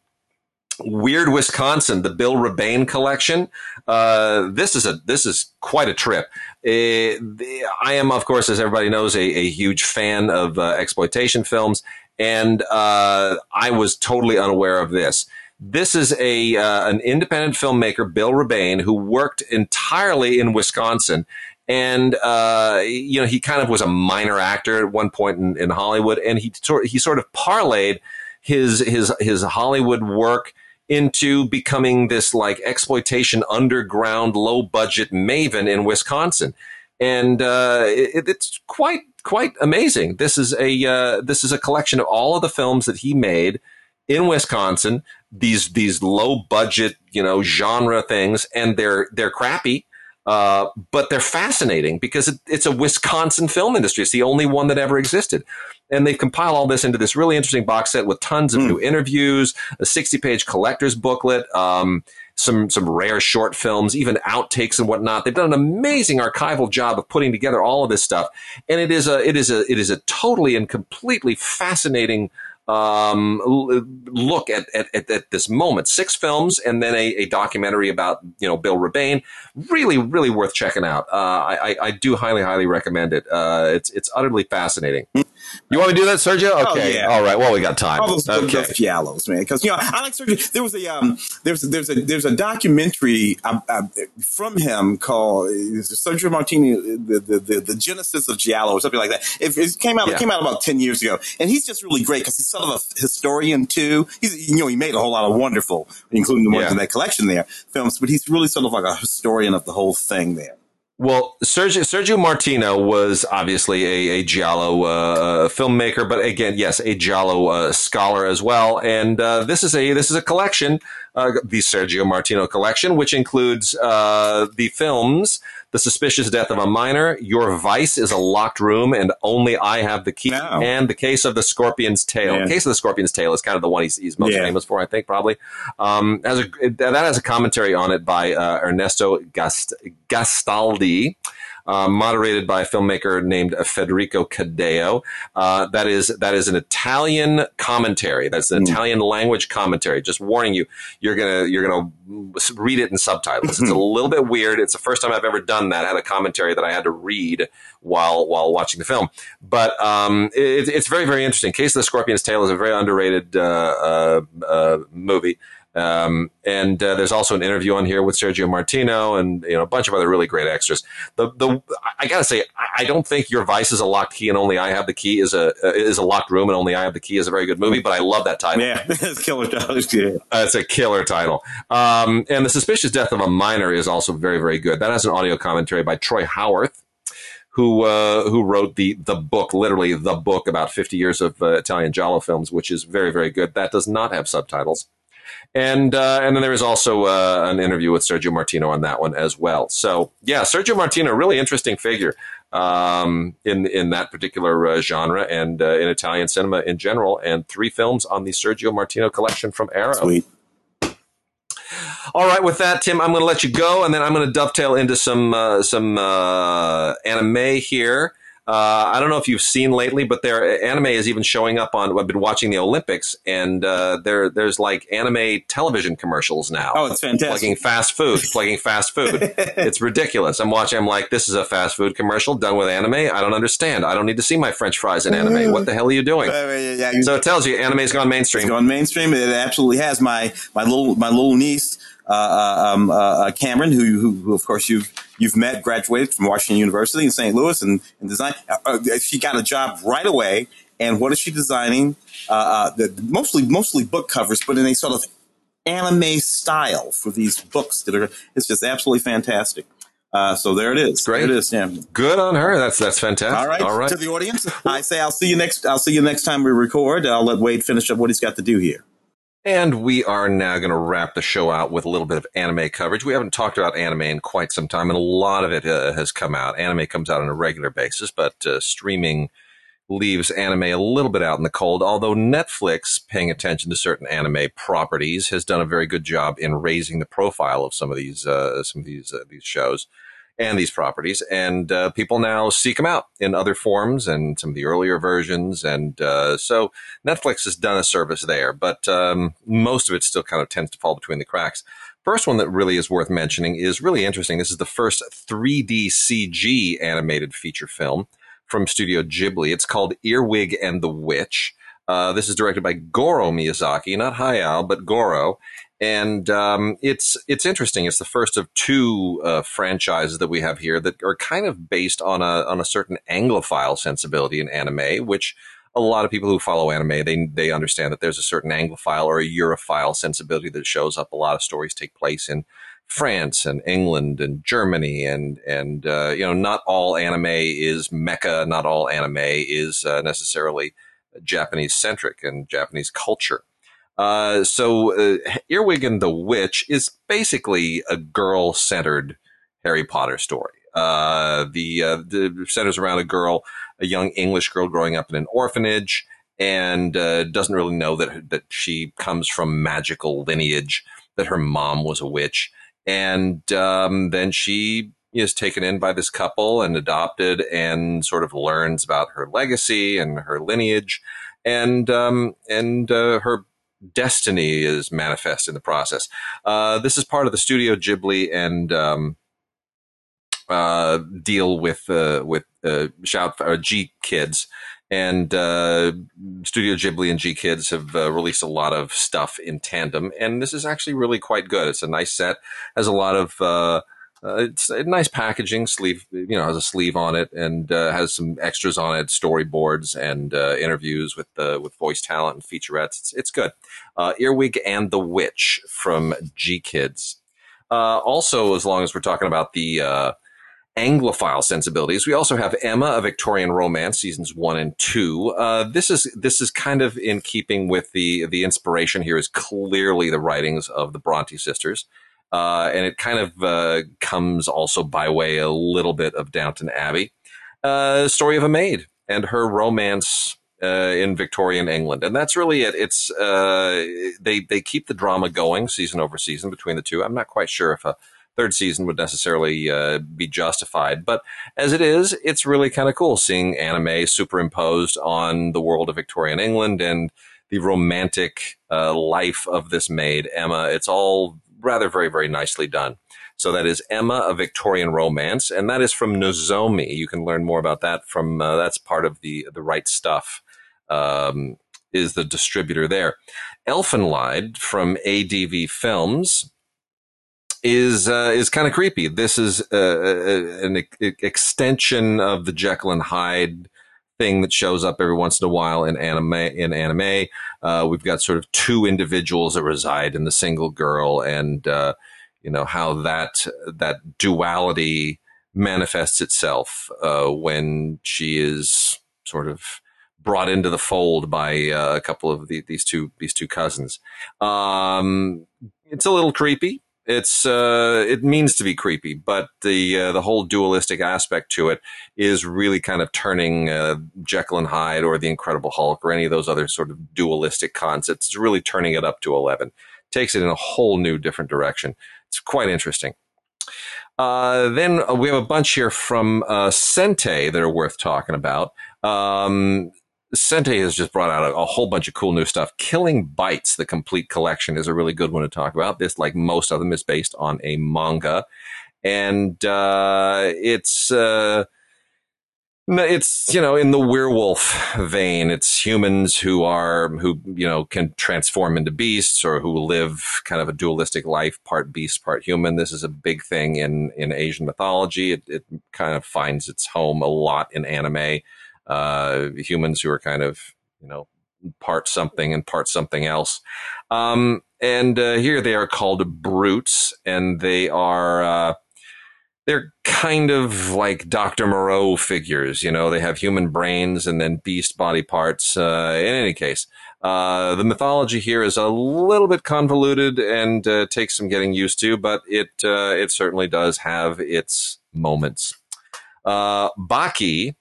Weird Wisconsin, the Bill Rebane collection. Uh, this is a this is quite a trip. Uh, the, I am, of course, as everybody knows, a, a huge fan of uh, exploitation films, and uh, I was totally unaware of this. This is a uh, an independent filmmaker, Bill Rebane, who worked entirely in Wisconsin. And uh, you know, he kind of was a minor actor at one point in, in Hollywood, and he sort he sort of parlayed his his his Hollywood work into becoming this like exploitation underground low budget maven in Wisconsin. And uh, it, it's quite quite amazing. This is a uh, this is a collection of all of the films that he made in Wisconsin. These these low budget you know genre things, and they're they're crappy. Uh, but they're fascinating because it, it's a Wisconsin film industry. It's the only one that ever existed. And they compile all this into this really interesting box set with tons of new interviews, a 60 page collector's booklet, um, some, some rare short films, even outtakes and whatnot. They've done an amazing archival job of putting together all of this stuff. And it is a, it is a, it is a totally and completely fascinating, um, look at, at, at, this moment. Six films and then a, a documentary about, you know, Bill Rebane. Really, really worth checking out. Uh, I, I, I do highly, highly recommend it. Uh, it's, it's utterly fascinating. You want to do that, Sergio? Oh, Okay. yeah. All right. Well, we got time. all those, okay. those giallos, man. Because you know, I like Sergio. There was a um, there's there's a there's a documentary uh, uh, from him called Sergio Martino, the, the the the genesis of giallo or something like that. It, it came out Yeah. it came out about ten years ago, and he's just really great because he's sort of a historian too. He's you know he made a whole lot of wonderful, including the ones Yeah. in that collection there, films. But he's really sort of like a historian of the whole thing there. Well, Sergio, Sergio Martino was obviously a, a Giallo uh, filmmaker, but again, yes, a Giallo uh, scholar as well. And uh, this is a this is a collection, uh, the Sergio Martino collection, which includes uh, the films "The Suspicious Death of a Minor," "Your Vice is a Locked Room," and "Only I Have the Key," Wow. and "The Case of the Scorpion's Tail." Yeah. The Case of the Scorpion's Tail is kind of the one he's, he's most Yeah. famous for, I think, probably. Um, has a, that has a commentary on it by uh, Ernesto Gast- Gastaldi. Uh, moderated by a filmmaker named Federico Caddeo. Uh, that is that is an Italian commentary. That's an Italian language commentary. Just warning you, you're gonna you're gonna read it in subtitles. It's a little bit weird. It's the first time I've ever done that. I had a commentary that I had to read while while watching the film, but um, it, it's very very interesting. Case of the Scorpion's Tail is a very underrated uh, uh, uh, movie. Um, and uh, there's also an interview on here with Sergio Martino and you know a bunch of other really great extras. The the I gotta say I don't think Your Vice is a locked key and only I have the key is a uh, is a locked room and only I have the key is a very good movie. But I love that title. Yeah, (laughs) it's killer title. Yeah. Uh, it's (laughs) a killer title. Um, and the suspicious death of a minor is also very very good. That has an audio commentary by Troy Howarth who uh, who wrote the the book, literally the book about 50 years of uh, Italian giallo films, which is very very good. That does not have subtitles. And uh, and then there is also uh, an interview with Sergio Martino on that one as well. So yeah, Sergio Martino, really interesting figure um, in in that particular uh, genre and uh, in Italian cinema in general. And three films on the Sergio Martino collection from Arrow. Sweet. All right, with that, Tim, I'm going to let you go, and then I'm going to dovetail into some uh, some uh, anime here. Uh, I don't know if you've seen lately, but their anime is even showing up on. I've been watching the Olympics, and uh, there there's like anime television commercials now. Oh, it's fantastic! Plugging fast food, plugging fast food. (laughs) it's ridiculous. I'm watching. I'm like, this is a fast food commercial done with anime. I don't understand. I don't need to see my French fries in anime. What the hell are you doing? yeah, so it tells you anime's gone mainstream. It's gone mainstream. It absolutely has. My my little my little niece uh, uh, um, uh, uh, Cameron, who, who, who, of course you've you've met, graduated from Washington University in St. Louis, and, and design. Uh, she got a job right away. And what is she designing? The, mostly mostly book covers, but in a sort of anime style for these books that are. It's just absolutely fantastic. Uh, so there it is. Great. There it is. Yeah. Good on her. That's that's fantastic. All right. All right. To the audience, I say I'll see you next. I'll see you next time we record. I'll let Wade finish up what he's got to do here. And we are now going to wrap the show out with a little bit of anime coverage. We haven't talked about anime in quite some time, and a lot of it uh, has come out. Anime comes out on a regular basis, but uh, streaming leaves anime a little bit out in the cold. Although Netflix, paying attention to certain anime properties, has done a very good job in raising the profile of some of these uh, some of these uh, these shows and these properties. And uh, people now seek them out in other forms and some of the earlier versions. And uh, so Netflix has done a service there, but um, most of it still kind of tends to fall between the cracks. First one that really is worth mentioning is really interesting. This is the first 3D CG animated feature film from Studio Ghibli. It's called Earwig and the Witch. Uh, this is directed by Goro Miyazaki, not Hayao, but Goro and um, it's it's interesting. It's the first of two uh, franchises that we have here that are kind of based on a on a certain Anglophile sensibility in anime, which a lot of people who follow anime they they understand that there's a certain Anglophile or a Europhile sensibility that shows up. A lot of stories take place in France and England and Germany, and and uh, you know not all anime is mecha, not all anime is uh, necessarily Japanese centric and Japanese culture. Uh, so uh, Earwig and the Witch is basically a girl centered Harry Potter story. Uh, the, uh, the centers around a girl, a young English girl growing up in an orphanage, and uh, doesn't really know that that she comes from magical lineage. That her mom was a witch, and um, then she is taken in by this couple and adopted, and sort of learns about her legacy and her lineage, and um, and uh, her destiny is manifest in the process. Uh, this is part of the Studio Ghibli and um, uh, deal with uh, with uh, shout or GKIDS. And uh, Studio Ghibli and GKIDS have uh, released a lot of stuff in tandem, and this is actually really quite good. It's a nice set, has a lot of uh, it's a nice packaging sleeve, you know, has a sleeve on it and uh, has some extras on it, storyboards and uh, interviews with with voice talent and featurettes. It's, it's good. Uh, Earwig and the Witch from GKIDS. Uh, also, as long as we're talking about the uh, Anglophile sensibilities, we also have Emma, a Victorian romance, seasons one and two. this is this is kind of in keeping with the the inspiration here is clearly the writings of the Bronte sisters. Uh, and it kind of uh, comes also by way a little bit of Downton Abbey. Uh, story of a maid and her romance uh, in Victorian England, and that's really it. It's uh, they they keep the drama going season over season between the two. I'm not quite sure if a third season would necessarily uh, be justified, but as it is, it's really kind of cool seeing anime superimposed on the world of Victorian England and the romantic life of this maid Emma. It's all rather very, very nicely done. So that is Emma, a Victorian romance, and that is from Nozomi. You can learn more about that from uh, that's part of the the Right Stuf um, is the distributor there. Elfen Lied from ADV Films is uh, is kind of creepy. This is uh, uh an extension of the Jekyll and Hyde thing that shows up every once in a while in anime. In anime, uh, we've got sort of two individuals that reside in the single girl, and uh, you know how that that duality manifests itself uh, when she is sort of brought into the fold by uh, a couple of the, these two these two cousins. Um, it's a little creepy. It's uh, it means to be creepy, but the uh, the whole dualistic aspect to it is really kind of turning uh, Jekyll and Hyde or the Incredible Hulk or any of those other sort of dualistic concepts. It's really turning it up to eleven. Takes it in a whole new different direction. It's quite interesting. Uh, then we have a bunch here from uh, Sentai that are worth talking about. Um, Sentai has just brought out a, a, whole bunch of cool new stuff. Killing Bites, the complete collection, is a really good one to talk about. This, like most of them, is based on a manga, and uh, it's uh, it's you know in the werewolf vein. It's humans who are who you know can transform into beasts or who live kind of a dualistic life, part beast, part human. This is a big thing in in Asian mythology. It, it kind of finds its home a lot in anime uh, humans who are kind of, you know, part something and part something else. Um, and uh, here they are called brutes, and they are uh, they're kind of like Doctor Moreau figures. You know, they have human brains and then beast body parts. Uh, in any case, uh, the mythology here is a little bit convoluted and uh, takes some getting used to, but it uh, it certainly does have its moments. Baki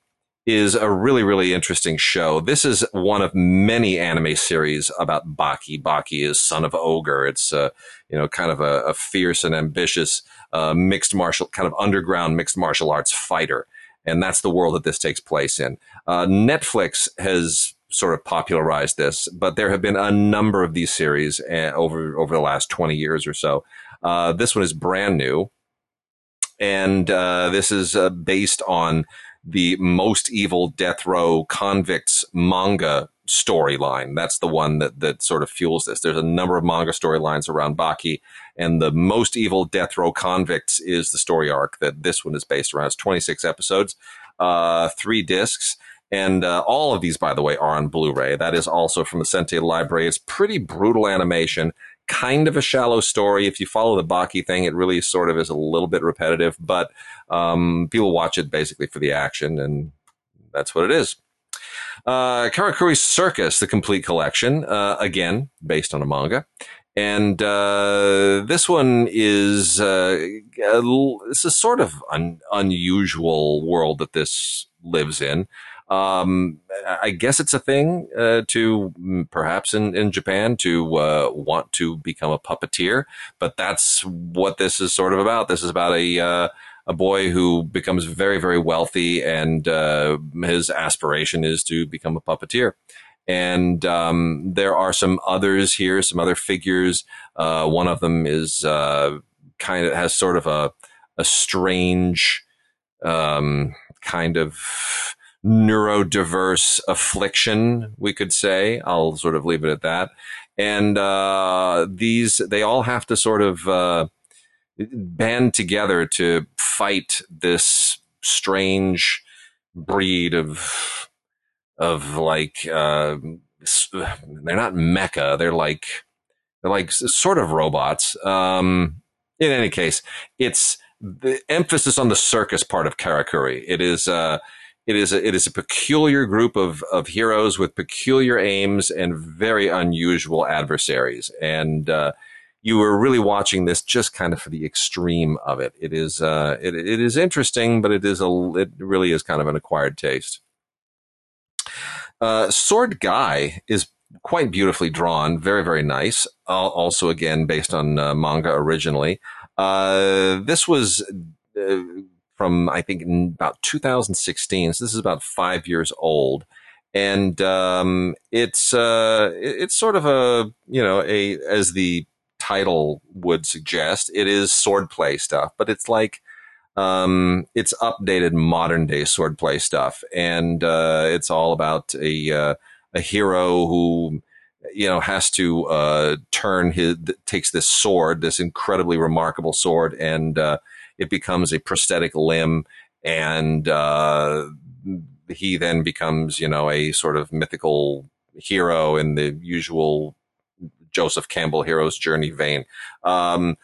is a really, really interesting show. This is one of many anime series about Baki. Baki is son of ogre. It's, uh, you know, kind of a, a fierce and ambitious, uh, mixed martial, kind of underground mixed martial arts fighter. And that's the world that this takes place in. Uh, Netflix has sort of popularized this, but there have been a number of these series uh, over, over the last 20 years or so. Uh, this one is brand new. And, uh, this is, based on, the most evil death row convicts manga storyline. That's the one that, that sort of fuels this. There's a number of manga storylines around Baki, and the most evil death row convicts is the story arc that this one is based around. It's 26 episodes, uh, three discs. And uh, all of these, by the way, are on Blu-ray. That is also from the Sentai Library. It's pretty brutal animation kind of a shallow story. If you follow the Baki thing, it really sort of is a little bit repetitive, but um, people watch it basically for the action, and that's what it is. Uh, Karakuri Circus, the complete collection, uh, again, based on a manga. And uh, this one is uh, it's a sort of un- unusual world that this lives in. Um, I guess it's a thing uh, to mm, perhaps in, in Japan to uh, want to become a puppeteer, but that's what this is sort of about. This is about a uh, a boy who becomes very very wealthy, and uh, his aspiration is to become a puppeteer. And um, there are some others here, some other figures. Uh, one of them is uh, kind of has sort of a a strange um, kind of neurodiverse affliction, we could say. I'll sort of leave it at that. And uh, these, they all have to sort of uh, band together to fight this strange breed of of like uh, they're not mecha. They're like they're like sort of robots. Um, in any case, it's the emphasis on the circus part of Karakuri. It is uh, it is a, it is a peculiar group of, of heroes with peculiar aims and very unusual adversaries. And, uh, you were really watching this just kind of for the extreme of it. It is, uh, it, it is interesting, but it is a, it really is kind of an acquired taste. Uh, Sword Gai is quite beautifully drawn, very, very nice. also, again, based on uh, manga originally. Uh, this was uh, from I think about 2016. So this is about five years old, and um, it's uh, it's sort of a you know a as the title would suggest, it is swordplay stuff, but it's like um, it's updated modern day swordplay stuff, and uh, it's all about a uh, a hero who you know has to uh, turn his takes this sword, this incredibly remarkable sword, and uh, it becomes a prosthetic limb, and uh, he then becomes you know a sort of mythical hero in the usual Joseph Campbell hero's journey vein. Um,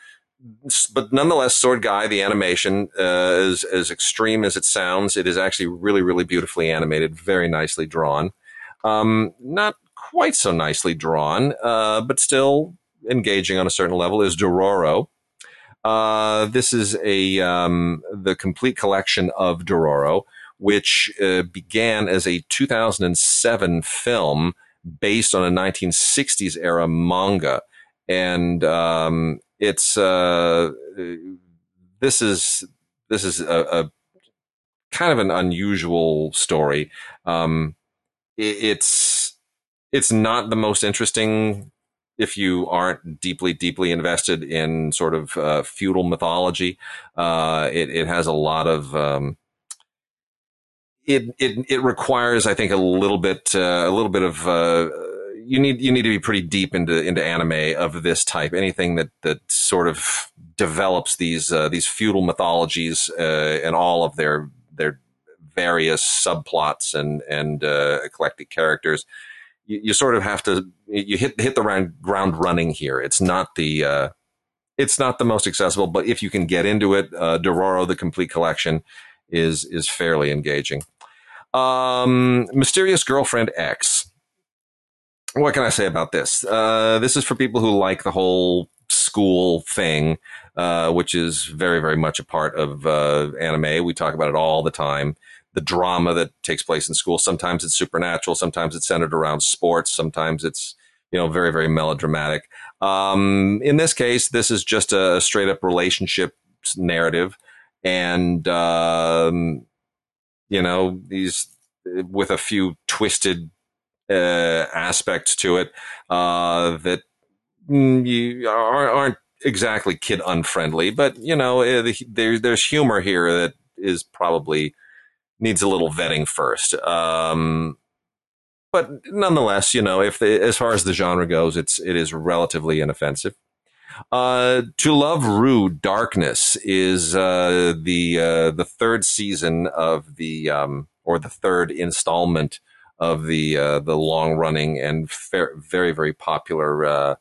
but nonetheless, Sword Gai, the animation uh, is as extreme as it sounds. It is actually really, really beautifully animated, very nicely drawn. Um, not quite so nicely drawn, uh, but still engaging on a certain level. Is Dororo. Uh, this is a um, the complete collection of Dororo, which uh, began as a 2007 film based on a 1960s era manga, and um, it's uh, this is this is a, a, kind of an unusual story. Um, it, it's it's not the most interesting if you aren't deeply, deeply invested in sort of uh, feudal mythology. Uh, it, it, has a lot of um, it, it it requires, I think, a little bit uh, a little bit of uh, you need you need to be pretty deep into into anime of this type. Anything that that sort of develops these uh, these feudal mythologies uh, and all of their their various subplots and and uh, eclectic characters. You, you, sort of have to you hit hit the ground ground running here. It's not the uh, it's not the most accessible, but if you can get into it, uh, Dororo, the complete collection, is is fairly engaging. Um, Mysterious Girlfriend X what can I say about this? Uh, this is for people who like the whole school thing, uh, which is very, very much a part of uh, anime. We talk about it all the time. The drama that takes place in school. Sometimes it's supernatural. Sometimes it's centered around sports. Sometimes it's you know very, very melodramatic. Um, in this case, this is just a straight up relationship narrative, and um, you know these with a few twisted uh, aspects to it uh, that mm, you aren't exactly kid unfriendly, but you know, uh, there, there's humor here that is probably needs a little vetting first. Um, but nonetheless, you know, if the, as far as the genre goes, it's it is relatively inoffensive. Uh, to Love Ru Darkness is uh, the uh, the third season of the um, or the third installment of the uh, the long running and very very popular uh,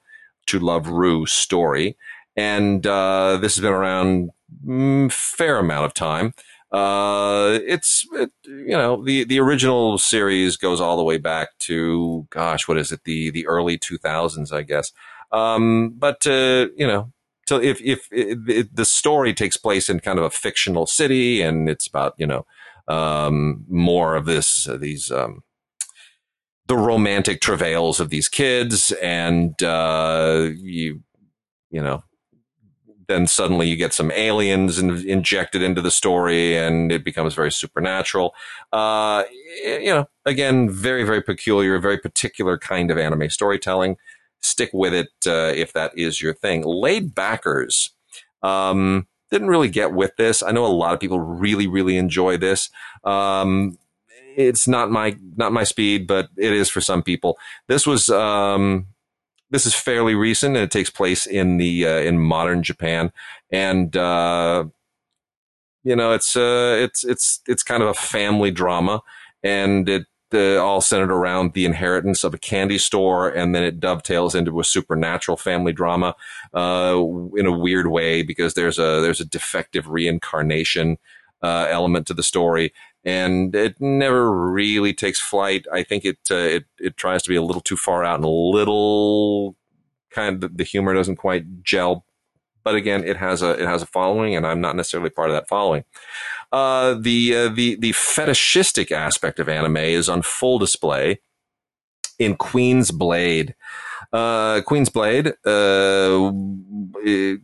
To Love Ru story, and uh, this has been around mm, fair amount of time. Uh, it's it, you know the the original series goes all the way back to gosh what is it the the early two thousands I guess. Um, but uh, you know so if if, the story takes place in kind of a fictional city and it's about you know um, more of this uh, these um, the romantic travails of these kids and uh, you you know then suddenly you get some aliens in, injected into the story and it becomes very supernatural. Uh, you know again very very peculiar very particular kind of anime storytelling stick with it uh, if that is your thing. Laidbackers um, didn't really get with this. I know a lot of people really really enjoy this. Um, it's not my not my speed, but it is for some people. This was um, this is fairly recent, and it takes place in the uh, in modern Japan, and uh, you know it's uh, it's it's it's kind of a family drama, and it uh, all centered around the inheritance of a candy store, and then it dovetails into a supernatural family drama uh, in a weird way because there's a there's a defective reincarnation uh, element to the story, and it never really takes flight. I think it uh, it it tries to be a little too far out and a little kind of the humor doesn't quite gel. But again, it has a it has a following, and I'm not necessarily part of that following. Uh, the uh, the the fetishistic aspect of anime is on full display in Queen's Blade. Uh, Queen's Blade uh,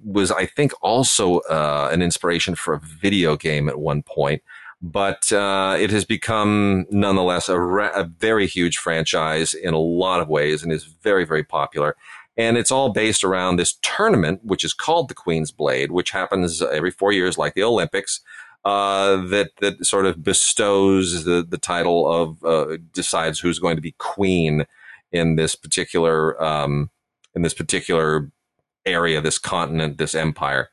was, I think, also uh, an inspiration for a video game at one point but uh, it has become nonetheless a, a, very huge franchise in a lot of ways and is very, very popular. And it's all based around this tournament, which is called the Queen's Blade, which happens every four years, like the Olympics. Uh, that that sort of bestows the the title of uh, decides who's going to be queen in this particular um, in this particular area, this continent, this empire,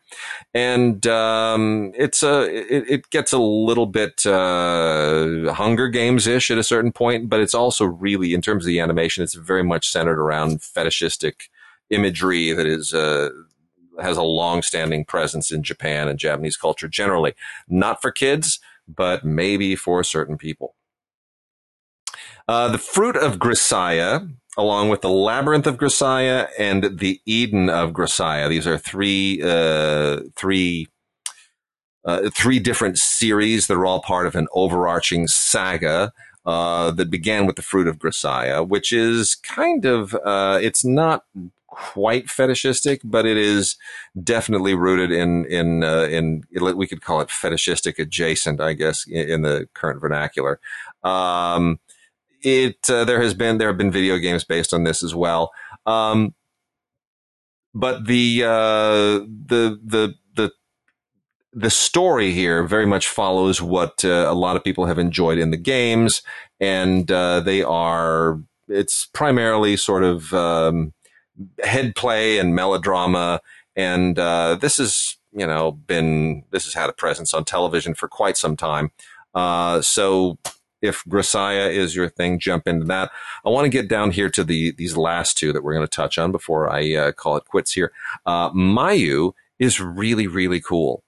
and um, it's a it, it, gets a little bit uh, Hunger Games ish at a certain point, but it's also really in terms of the animation, it's very much centered around fetishistic imagery that is. Uh, has a long-standing presence in Japan and Japanese culture generally. Not for kids, but maybe for certain people. Uh, the fruit of Grisaia along with the Labyrinth of Grisaia and the Eden of Grisaia. These are three, uh, three, uh, three different series that are all part of an overarching saga. Uh, that began with the fruit of Grisaia, which is kind of, uh, it's not quite fetishistic, but it is definitely rooted in, in, uh, in, we could call it fetishistic adjacent, I guess, in, the current vernacular. Um, it uh, there has been there have been video games based on this as well. Um, but the uh, the the the the story here very much follows what uh, a lot of people have enjoyed in the games, and uh, they are it's primarily sort of um, head play and melodrama, and uh, this has you know been this has had a presence on television for quite some time. Uh, so if Grisaia is your thing, jump into that. I want to get down here to the these last two that we're going to touch on before I uh, call it quits here. Uh, Maoyu is really really cool.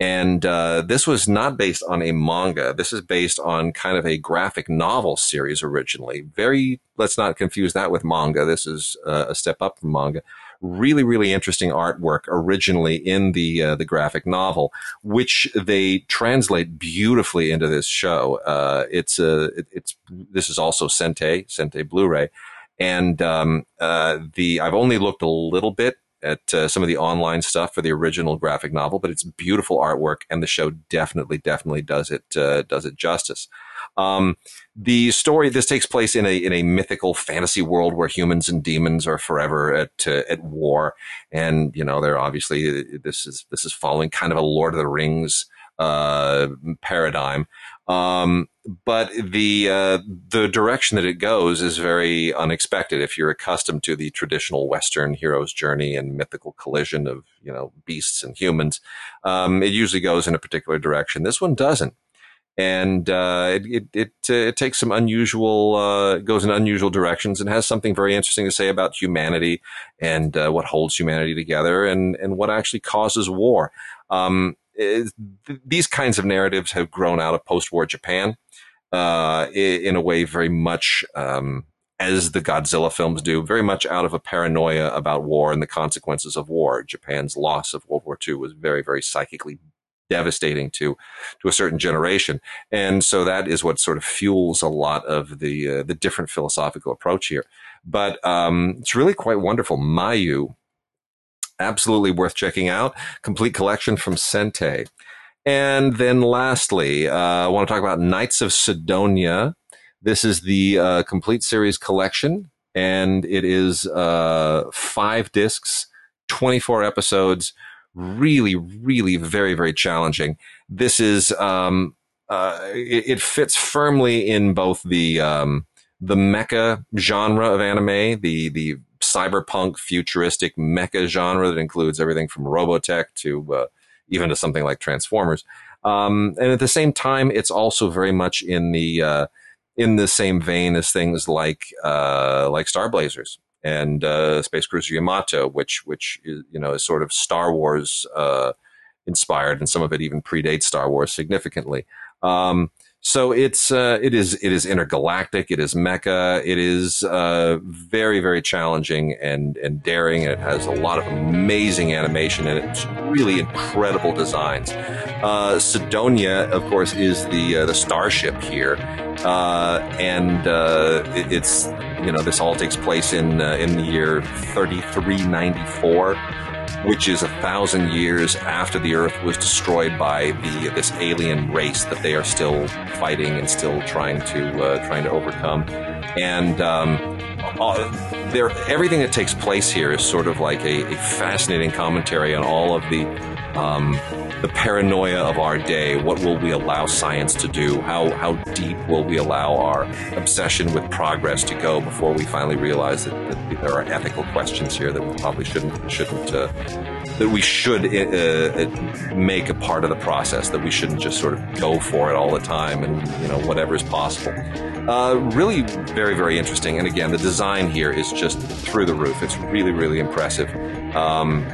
And uh, this was not based on a manga. This is based on kind of a graphic novel series originally. Very, let's not confuse that with manga. This is uh, a step up from manga really, really interesting artwork originally in the uh, the graphic novel, which they translate beautifully into this show. Uh, it's a uh, it, it's this is also Sentai Sentai Blu-ray, and um, uh, the I've only looked a little bit at uh, some of the online stuff for the original graphic novel, but it's beautiful artwork, and the show definitely, definitely does it uh, does it justice. Um, the story this takes place in a in a mythical fantasy world where humans and demons are forever at uh, at war, and you know they're obviously this is this is following kind of a Lord of the Rings uh, paradigm. Um, but the uh, the direction that it goes is very unexpected. If you're accustomed to the traditional Western hero's journey and mythical collision of you know beasts and humans, um, it usually goes in a particular direction. This one doesn't, and uh, it it it, uh, it, takes some unusual uh, goes in unusual directions and has something very interesting to say about humanity and uh, what holds humanity together and and what actually causes war. Um, th- these kinds of narratives have grown out of post-war Japan uh, in a way very much um, as the Godzilla films do, very much out of a paranoia about war and the consequences of war. Japan's loss of World War II was very, very psychically devastating to to a certain generation, and so that is what sort of fuels a lot of the uh, the different philosophical approach here. But um, it's really quite wonderful. Maoyu absolutely worth checking out. Complete collection from Sentai. And then lastly, uh, I want to talk about Knights of Sidonia. This is the uh, complete series collection, and it is uh, five discs, 24 episodes. Really, really very, very challenging. This is, um, uh, it, it, fits firmly in both the, um, the mecha genre of anime, the, the cyberpunk futuristic mecha genre that includes everything from Robotech to uh, even to something like Transformers. Um, and at the same time, it's also very much in the uh, in the same vein as things like uh, like Star Blazers and uh, Space Cruiser Yamato, which which is, you know is sort of Star Wars uh, inspired, and some of it even predates Star Wars significantly. Um, so it's uh, it is it is intergalactic. It is mecha. It is uh, very very challenging and and daring. And it has a lot of amazing animation and it's really incredible designs. Uh, Sidonia, of course, is the uh, the starship here, uh, and uh, it, it's you know this all takes place in in the year thirty three ninety four which is a thousand years after the Earth was destroyed by the this alien race that they are still fighting and still trying to uh, trying to overcome. And um, there, everything that takes place here is sort of like a, a fascinating commentary on all of the um, the paranoia of our day. What will we allow science to do? How how deep will we allow our obsession with progress to go before we finally realize that, that there are ethical questions here that we probably shouldn't shouldn't uh, that we should uh, uh, make a part of the process. That we shouldn't just sort of go for it all the time and you know whatever is possible. Uh, really, very very interesting. And again, the design here is just through the roof. It's really really impressive. Um,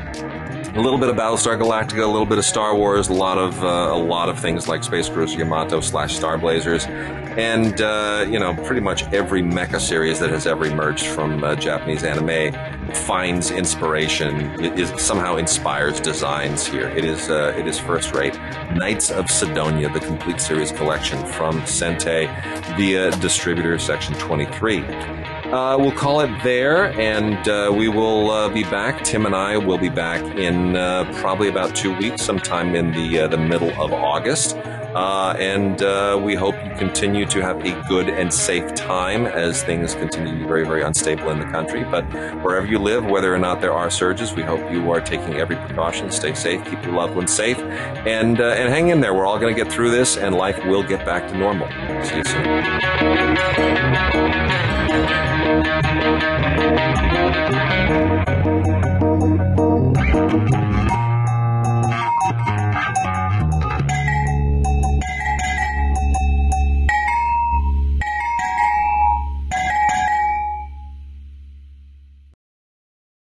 a little bit of Battlestar Galactica, a little bit of Star Wars, a lot of uh, a lot of things like Space Cruiser Yamato slash Star Blazers, and uh, you know pretty much every mecha series that has ever emerged from uh, Japanese anime finds inspiration. It is somehow inspires designs here. It is uh, it is first rate. Knights of Sidonia, the complete series collection from Sentai via distributor section twenty three. Uh, we'll call it there, and uh, we will uh, be back. Tim and I will be back in uh, probably about two weeks, sometime in the uh, the middle of August. Uh, and uh, we hope you continue to have a good and safe time as things continue to be very, very unstable in the country. But wherever you live, whether or not there are surges, we hope you are taking every precaution. Stay safe, keep your loved ones safe, and, uh, and hang in there. We're all going to get through this, and life will get back to normal. See you soon.